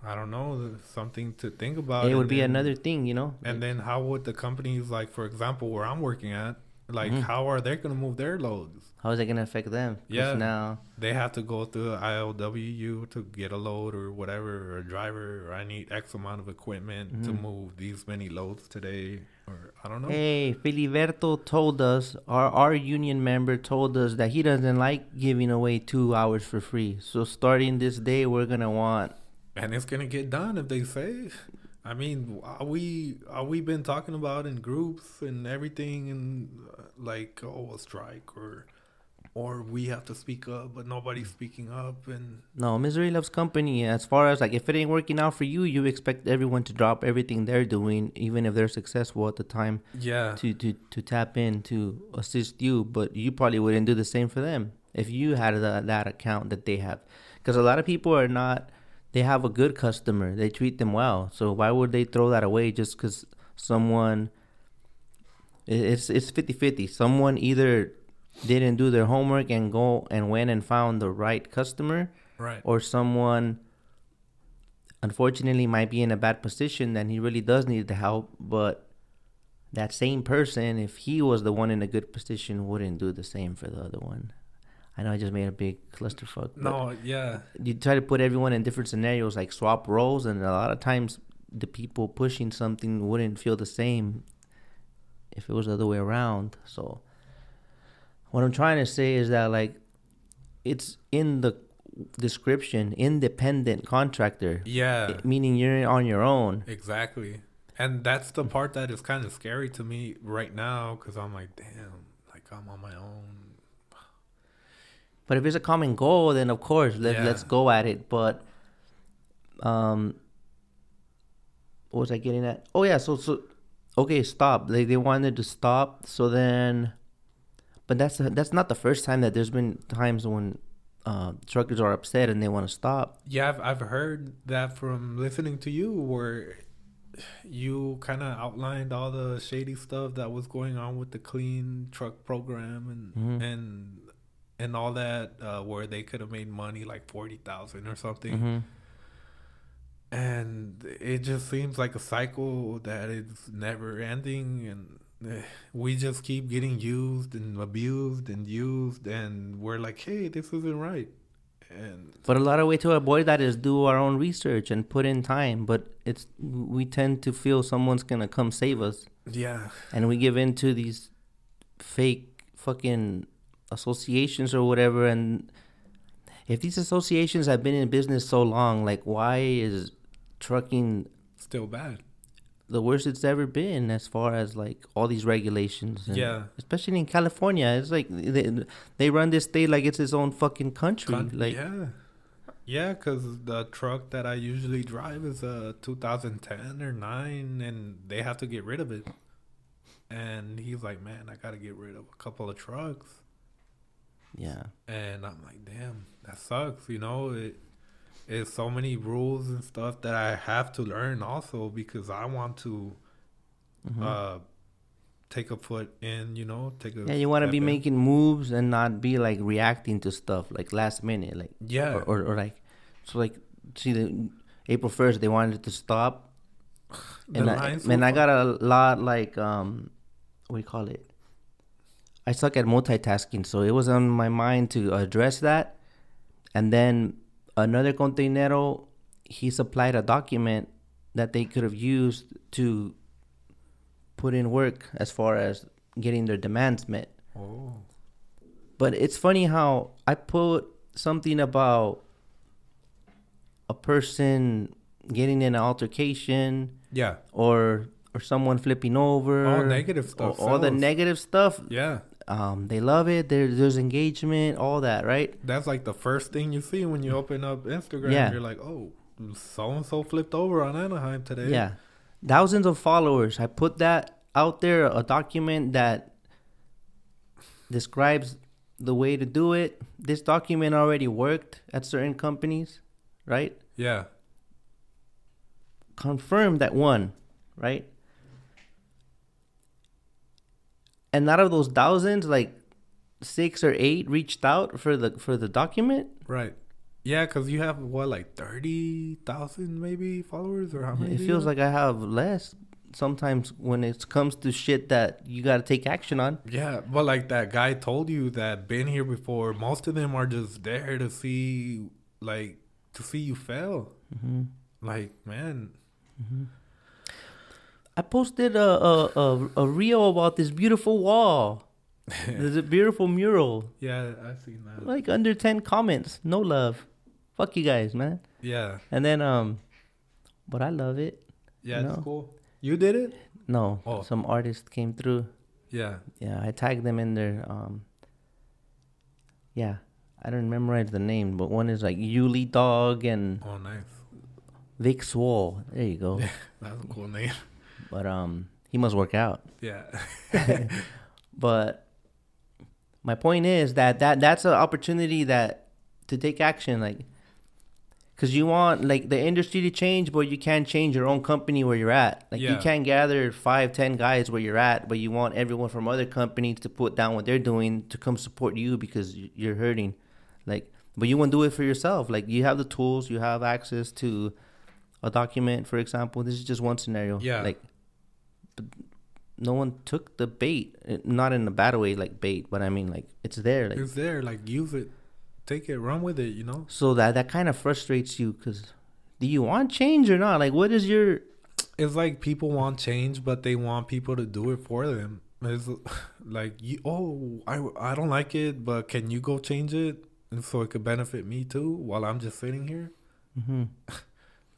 I don't know. Something to think about. it and would be then- another thing, you know. And then how would the companies like, for example, where I'm working at, like, Mhm. how are they gonna move their loads? How is it gonna affect them? Yeah. Now, they have to go through ILWU to get a load or whatever, or a driver, or I need X amount of equipment to Mhm. move these many loads today, or I don't know. hey, Filiberto told us, our our union member told us that he doesn't like giving away two hours for free. So starting this day, we're gonna want. And it's gonna get done if they say. I mean, are we are we been talking about in groups and everything, and uh, like oh a strike or or we have to speak up, but nobody's speaking up, and No, misery loves company. As far as like, if it ain't working out for you, you expect everyone to drop everything they're doing, even if they're successful at the time. yeah, to, to, to tap in to assist you, but you probably wouldn't do the same for them if you had the, that account that they have. Because a lot of people are not, they have a good customer, they treat them well. So why would they throw that away just because someone, it's it's 50 50. Someone either didn't do their homework and go and went and found the right customer, right, or someone unfortunately might be in a bad position and he really does need the help but that same person if he was the one in a good position wouldn't do the same for the other one. I know i just made a big clusterfuck no, yeah, you try to put everyone in different scenarios like swap roles and a lot of times the people pushing something wouldn't feel the same if it was the other way around so what i'm trying to say is that like it's in the description independent contractor yeah, meaning you're on your own exactly. And that's the part that is kind of scary to me right now because I'm like, damn, like I'm on my own. But if it's a common goal, then of course let Yeah. let's go at it. But um, what was I getting at? Oh yeah, so so okay, stop. They they wanted to stop. So then, but that's that's not the first time that there's been times when uh, truckers are upset and they want to stop. Yeah, I've, I've heard that from listening to you where you kind of outlined all the shady stuff that was going on with the clean truck program and Mhm. and and all that uh, where they could have made money like 40,000 or something. hmm and it just seems like a cycle that is never ending and we just keep getting used and abused and used and we're like hey this isn't right and But a lot of way to avoid that is do our own research and put in time. But it's we tend to feel someone's gonna come save us. yeah and we give in to these fake fucking associations or whatever and if these associations have been in business so long like why is trucking still bad the worst it's ever been as far as like all these regulations and Yeah. especially in california it's like they, they run this state like it's its own fucking country Con- like yeah yeah because the truck that i usually drive is a 2010 or 9 and they have to get rid of it and he's like man i gotta get rid of a couple of trucks yeah and I'm like, damn, that sucks. You know, it it's so many rules and stuff that I have to learn also because I want to Mhm. uh take a foot in. You know, take a yeah you want to be in. making moves and not be like reacting to stuff like last minute like yeah or, or, or like so like see the April first they wanted to stop The and I, and I got a lot like um what do you call it I suck at multitasking so it was on my mind to address that and then another containero he supplied a document that they could have used to put in work as far as getting their demands met oh but it's funny how I put something about a person getting in an altercation yeah or or someone flipping over. All negative stuff All, all the negative stuff. yeah. Um, they love it. There, there's engagement, all that, right? That's like the first thing you see when you open up Instagram. Yeah. You're like, oh, so and so flipped over on Anaheim today. Yeah. Thousands of followers. I put that out there, a document that describes the way to do it. This document already worked at certain companies, right? Yeah. confirmed that one, right? And out of those thousands, like six or eight reached out for the for the document. Right. Yeah, because you have what, like thirty thousand maybe followers, or how many? It feels like I have less sometimes when it comes to shit that you got to take action on. Yeah, but like that guy told you that been here before. Most of them are just there to see, like, to see you fail. hmm Like, man, I posted a a, a a reel about this beautiful wall. There's a beautiful mural. yeah, I've seen that. Like under ten comments, no love. Fuck you guys, man. Yeah, And then um, but I love it. yeah, No. it's cool. You did it? No, Oh. some artist came through. Yeah, Yeah, I tagged them in there. Um, yeah, I don't memorize the name, but one is like Yuli Dog and oh, nice. Vic Swole. There you go. Yeah, That's a cool name. But um, he must work out. Yeah, But my point is that that that's an opportunity that to take action, like, cause you want like the industry to change, but you can't change your own company where you're at. Like you can't gather five, ten guys where you're at, but you want everyone from other companies to put down what they're doing to come support you because you're hurting. Like, but you want to do it for yourself. Like you have the tools, you have access to a document, for example. This is just one scenario. Yeah. Like, no one took the bait. Uh, Not in a bad way, like bait, but I mean, like it's there. Like it's there. Like, use it, take it, run with it. You know. so that that kind of frustrates you because do you want change or not? Like, what is your It's like people want change, but they want people to do it for them. It's like, you, oh, I, I don't like it, but can you go change it? And so it could benefit me too while I'm just sitting here. hmm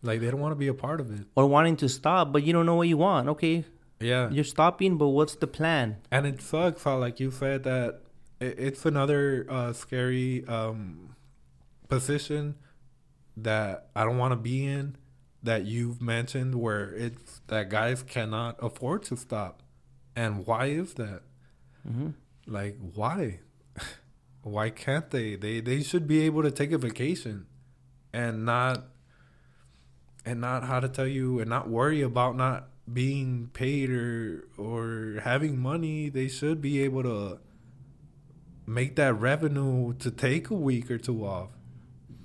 Like they don't want to be a part of it. or wanting to stop, but you don't know what you want. Okay, Yeah. you're stopping, but what's the plan? And it sucks how, like you said, that it's another uh, scary um, position that I don't want to be in. That you've mentioned, where it's that guys cannot afford to stop, and why is that? Mm-hmm. Like, why? why can't they? They they should be able to take a vacation, and not, and not how to tell you, and not worry about not being paid or or having money. They should be able to make that revenue to take a week or two off.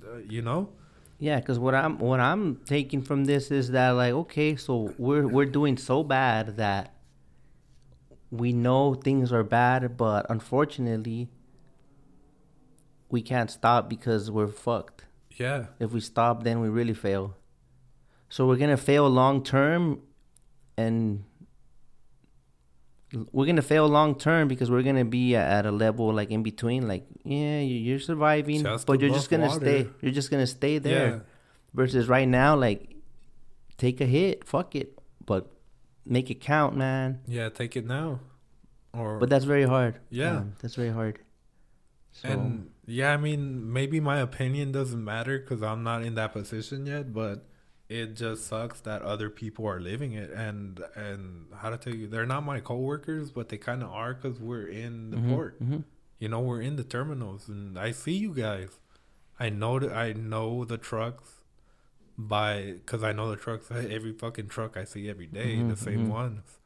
Uh, you know? Yeah, because what I'm what I'm taking from this is that like okay, so we're we're doing so bad that we know things are bad, but unfortunately we can't stop because we're fucked. Yeah. If we stop, then we really fail. So we're gonna fail long term, and we're gonna fail long term because we're gonna be at a level like in between. Like, yeah, you- you're surviving, Just but you're just gonna water. stay. You're just gonna stay there. Yeah. Versus right now, like, take a hit, fuck it, but make it count, man. Yeah, take it now. Or But that's very hard. Yeah. Um, that's very hard. So, And yeah, I mean, maybe my opinion doesn't matter because I'm not in that position yet. But it just sucks that other people are living it, and and how to tell you, they're not my coworkers, but they kind of are because we're in the mhm, port. mhm. You know, we're in the terminals, and I see you guys. I know that I know the trucks by because I know the trucks. Every fucking truck I see every day, Mhm, the same mhm. ones,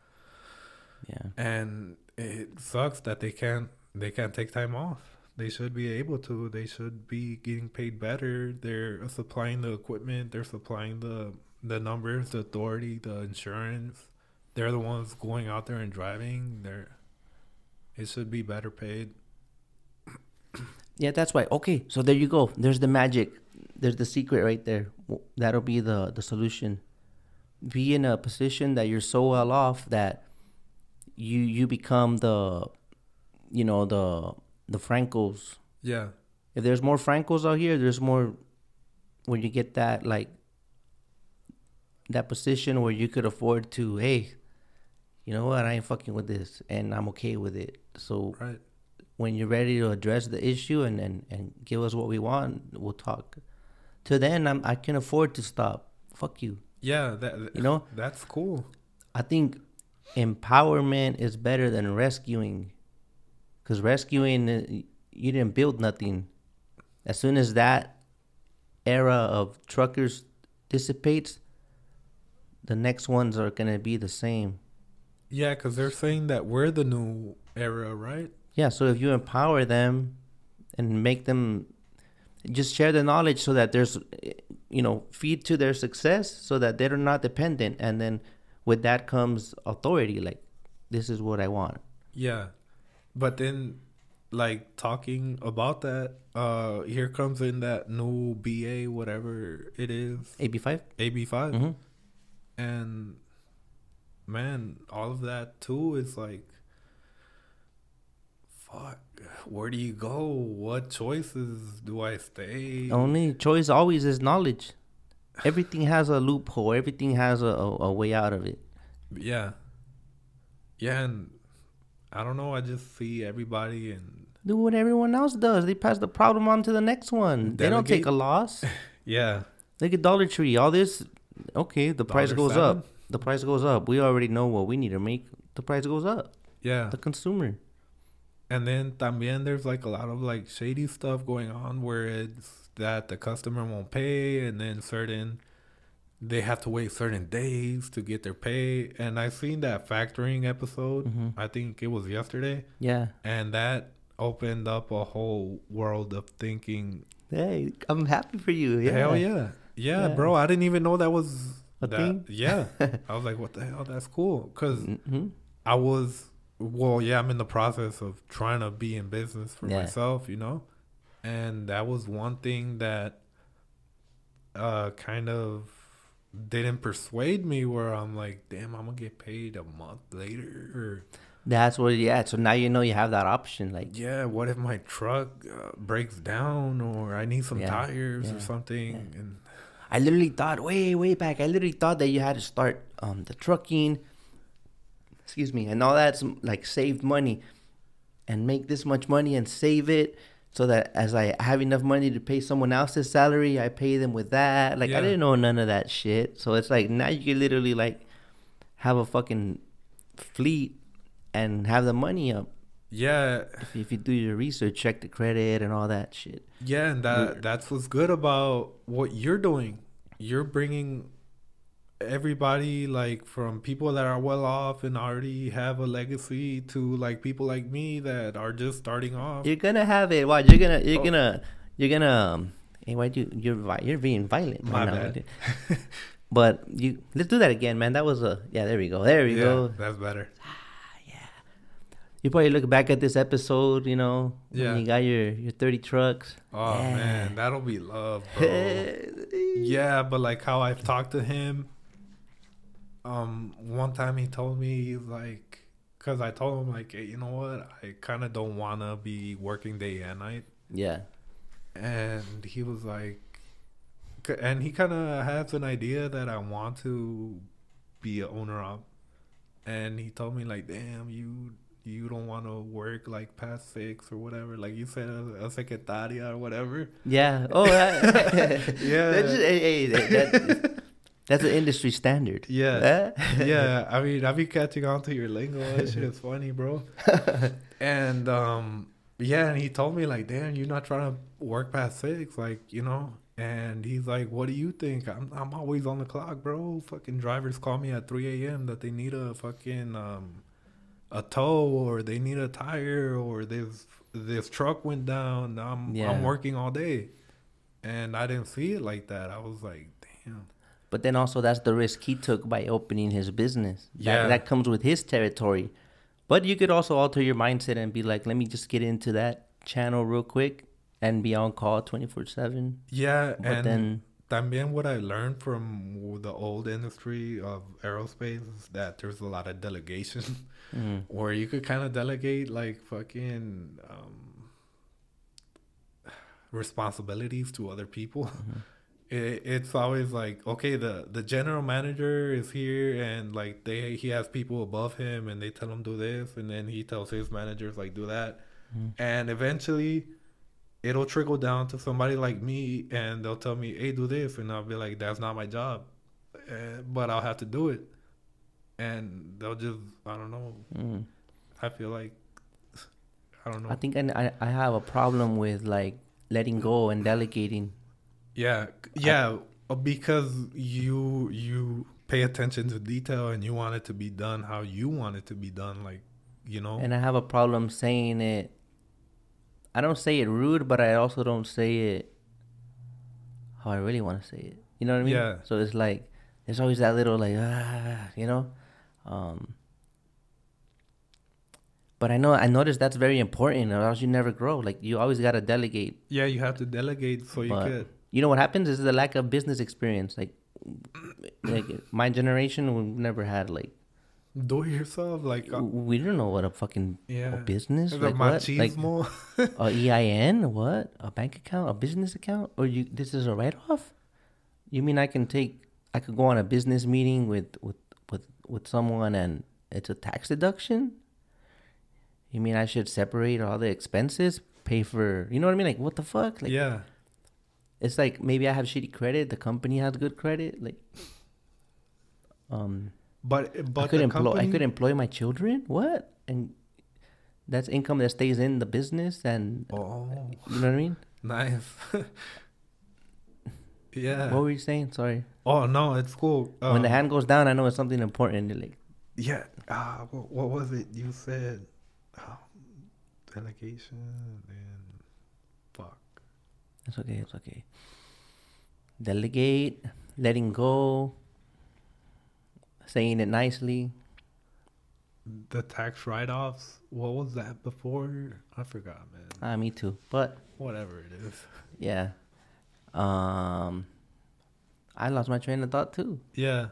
Yeah. and it sucks that they can't they can't take time off. They should be able to. They should be getting paid better. They're supplying the equipment. They're supplying the the numbers, the authority, the insurance. They're the ones going out there and driving. They're it should be better paid. Yeah, that's why. Okay, so there you go. There's the magic. There's the secret right there. That'll be the the solution. Be in a position that you're so well off that you you become the, you know the the Francos. Yeah. If there's more Francos out here, there's more. When you get that like. That position where you could afford to, hey, you know what? I ain't fucking with this, and I'm okay with it. So Right. when you're ready to address the issue and, and, and give us what we want, we'll talk. To then, I'm, I can afford to stop. Fuck you. Yeah, that You know? that's cool. I think empowerment is better than rescuing. Because rescuing, uh, you didn't build nothing. As soon as that era of truckers dissipates, the next ones are going to be the same. Yeah, because they're saying that we're the new era, right? Yeah, so if you empower them and make them just share the knowledge so that there's you know, feed to their success so that they're not dependent and then with that comes authority like this is what I want. Yeah, but then like talking about that, uh, here comes in that new BA, whatever it is, AB5? AB 5 Mhm. and man, all of that too is like, fuck. Where do you go? What choices do I stay? Only choice always is knowledge. Everything has a loophole. Everything has a, a, a way out of it. Yeah. Yeah, and I don't know. I just see everybody and Do what everyone else does. They pass the problem on to the next one. They don't take a loss. yeah. Look at Dollar Tree. All this, okay, the price Dollar goes seven? up. The price goes up. We already know what we need to make. The price goes up. Yeah. The consumer. And then también there's like a lot of like shady stuff going on where it's that the customer won't pay and then certain they have to wait certain days to get their pay. And I seen that factoring episode. Mhm. I think it was yesterday. Yeah. And that opened up a whole world of thinking. Hey, I'm happy for you. Yeah. Hell yeah. yeah. Yeah. bro. I didn't even know that was A that. thing? Yeah. I was like, what the hell? That's cool. Because hmm I was well, yeah, I'm in the process of trying to be in business for Yeah. myself, you know? And that was one thing that uh kind of didn't persuade me where I'm like, damn, I'm gonna get paid a month later or That's what. Yeah. So now you know you have that option. Like, yeah, what if my truck uh, breaks down or I need some Yeah, tires yeah, or something yeah. and I literally thought way, way back. I literally thought that you had to start um the trucking, excuse me, and all that's like saved money, and make this much money and save it so that as I have enough money to pay someone else's salary, I pay them with that. Like Yeah. I didn't know none of that shit. So it's like now you can literally like have a fucking fleet and have the money up Yeah, if, if you do your research, check the credit and all that shit. yeah, and that that's what's good about what you're doing. You're bringing everybody like from people that are well off and already have a legacy to like people like me that are just starting off. You're gonna have it. Why? You're gonna you're Oh. gonna you're gonna. Um, hey, why do you you're you're being violent? My now. bad. But you let's do that again, man. That was a yeah. There we go. There we yeah, go. that's better. You probably look back at this episode, you know, Yeah. when you got your your thirty trucks. Oh Yeah. man, that'll be love, bro. yeah, but like how I've talked to him. Um, one time he told me he's like, cause I told him like, hey, you know what, I kind of don't wanna be working day and night, yeah. and he was like, and he kind of has an idea that I want to be a owner of, and he told me like, damn, you. You don't want to work like past six or whatever, like you said, a, a secretaria or whatever. Yeah. Oh, that, Yeah. That's, just- hey, hey, that- that's an industry standard. Yeah. Huh? yeah, I mean, I be catching on to your lingo. That shit is funny, bro. and um, yeah, and he told me like, "Damn, you're not trying to work past six, like you know." And he's like, "What do you think? I'm I'm always on the clock, bro. Fucking drivers call me at 3 a.m. that they need a fucking um, a tow or they need a tire or this this truck went down. I'm Yeah. I'm working all day." And I didn't see it like that. I was like, "Damn." But then also that's the risk he took by opening his business. Yeah. That, that comes with his territory. But you could also alter your mindset and be like, let me just get into that channel real quick and be on call 24 7. Yeah, But and then, También what I learned from the old industry of aerospace is that there's a lot of delegation mm, where you could kind of delegate like fucking um, responsibilities to other people. Mm-hmm. It, it's always like okay, the the general manager is here and like they he has people above him and they tell him do this and then he tells his managers like do that, Mhm. and eventually it'll trickle down to somebody like me and they'll tell me hey do this and i'll be like that's not my job uh, but i'll have to do it and they'll just i don't know mm. i feel like i don't know I think I, I have a problem with like letting go and delegating. Yeah yeah uh, because you you pay attention to detail and you want it to be done how you want it to be done like you know And I have a problem saying it. I don't say it rude, but I also don't say it how I really want to say it. You know what I mean? Yeah. So it's like there's always that little like ah, you know. Um, but I know I noticed that's very important, or else you never grow. Like you always gotta delegate. yeah you have to delegate so you But could you know what happens? Is the lack of business experience. Like, like my generation, we never had like do it yourself like uh, we don't know what a fucking yeah. a business like what? Like a EIN what? A bank account? A business account? Or you this is a write off you mean I can take I could go on a business meeting with with with with someone and it's a tax deduction? You mean I should separate all the expenses pay for you know what I mean? Like what the fuck? Like yeah it's like maybe I have shitty credit the company has good credit like um but but I could employ company, I could employ my children. What? And that's income that stays in the business and oh you know what I mean? Nice. yeah. What were you saying? Sorry. oh no, it's cool. when the Um, hand goes down, I know it's something important. Like, Yeah. Ah, what, what was it you said? Um, delegation fuck. It's okay, it's okay. Delegate, letting go, saying it nicely. The tax write-offs. What was that before? I forgot, man. Ah, me too. But Whatever it is. yeah. Um I lost my train of thought too. Yeah.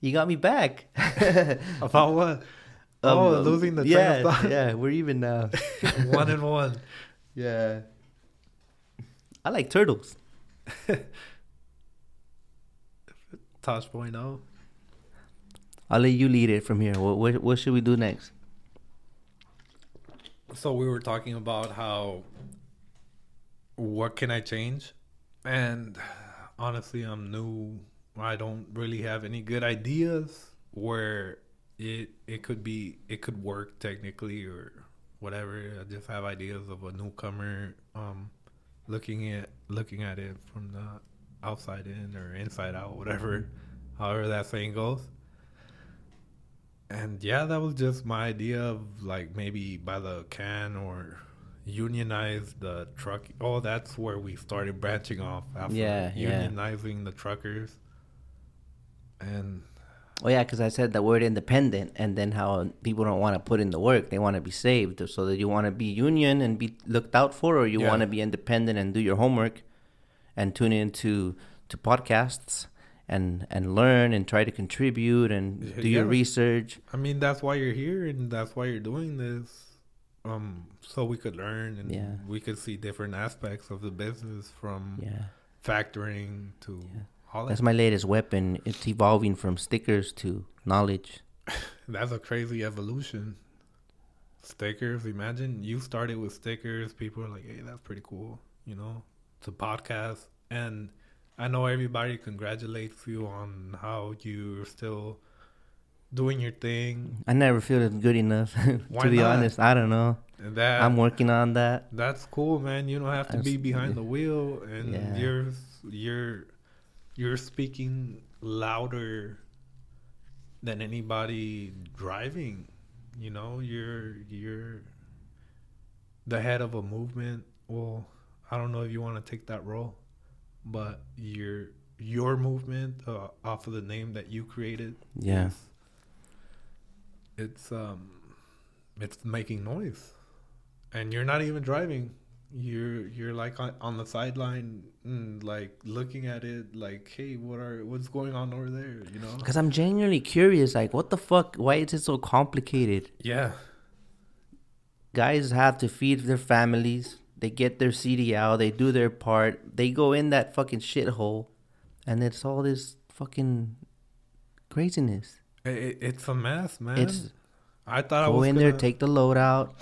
You got me back. About what? oh, Um, losing the train yeah, of thought. Yeah, we're even now. one and one. Yeah. I like turtles. Tosh.0. I'll let you lead it from here. What what, what should we do next? So we were talking about how what can I change? And honestly, I'm new. I don't really have any good ideas where it it could be it could work technically or whatever. I just have ideas of a newcomer um looking at looking at it from the outside in or inside out, whatever however that saying goes. And yeah, that was just my idea of like maybe by the can or unionize the truck. Oh, that's where we started branching off after Yeah, yeah. unionizing the truckers. And Oh yeah, because I said the word independent, and then how people don't want to put in the work; they want to be saved. So that you want to be union and be looked out for, or you Yeah. want to be independent and do your homework, and tune into to podcasts and and learn and try to contribute and Yeah, do your research. I mean, that's why you're here and that's why you're doing this. Um, so we could learn and Yeah. we could see different aspects of the business from Yeah, factoring to All that. that's my latest weapon. It's evolving from stickers to knowledge. That's a crazy evolution. Stickers, imagine you started with stickers. People are like, hey, that's pretty cool, you know, to podcast. And I know everybody congratulates you on how you're still doing your thing. I never feel it's good enough. To be not? honest, I don't know. That I'm working on that. That's cool, man. You don't have to I'm be behind the wheel, and Yeah. you're you're you're speaking louder than anybody driving. You know, you're you're the head of a movement. Well, I don't know if you want to take that role, but your your movement uh, off of the name that you created. Yeah. is- it's um, it's making noise and you're not even driving you're you're like on, on the sideline mm, like looking at it like hey what are what's going on over there you know Because I'm genuinely curious, like, what the fuck? Why is it so complicated? yeah Guys have to feed their families. They get their CDL. They do their part. They go in that fucking shithole, and it's all this fucking craziness. it, it- it's a mess man It's i thought i go was in there, gonna take the load out,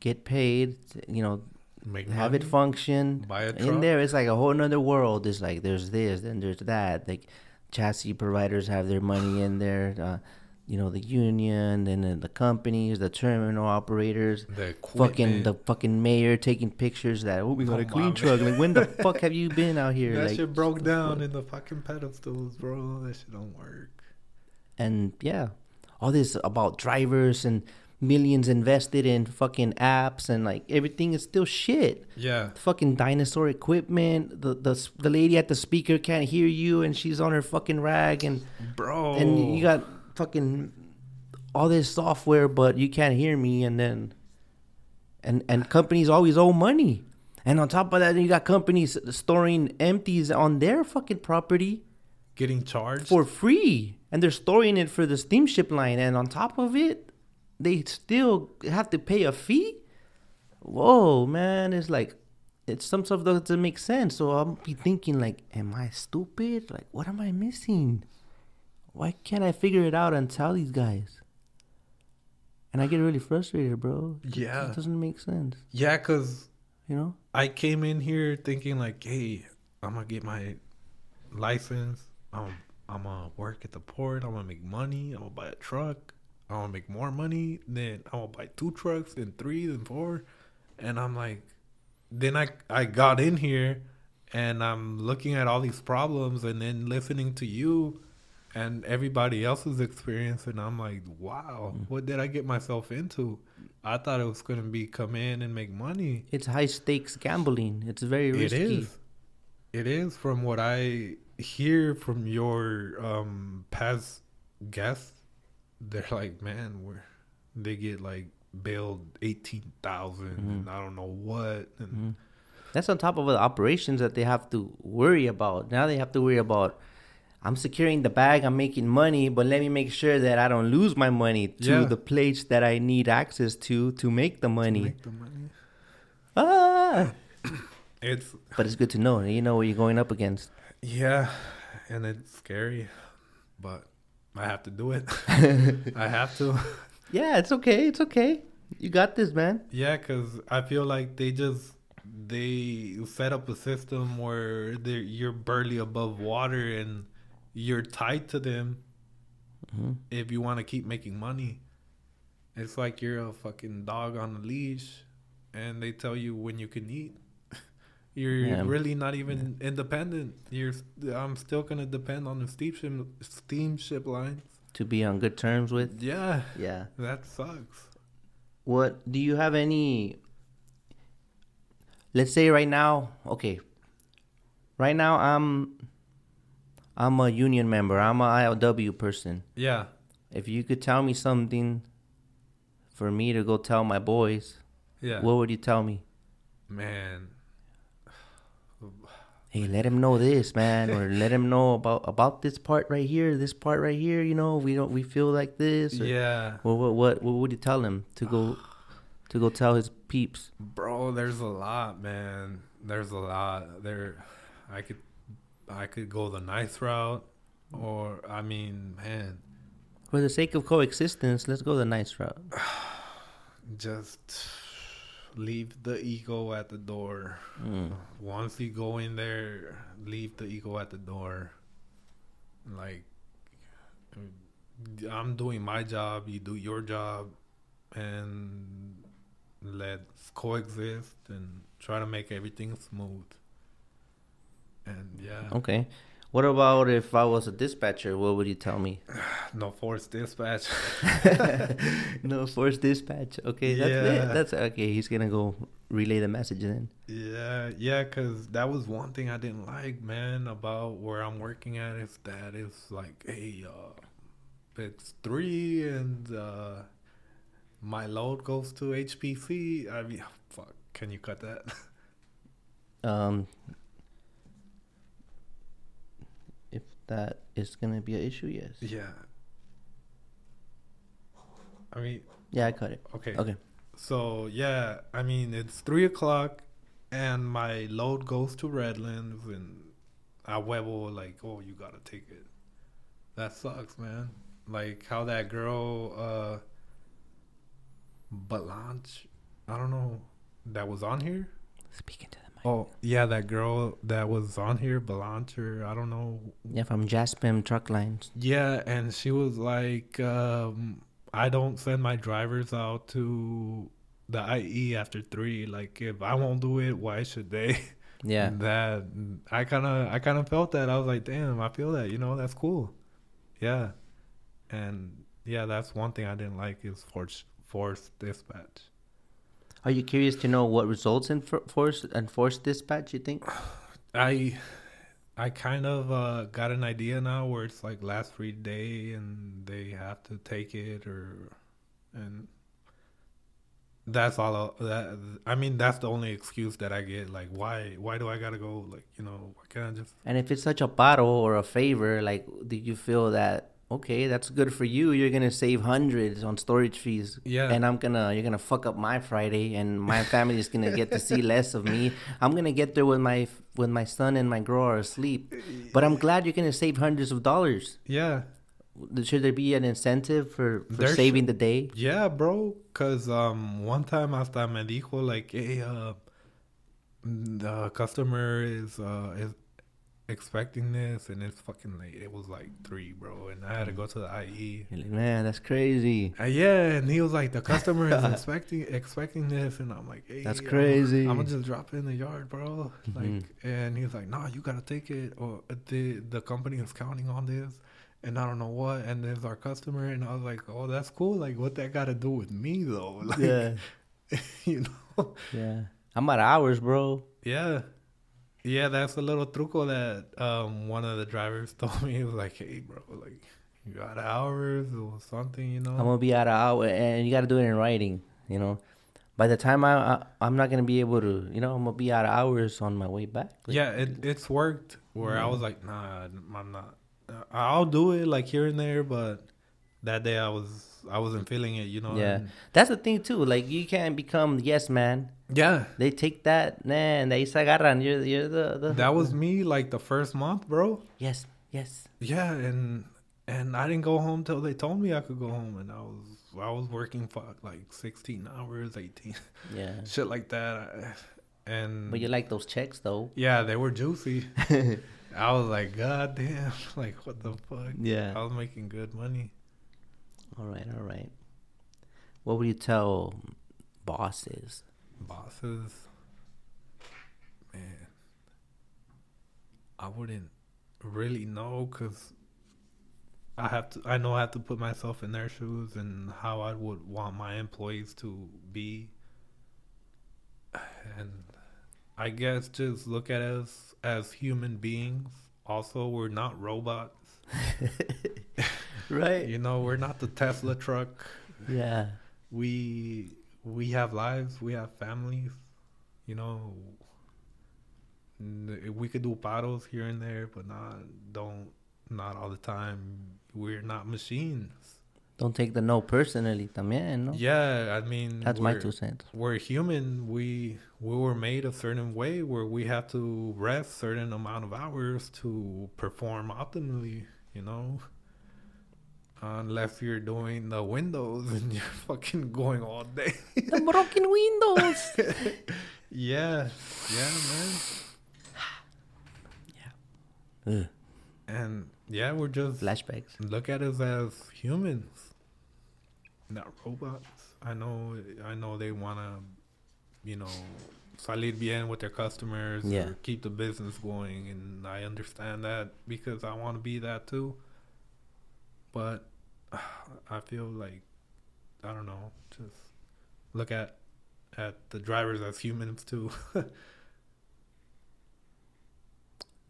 get paid. You know, make have it function. buy a in there it's like a whole other world. It's like there's this then there's that. Like chassis providers have their money in there uh, you know the union and then the companies the terminal operators the fucking the fucking mayor taking pictures that oh we got a Come clean truck. Like when the fuck have you been out here? That like shit broke down in the fucking pedestals bro. That shit don't work. And yeah all this about drivers and millions invested in fucking apps and like everything is still shit. Yeah. Fucking dinosaur equipment. The the the lady at the speaker can't hear you, and she's on her fucking rag, and bro. and you got fucking all this software, but you can't hear me, and then and and companies always owe money, and on top of that, you got companies storing empties on their fucking property getting charged? for free, and they're storing it for the steamship line, and on top of it, they still have to pay a fee. Whoa, man! It's like it's some stuff that doesn't make sense. So I'll be thinking like, am I stupid? Like, what am I missing? Why can't I figure it out and tell these guys? And I get really frustrated, bro. Yeah. it doesn't make sense. yeah because You know? I came in here thinking like, hey, I'm gonna get my license. I'm I'm gonna work at the port. I'm gonna make money. I'm gonna buy a truck. I'm gonna make more money. Then I'm gonna buy two trucks, then three, then four. And I'm like, then I I got in here, and I'm looking at all these problems, and then listening to you, and everybody else's experience, and I'm like, wow, what did I get myself into? I thought it was gonna be come in and make money. It's high stakes gambling. It's very risky. is. It is from what I hear from your um past guests. They're like, man, we're they get like billed eighteen and I don't know what. And That's on top of the operations that they have to worry about. Now they have to worry about I'm securing the bag, I'm making money, but let me make sure that I don't lose my money to Yeah. the place that I need access to to make the money. make the money. Ah! It's But it's good to know. You know what you're going up against. yeah, and it's scary. but I have to do it. I have to. Yeah, it's okay. It's okay. You got this, man. Yeah, because I feel like they just they set up a system where you're barely above water and you're tied to them Mhm. if you want to keep making money. It's like you're a fucking dog on a leash, and they tell you when you can eat. You're Yeah. really not even independent. You're I'm still gonna depend on the steamship steamship lines. To be on good terms with. Yeah, Yeah. that sucks. What do you have any? Let's say right now, okay. Right now, I'm, I'm a union member. I'm a ILW person. Yeah, If you could tell me something, for me to go tell my boys, yeah, what would you tell me? man. Hey, let him know this, man, or let him know about about this part right here, this part right here. You know, we don't we feel like this. Or, Yeah, What what what what would you tell him to go, to go tell his peeps? bro. There's a lot, man. There's a lot. There, I could, I could go the nice route, or I mean, man, For the sake of coexistence, let's go the nice route. just leave the ego at the door. Mm. Once you go in there, leave the ego at the door. Like, I'm doing my job, you do your job, and let's coexist and try to make everything smooth. And yeah, Okay. What about if I was a dispatcher? What would you tell me? no force dispatch. no force dispatch. Okay, that's Yeah. it. That's okay. He's gonna go relay the message then. Yeah, yeah, because that was one thing I didn't like, man, about where I'm working at is that it's like, hey, uh, it's three and uh, my load goes to HPC. I mean, fuck, can you cut that? Um, if that is gonna be an issue, yes. yeah. I mean, Yeah, I cut it. okay. Okay. So, yeah, I mean, it's three o'clock and my load goes to Redlands and I huevo, like, oh, you gotta take it. That sucks, man. Like, how that girl, uh, Balanch, I don't know, that was on here? Speaking to the mic. Oh, yeah, that girl that was on here, Balanch, I don't know. Yeah, from Jaspem Truck Lines. Yeah, and she was like, um, I don't send my drivers out to the IE after three. Like, if I won't do it, why should they? Yeah. that I kind of, I kind of felt that. I was like, damn, I feel that. You know, that's cool. Yeah, and yeah, that's one thing I didn't like is forced forced dispatch. Are you curious to know what results in for- forced and forced dispatch? You think? I I kind of uh, got an idea now where it's like last free day and they have to take it or and that's all I'll- that I mean that's the only excuse that I get like why why do I gotta go like you know why can't I just And if it's such a bottle or a favor, like, do you feel that okay, that's good for you? You're gonna save hundreds on storage fees, yeah and I'm gonna you're gonna fuck up my Friday, and my family is gonna get to see less of me. I'm gonna get there when my when my son and my girl are asleep. But I'm glad you're gonna save hundreds of dollars. yeah Should there be an incentive for, for There saving the day? Yeah, bro. Cause um, one time hasta me dijo like, hey, uh, the customer is uh is expecting this, and it's fucking late. It was like three, bro, and I had to go to the IE. Like, man, that's crazy. Uh, yeah, and he was like, the customer is expecting expecting this, and I'm like, hey, That's I'm- crazy. I'm, gonna just drop it in the yard, bro. Mhm. Like, and he's like, no, you gotta take it, or the the company is counting on this. And I don't know what, and there's our customer, and I was like, "Oh, that's cool. Like, what that got to do with me, though? Like, yeah, you know? yeah. I'm at hours, bro. Yeah, yeah. That's a little truco that um one of the drivers told me. He was like, "Hey, bro, like, you got hours or something, you know?" I'm gonna be out of hour, and you gotta do it in writing. You know, by the time I, I I'm not gonna be able to. You know, I'm gonna be out of hours on my way back. Like, Yeah, it it's worked where I Mhm. was like, nah, I'm not. Uh, I'll do it like here and there, but that day I was I wasn't feeling it, you know. Yeah. and- That's the thing too. Like you can't become yes man. Yeah. They take that, man. They se agarran. You're you're the, the That was me like the first month, bro. yes yes. Yeah, and and I didn't go home till they told me I could go home, and I was I was working for like sixteen hours, eighteen, Yeah. shit like that, and But you like those checks though. yeah, they were juicy. I was like, God damn, like what the fuck? Yeah. I was making good money. All right, all right. What would you tell bosses? Bosses, man, I wouldn't really know because I have to. I know I have to put myself in their shoes and how I would want my employees to be, and I guess just look at us as human beings. Also, we're not robots. right. You know, we're not the Tesla truck. Yeah. we we have lives, we have families, you know. We could do battles here and there, but not don't not all the time. We're not machines. Don't take the no personally también, no? Yeah, I mean That's my two cents. We're human. We we were made a certain way where we have to rest certain amount of hours to perform optimally. You know, unless you're doing the windows and you're fucking going all day. the broken windows. Yeah, yeah, man. Ugh, And yeah, we're just flashbacks. look at us as humans, not robots. I know, I know they wanna, you know, salir bien with their customers, Yeah. or keep the business going, and I understand that because I want to be that too. But I feel like I don't know, just look at at the drivers as humans too.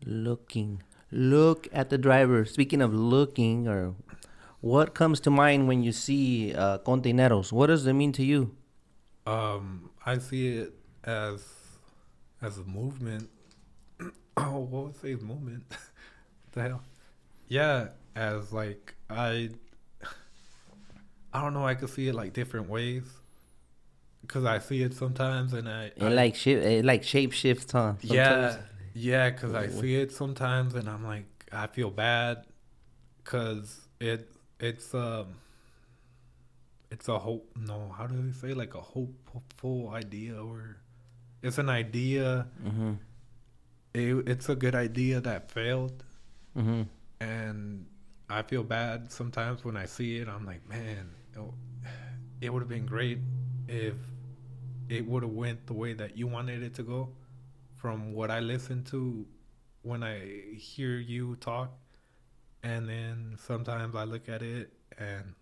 Looking. Look at the driver. Speaking of looking, or what comes to mind when you see uh, Kontaineroz? What does it mean to you? Um, I see it as as a movement. oh, what would say movement? the hell? Yeah, as like I, I don't know. I could see it like different ways. Cause I see it sometimes, and I, It like shift. It like shape shifts, huh? yeah, Sometimes. yeah. Cause I see it sometimes, and I'm like, I feel bad, cause it it's um. It's a hope. No, how do they say like a hopeful idea, or it's an idea. Mhm. It, it's a good idea that failed, Mhm. and I feel bad sometimes when I see it. I'm like, man, it would have been great if it would have went the way that you wanted it to go. From what I listen to when I hear you talk, and then sometimes I look at it and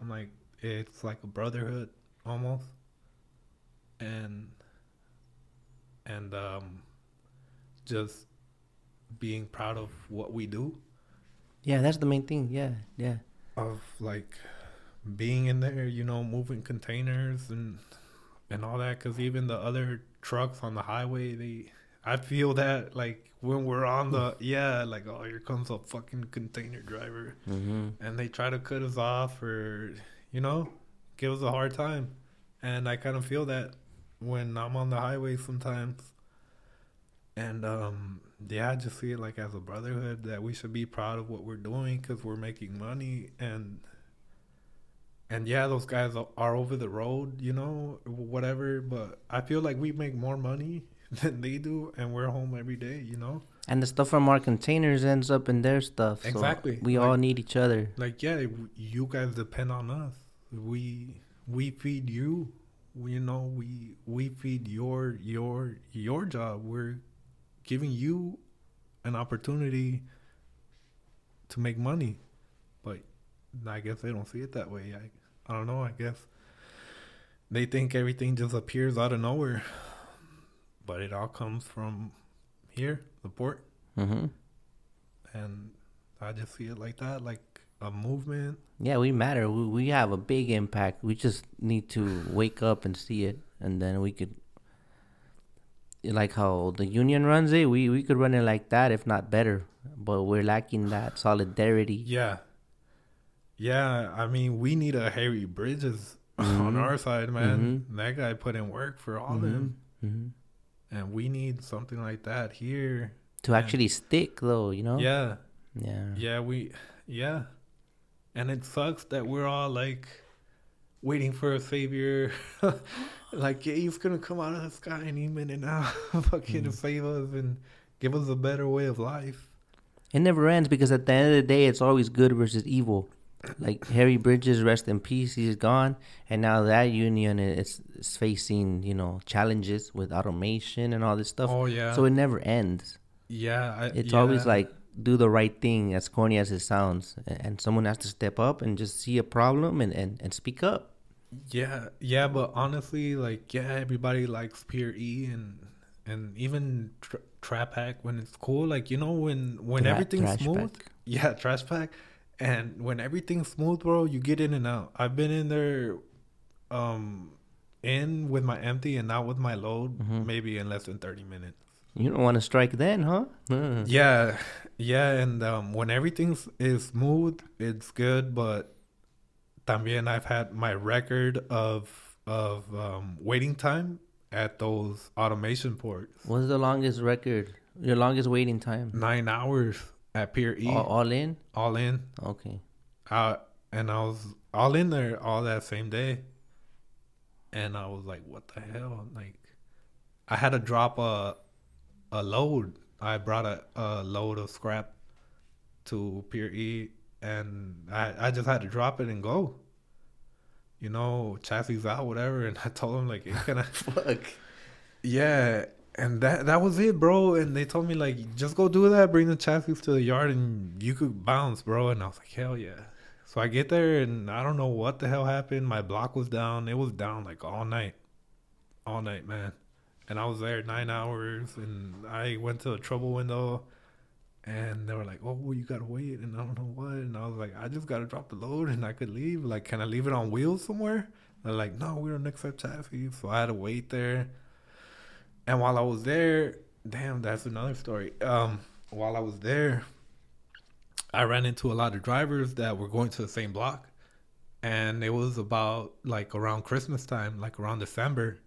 I'm like, it's like a brotherhood almost, and and um, just being proud of what we do Yeah, that's the main thing. Yeah, yeah. of like being in there, you know, moving containers and and all that. Because even the other trucks on the highway, they, I feel that like when we're on the, yeah, like oh here comes a fucking container driver, Mm-hmm. and they try to cut us off or, you know, give us a hard time, and I kind of feel that when I'm on the highway sometimes. And um, yeah, I just see it like as a brotherhood that we should be proud of what we're doing because we're making money and and yeah, those guys are- over the road, you know, whatever. But I feel like we make more money than they do, and we're home every day, you know. And the stuff from our containers ends up in their stuff. so Exactly. We Like- all need each other. Like yeah, you guys depend on us. We we feed you. You know, we we feed your your your job. We're giving you an opportunity to make money, but I guess they don't see it that way. I I don't know. I guess they think everything just appears out of nowhere, but it all comes from here, the port, Mm-hmm. and I just see it like that, like a movement. Yeah, we matter. We, we have a big impact. We just need to wake up and see it, and then we could. Like how the union runs it, we, we could run it like that, if not better. But we're lacking that solidarity. Yeah. Yeah, I mean, we need a Harry Bridges on Mhm. our side, man. That guy put in work for all of them. hmm And we need something like that here. To Yeah. actually stick, though, you know. Yeah. Yeah. Yeah, we Yeah. And it sucks that we're all like waiting for a savior. like yeah, he's gonna come out of the sky any minute now, fucking Mm. save us and give us a better way of life. It never ends because at the end of the day, it's always good versus evil. Like Harry Bridges, rest in peace, he's gone, and now that union is, is facing you know challenges with automation and all this stuff. Oh yeah. So it never ends. yeah. I, It's yeah. always like do the right thing, as corny as it sounds, and, and someone has to step up and just see a problem and, and, and speak up. Yeah, yeah, but honestly, like, yeah, everybody likes Pier E and and even tr- TraPac when it's cool. Like, you know, when when Tra- everything's smooth, pack. yeah, TraPac, and when everything's smooth, bro, you get in and out. I've been in there, um, in with my empty and out with my load, Mhm. maybe in less than thirty minutes. You don't want to strike then, huh? Uh. Yeah, yeah, and um, when everything's is smooth, it's good. But también I've had my record of of um, waiting time at those automation ports. What's the longest record? Your longest waiting time? Nine hours at Pier E, All, all, all in? in. Okay. Uh, and I was all in there all that same day, and I was like, "What the hell?" Like, I had to drop a a load. I brought a, a load of scrap to Pier E, and I I just had to drop it and go. You know, chassis out, whatever. And I told him like, "Hey, "Can I?" Fuck. Yeah, and that that was it, bro. And they told me like, just go do that, bring the chassis to the yard, and you could bounce, bro. And I was like, hell yeah. So I get there, and I don't know what the hell happened. My block was down. It was down like all night, all night, man. And I was there nine hours, and I went to a trouble window, and they were like, "Oh, you gotta wait," and I don't know what. And I was like, "I just gotta drop the load, and I could leave. Like, can I leave it on wheels somewhere?" They're like, "No, we don't accept chassis." So I had to wait there. And while I was there, damn, that's another story. Um, while I was there, I ran into a lot of drivers that were going to the same block, and it was about like around Christmas time, like around December,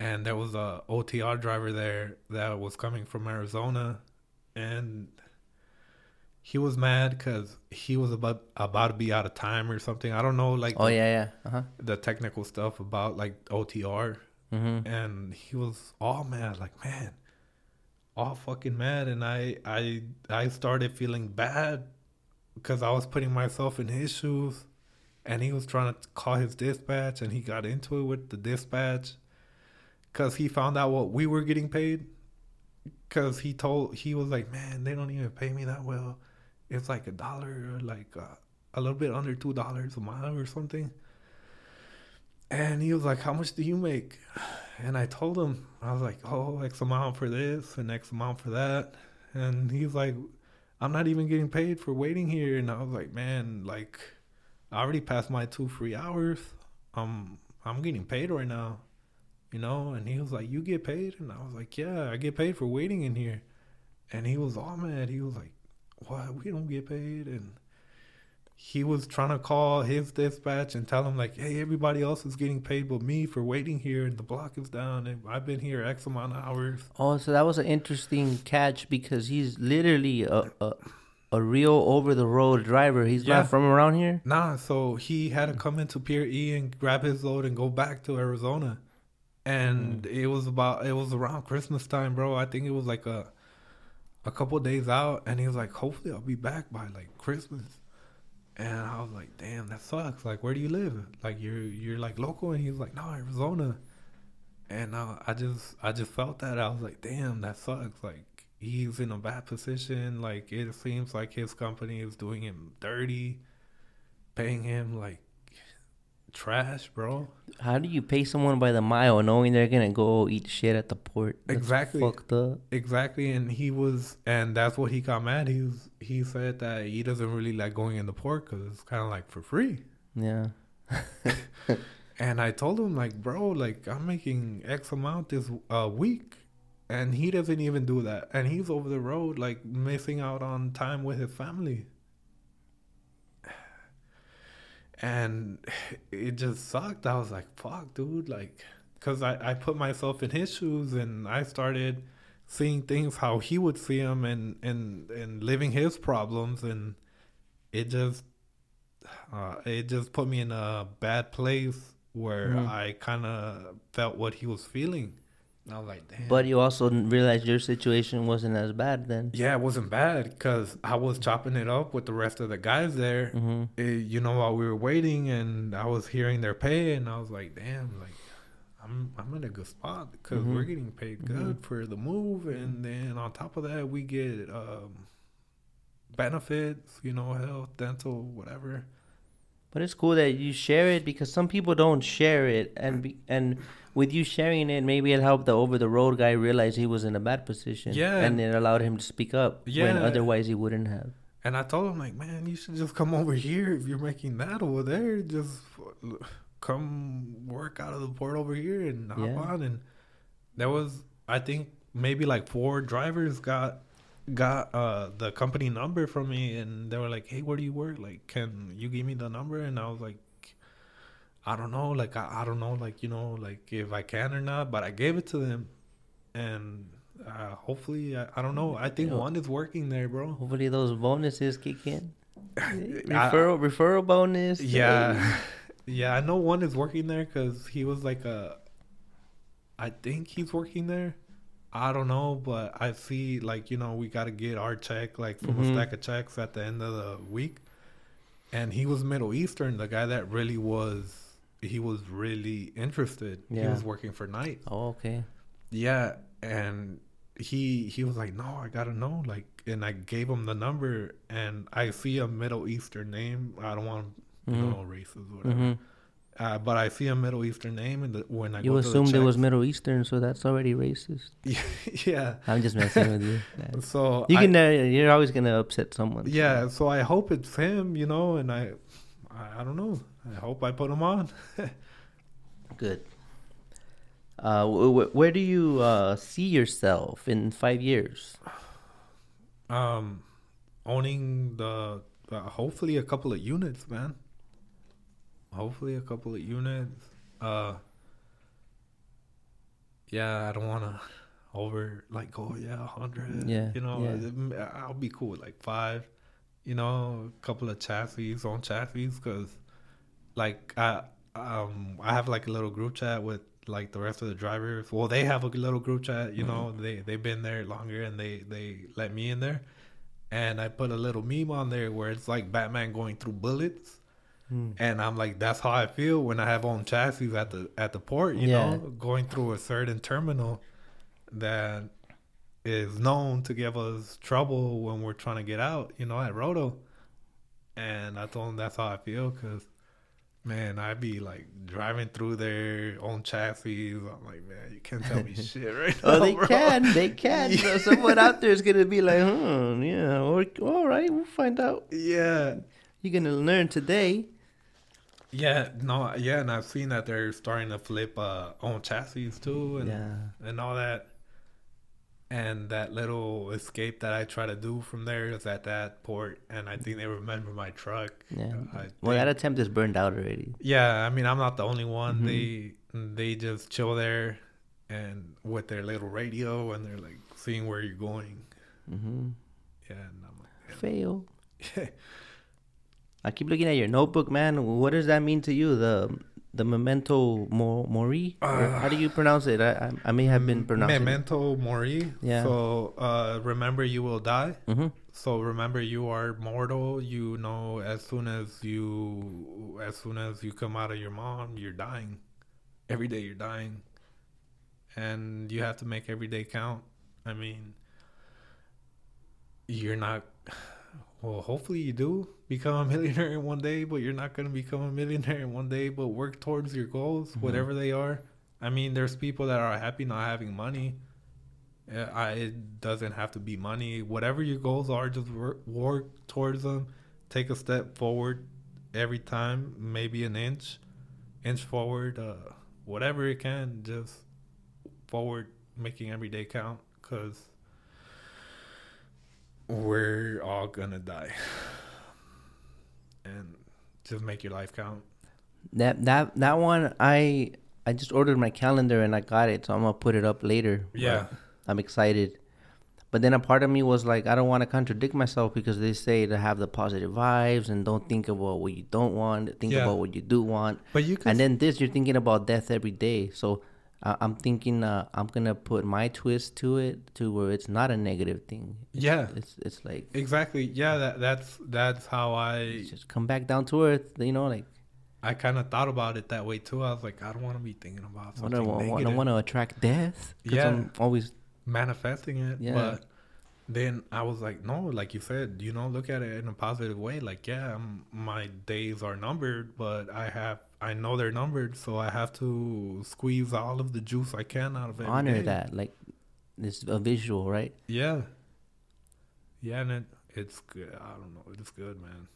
and there was a OTR driver there that was coming from Arizona, and he was mad because he was about about to be out of time or something. I don't know, like Oh the, yeah, yeah. Uh huh. the technical stuff about like OTR Mm-hmm. and he was all mad like man all fucking mad. And i i i started feeling bad because i was putting myself in his shoes and he was trying to call his dispatch and he got into it with the dispatch because he found out what we were getting paid because he told he was like man they don't even pay me that well. It's like a dollar like uh, a little bit under two dollars a mile or something and he was like, How much do you make? And I told him, I was like, Oh, X amount for this and X amount for that. And he was like, I'm not even getting paid for waiting here. And I was like, Man, like, I already passed my two free hours. Um, I'm getting paid right now, you know? And he was like, You get paid? And I was like, Yeah, I get paid for waiting in here. And he was all mad. He was like, What? We don't get paid? And he was trying to call his dispatch and tell him like, "Hey, everybody else is getting paid but me for waiting here, and the block is down, and I've been here X amount of hours." Oh, so that was an interesting catch because he's literally a a, a real over the road driver. He's Yeah. not from around here. Nah, so he had to come into Pier E and grab his load and go back to Arizona, and hmm. it was about it was around Christmas time, bro. I think it was like a a couple days out, and he was like, "Hopefully, I'll be back by like Christmas." And I was like, "Damn, that sucks. Like, where do you live? Like, you're you're like local?" And he was like, "No, Arizona." And I, I just I just felt that I was like, "Damn, that sucks." Like, he's in a bad position. Like, it seems like his company is doing him dirty, paying him like trash, bro. How do you pay someone by the mile knowing they're gonna go eat shit at the port? That's Exactly. Fucked up. Exactly, and he was, and that's what he got mad. He was, he said that he doesn't really like going in the port because it's kind of like for free. Yeah. And I told him like, bro, like I'm making X amount this uh, week, and he doesn't even do that, and he's over the road like missing out on time with his family. And it just sucked. I was like, fuck, dude, like, cause I I put myself in his shoes, and I started seeing things how he would see them, and and and living his problems, and it just uh, it just put me in a bad place where Mhm. I kind of felt what he was feeling. I was like, damn. But you also realized your situation wasn't as bad then. yeah, it wasn't bad because I was chopping it up with the rest of the guys there. hmm eh, you know, while we were waiting, and I was hearing their pay, and I was like, damn, like I'm I'm in a good spot because Mhm. we're getting paid good for the move, and then on top of that, we get um, benefits, you know, health, dental, whatever. But it's cool that you share it because some people don't share it, and be, and with you sharing it, maybe it helped the over the road guy realize he was in a bad position. Yeah. and it allowed him to speak up when otherwise he wouldn't have. And I told him like, man, you should just come over here if you're making that over there. Just come work out of the port over here and hop Yeah. on. And there was, I think, maybe like four drivers got got uh the company number from me, and they were like, hey, where do you work? Like, can you give me the number? And I was like. I don't know, like I, I don't know, like you know, like if I can or not. But I gave it to them, and uh, hopefully, I, I don't know. I think Yeah. one is working there, bro. Hopefully those bonuses kick in. I- referral referral bonus. Yeah, yeah. I know one is working there because he was like a. I think he's working there. I don't know, but I see like you know we got to get our check like from Mhm. a stack of checks at the end of the week, and he was Middle Eastern, the guy that really was. He was really interested. He was working for night. Oh, okay. Yeah, and he he was like, "No, I gotta know." Like, and I gave him the number, and I see a Middle Eastern name. I don't want you Mhm. know races, or whatever. hmm Uh, but I see a Middle Eastern name, and the, when I You go to the assumed it was Middle Eastern, so that's already racist. yeah. I'm just messing with you. Yeah. So You I- can. Uh, you're always gonna upset someone. yeah. So I hope it's him, you know, and I, I, I don't know. I hope I put them on. Good. Uh, wh- wh- where do you uh, see yourself in five years? Um, owning the uh, hopefully a couple of units, man. Hopefully a couple of units. Uh, yeah, I don't want to over like oh yeah, a hundred. Yeah, you know, yeah. I'll be cool with like five. You know, a couple of chassis on chassis because, like, I um I have like a little group chat with like the rest of the drivers. Well, they have a little group chat. You know, they they've been there longer and they they let me in there, and I put a little meme on there where it's like Batman going through bullets. Hmm. And I'm like, that's how I feel when I have on chassis at the at the port, you Yeah. know, going through a certain terminal that is known to give us trouble when we're trying to get out, you know, at Roto. And I told him that's how I feel because, man, I'd be like driving through their own chassis. I'm like, man, you can't tell me shit right now. Oh, they bro." can. They can. So someone out there is gonna be like, hmm, yeah, or, all right, we'll find out. Yeah. You're gonna learn today. Yeah, no, yeah, and I've seen that they're starting to flip uh on chassis too, and Yeah. and all that. And that little escape that I try to do from there is at that port, and I think they remember my truck. Yeah. I Well, that attempt is burned out already. yeah, I mean, I'm not the only one. Mhm. They they just chill there, and with their little radio, and they're like seeing where you're going. Mm-hmm. Yeah, and I'm like, Fail. yeah. I keep looking at your notebook, man. What does that mean to you? The the memento mo- mori? Or how do you pronounce it? I I, I may have been pronouncing. Memento mori. Yeah. So uh, remember, you will die. Mm-hmm. So remember, you are mortal. You know, as soon as you, as soon as you come out of your mom, you're dying. Every day you're dying, and you have to make every day count. I mean, you're not. Well, hopefully you do become a millionaire in one day, but you're not gonna become a millionaire in one day. But work towards your goals, whatever they are. I mean, there's people that are happy not having money. I, it doesn't have to be money. Whatever your goals are, just work, work towards them. Take a step forward every time, maybe an inch, inch forward, uh, whatever it can. Just forward, making every day count, cause we're all gonna die, and just make your life count. That that that one I I just ordered my calendar and I got it, so I'm gonna put it up later. Yeah. I'm excited. But then a part of me was like, I don't want to contradict myself because they say to have the positive vibes and don't think about what you don't want, think Yeah. about what you do want. But you can And then this, you're thinking about death every day. So I I'm thinking uh, I'm gonna put my twist to it to where it's not a negative thing. It's, Yeah. it's it's like exactly yeah that that's that's how I just come back down to earth. You know, like I kind of thought about it that way too. I was like, I don't want to be thinking about I something don't want, I negative. want to attract death. Yeah. I'm always manifesting it. Yeah. But then I was like, no, like you said, you know, look at it in a positive way. Like, yeah, I'm, my days are numbered, but I have, I know they're numbered, so I have to squeeze all of the juice I can out of it. honor that. Like it's a visual, right? Yeah. Yeah, and it, it's good. I don't know. It's good, man.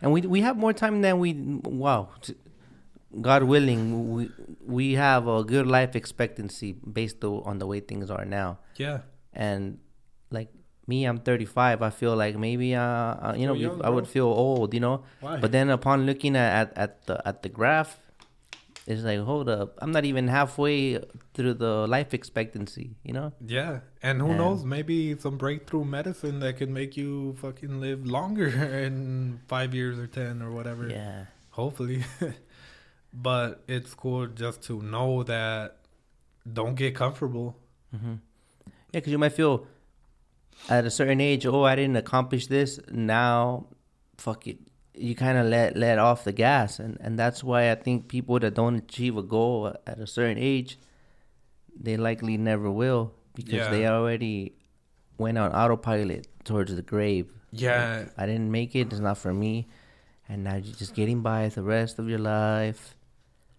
And we we have more time than we wow. God willing, we we have a good life expectancy based on the way things are now. Yeah. And me, I'm 35. I feel like maybe uh, uh you know young, I would feel old, you know. Why? But then upon looking at, at, at the at the graph, it's like hold up, I'm not even halfway through the life expectancy, you know. Yeah, and who Yeah. knows? Maybe some breakthrough medicine that could make you fucking live longer in five years or ten or whatever. Yeah. Hopefully, but it's cool just to know that don't get comfortable. Mm-hmm. Yeah, because you might feel at a certain age, oh, I didn't accomplish this. Now, fuck it, you kind of let let off the gas, and and that's why I think people that don't achieve a goal at a certain age, they likely never will because they already went on autopilot towards the grave. Yeah, I didn't make it. It's not for me, and now you're just getting by the rest of your life.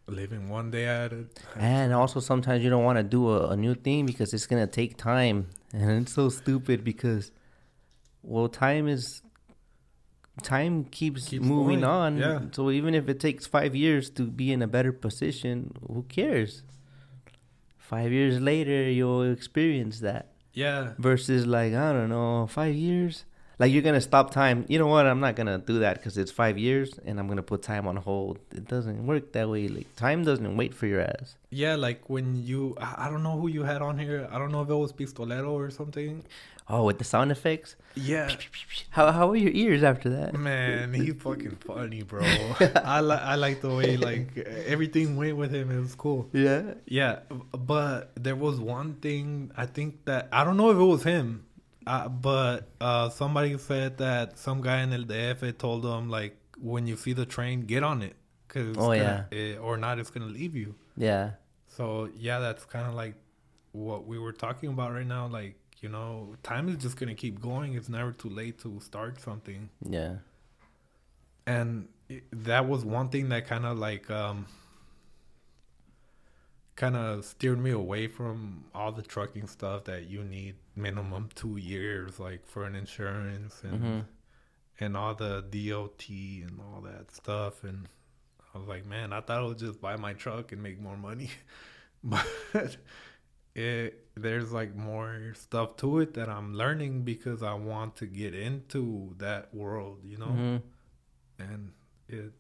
living one day at a And also sometimes you don't want to do a, a new thing because it's gonna take time, and it's so stupid because, well, time is time keeps, Keeps moving going, on. yeah. So even if it takes five years to be in a better position, who cares? Five years later, you'll experience that. yeah. Versus like I don't know, five years. Like you're gonna stop time. You know what? I'm not gonna do that because it's five years, and I'm gonna put time on hold. It doesn't work that way. Like time doesn't wait for your ass. Yeah, like when you, I don't know who you had on here. I don't know if it was Pistolero or something. Oh, with the sound effects. Yeah, How how were your ears after that? man, he's fucking funny, bro. I like I like the way like everything went with him. It was cool. Yeah. Yeah, but there was one thing I think that I don't know if it was him, uh, but uh, somebody said that some guy in El DF told them like when you see the train, get on it, cause Oh, gonna, eh, or not, it's gonna leave you. Yeah. So yeah, that's kind of like what we were talking about right now. Like you know, time is just gonna keep going. It's never too late to start something Yeah. and it, that was one thing that kind of like um kind of steered me away from all the trucking stuff that you need minimum two years like for an insurance and Mhm. and all the dot and all that stuff and i was like man i thought i would just buy my truck and make more money but it there's like more stuff to it that i'm learning because i want to get into that world you know Mhm. and it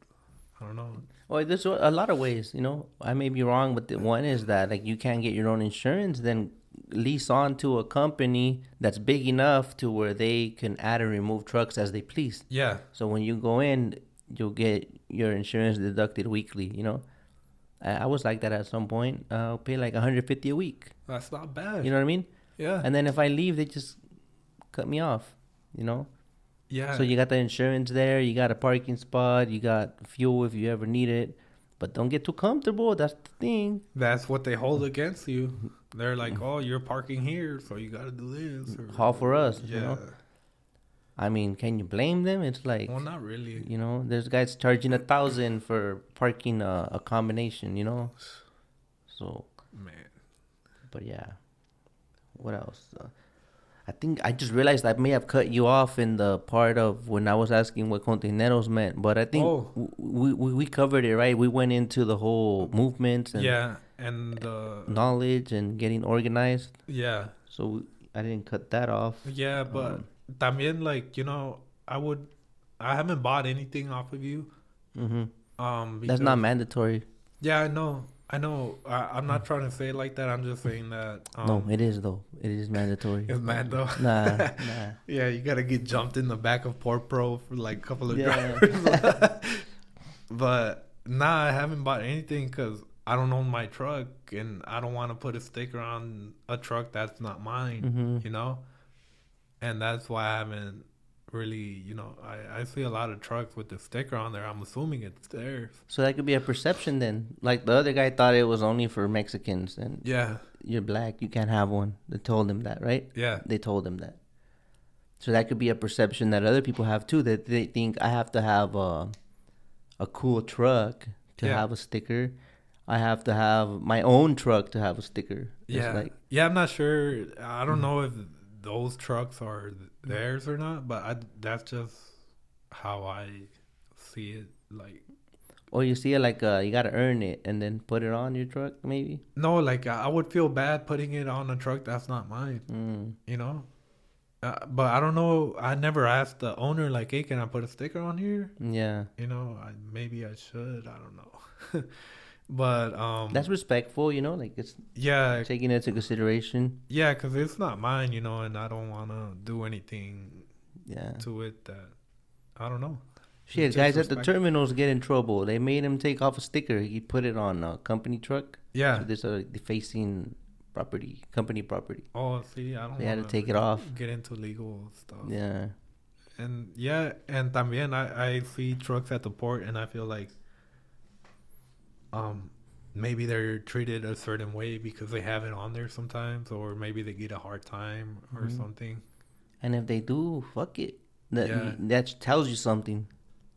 i don't know Well, there's a lot of ways. You know, I may be wrong, but the one is that like you can't get your own insurance, then lease on to a company that's big enough to where they can add and remove trucks as they please. yeah So when you go in, you'll get your insurance deducted weekly. You know, I, I was like that at some point. Uh, I'll pay like 150 a week. that's not bad You know what I mean? yeah And then if I leave, they just cut me off. You know. Yeah So you got the insurance there, you got a parking spot, you got fuel if you ever need it. But don't get too comfortable. That's the thing. that's what they hold against you they're like oh you're parking here so you got to do this or, Haul for us, yeah you know? I mean, can you blame them? It's like well not really you know, there's guys charging a thousand for parking a, a combination. You know. So, man but yeah. What else? Uh, I think I just realized I may have cut you off in the part of when I was asking what Kontaineroz meant, but I think Oh. we, we we covered it right. We went into the whole movements and yeah and uh, knowledge and getting organized. yeah So I didn't cut that off. yeah but Um, también like you know i would i haven't bought anything off of you hmm um That's not mandatory. Yeah, I know. I know. I, I'm not trying to say it like that. I'm just saying that. Um, no, it is though. It is mandatory. it's mad though. Nah, nah. Yeah, you gotta get jumped in the back of PortPro for like a couple of Yeah. drivers. but nah, I haven't bought anything because I don't own my truck and I don't want to put a sticker on a truck that's not mine. hmm You know, and that's why I haven't really. You know, I I see a lot of trucks with the sticker on there. I'm assuming it's theirs. So that could be a perception then. Like the other guy thought it was only for Mexicans, and Yeah, you're black, you can't have one. They told him that, right? yeah, They told him that. So that could be a perception that other people have too. That they think I have to have a, a cool truck to Yeah. have a sticker. I have to have my own truck to have a sticker. It's yeah, like yeah. I'm not sure. I don't mm-hmm. know if those trucks are theirs or not, but I that's just how I see it. Like or you see it like uh, you gotta earn it and then put it on your truck maybe. no, like I I would feel bad putting it on a truck that's not mine. Mm. You know. Uh, but I don't know. I never asked the owner like, "Hey, can I put a sticker on here?" Yeah, You know, I, maybe I should. I don't know. but um, that's respectful. You know, like it's yeah, taking it into consideration. yeah, because it's not mine. You know, and I don't want to do anything Yeah. to it that I don't know. Shit, guys at the terminals get in trouble. They made him take off a sticker. He put it on a company truck. Yeah. So there's a defacing property, company property. Oh, see, I don't. They had wanna take it off. Get into legal stuff. Yeah. And yeah, and también I I see trucks at the port, and I feel like um maybe they're treated a certain way because they have it on there sometimes, or maybe they get a hard time or Mhm. something. And if they do, fuck it. That Yeah. that tells you something.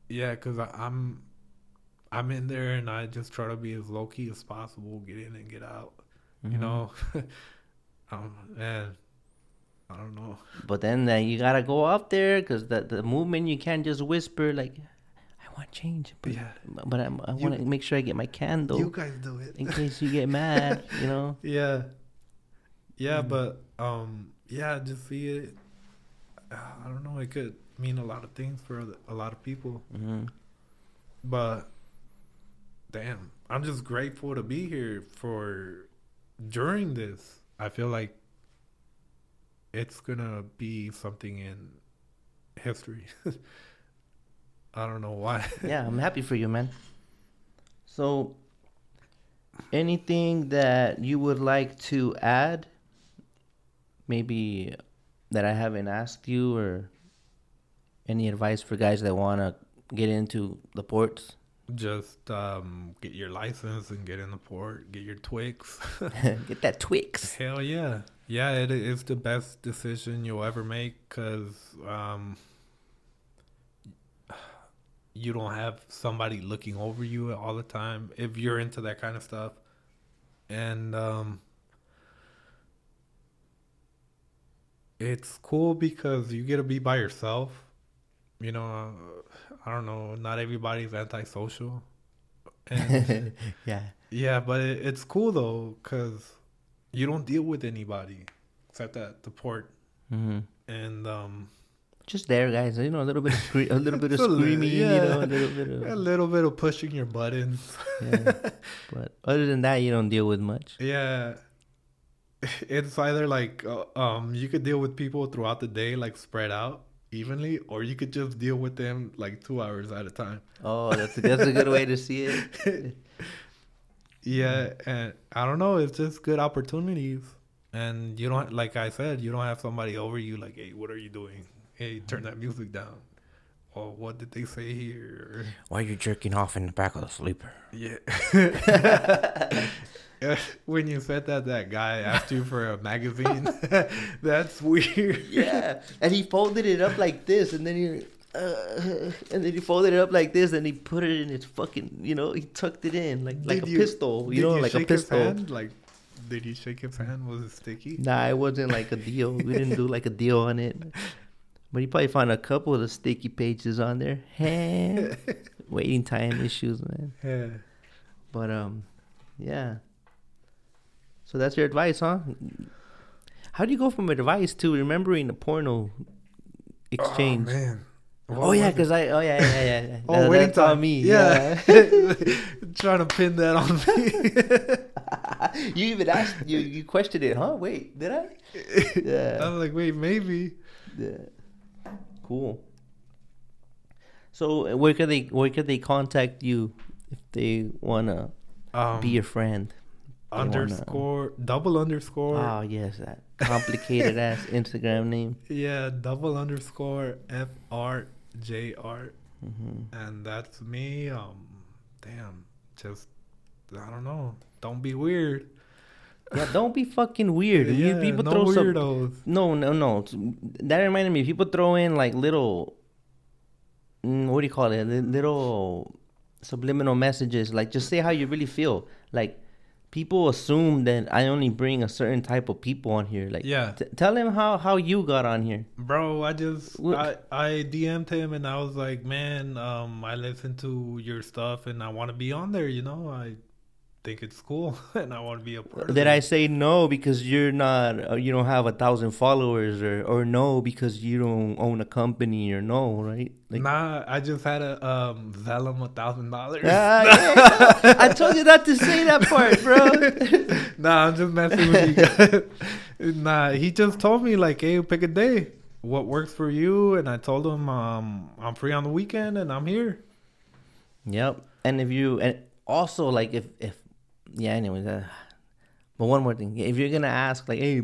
Yeah, because I'm I'm in there and I just try to be as low key as possible, get in and get out. You Mhm. know, um, and I don't know. But then uh, you gotta go up there because the the movement you can't just whisper like, "I want change," but, Yeah. but I'm, I want to make sure I get my candle You guys do it. in case you get mad. You know. Yeah. Yeah, Mhm. but um yeah, just see it I don't know, it could mean a lot of things for a lot of people, hmm but damn, I'm just grateful to be here for during this. I feel like it's going to be something in history. I don't know why. yeah, I'm happy for you, man. So, anything that you would like to add? Maybe that I haven't asked you, or any advice for guys that want to get into the ports? Just um get your license and get in the port, get your Twix. get that Twix. Hell yeah. Yeah, it is the best decision you'll ever make because um, you don't have somebody looking over you all the time if you're into that kind of stuff. And um, it's cool because you get to be by yourself. You know, uh, I don't know, not everybody's antisocial. And yeah. yeah, but it, it's cool though because you don't deal with anybody except at the port, hmm and um, Just there, guys. You know, a little bit of scre- a little bit of screaming. You know, a little bit of a little bit of pushing your buttons. Yeah. but other than that, you don't deal with much. Yeah, it's either like uh, um, you could deal with people throughout the day, like spread out evenly, or you could just deal with them like two hours at a time. Oh, that's a, that's a good way to see it. Yeah, and I don't know. It's just good opportunities, and you don't like I said, you don't have somebody over you like, hey, what are you doing? Hey, turn that music down. Or what did they say here? Why are you jerking off in the back of the sleeper? Yeah. when you said that, that guy asked you for a magazine. That's weird. Yeah, and he folded it up like this, and then he, uh, and then he folded it up like this, and he put it in his fucking, you know, he tucked it in like like Did a you- pistol, you know, like a pistol. hand? Like, did he shake his hand? Was it sticky? Nah, it wasn't like a deal. We didn't do like a deal on it. But you probably found a couple of the sticky pages on there. Hey, waiting time issues, man. Yeah. But um, yeah. So that's your advice, huh? How do you go from advice to remembering the porno exchange? Oh, man. Oh, yeah, because I oh yeah yeah yeah. yeah. Oh, That- waiting that's on me. Yeah. Yeah. trying to pin that on me. you even asked you you questioned it, huh? Wait, did I? Yeah. I was like, wait, maybe. Yeah. Cool. So where could they where could they contact you if they wanna Um, be your friend? they wanna- underscore double underscore. Oh yes, that complicated ass Instagram name. Yeah, double underscore F R J R, hmm and that's me. Um, damn, just I don't know. Don't be weird. Yeah, don't be fucking weird. You- Yeah, people no throw some weirdos. No, no, no. That reminded me. People throw in like little, mm, what do you call it? Little subliminal messages. Like just say how you really feel. Like people assume that I only bring a certain type of people on here. Like Yeah. t- tell them how how you got on here. Bro, I just I I DM'd him and I was like, man, um, I listen to your stuff and I want to be on there. You know, I think it's cool and I want to be a part. of Did it. I say no because you're not uh, you don't have a thousand followers or or no because you don't own a company or no right? Like, nah, I just had a um Venmo a thousand dollars. Ah. I told you not to say that part, bro. Nah, I'm just messing with you guys. nah, he just told me like, hey, pick a day. What works for you? And I told him um I'm free on the weekend and I'm here. Yep. And if you and also like if if yeah, anyways, uh, but one more thing. If you're gonna ask like, hey,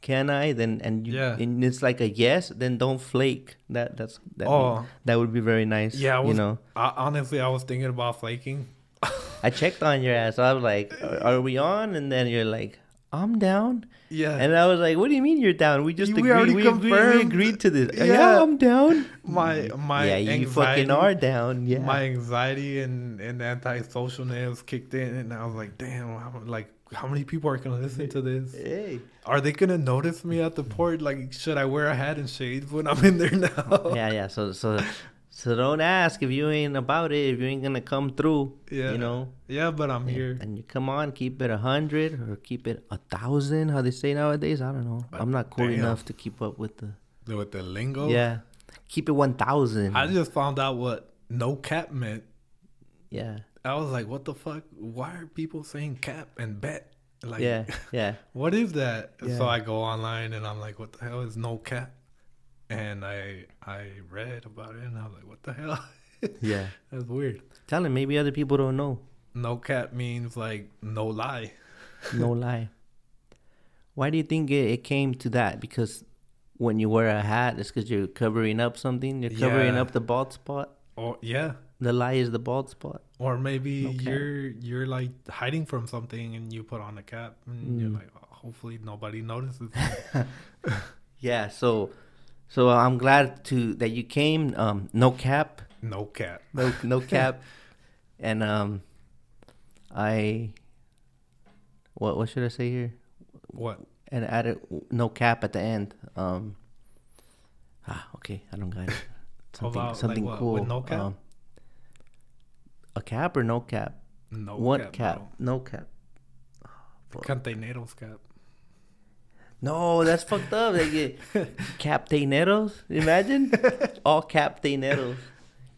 can I? Then and you, Yeah. and it's like a yes, then don't flake. That that's that. Oh. that would be very nice. Yeah, I was, you know. I, honestly, I was thinking about flaking. I checked on your ass. I was like, are, are we on? And then you're like, I'm down. Yeah, And I was like, what do you mean you're down? We just We agreed. already We, agreed, we agreed to this. Yeah, Yeah. I'm down. my my yeah, you anxiety, fucking are down. Yeah. My anxiety and and antisocialness kicked in, and I was like, damn, how, like how many people are gonna listen to this? hey. Are they gonna notice me at the port? Like, should I wear a hat and shades when I'm in there now? yeah, yeah. So, so, so don't ask if you ain't about it. If you ain't gonna come through, Yeah. you know. yeah, but I'm Yeah, here. And you come on, keep it a hundred or keep it a thousand. How they say nowadays, I don't know. But I'm not cool damn. enough to keep up with the. With the lingo, Yeah, keep it one thousand. I just found out what no cap meant. Yeah, I was like, what the fuck? Why are people saying cap and bet? Like, yeah, yeah. what is that? Yeah. So I go online and I'm like, what the hell is no cap? And I I read about it and I was like, what the hell? Yeah. That's weird. Tell him maybe other people don't know. No cap means like no lie. No lie. Why do you think it, it came to that? Because when you wear a hat, it's because you're covering up something. You're covering Yeah. up the bald spot. Or yeah. The lie is the bald spot. Or maybe No you're you're like hiding from something and you put on a cap and you're Mm. like, oh, hopefully nobody notices. Yeah. So, so I'm glad to that you came. Um, no cap. no cap. no no cap and um i what what should i say here What? and add it no cap at the end um ah okay i don't got it something like something what, cool with no cap? um, a cap or no cap No what cap, cap. no cap Fuck. Kontaineroz cap. No that's fucked up they get captaineros imagine all captaineros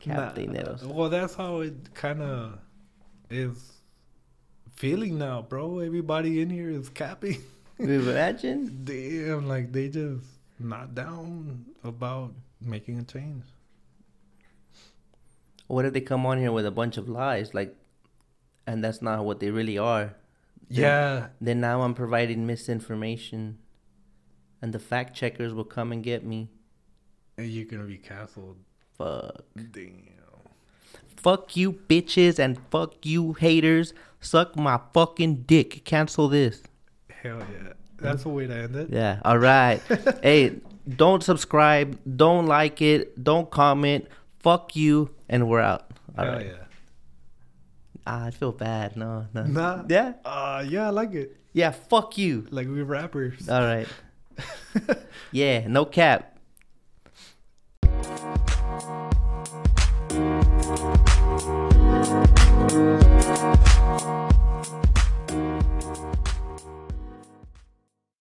captaineros Nah, well, that's how it kind of is feeling now, bro. Everybody in here is capping. imagine Damn, like they just not down about making a change. What if they come on here with a bunch of lies, like, and that's not what they really are? Then- Yeah, Then now I'm providing misinformation, and the fact checkers will come and get me. and you're gonna be canceled. Fuck. Damn. Fuck you, bitches, and fuck you, haters. Suck my fucking dick. Cancel this. Hell yeah. That's the way to end it. Yeah. All right. hey, don't subscribe. Don't like it. Don't comment. Fuck you, and we're out. All Hell right. yeah. Ah, I feel bad. No, no. Nah. Yeah. Uh, yeah, I like it. Yeah. Fuck you. Like we're rappers. All right. yeah, no cap.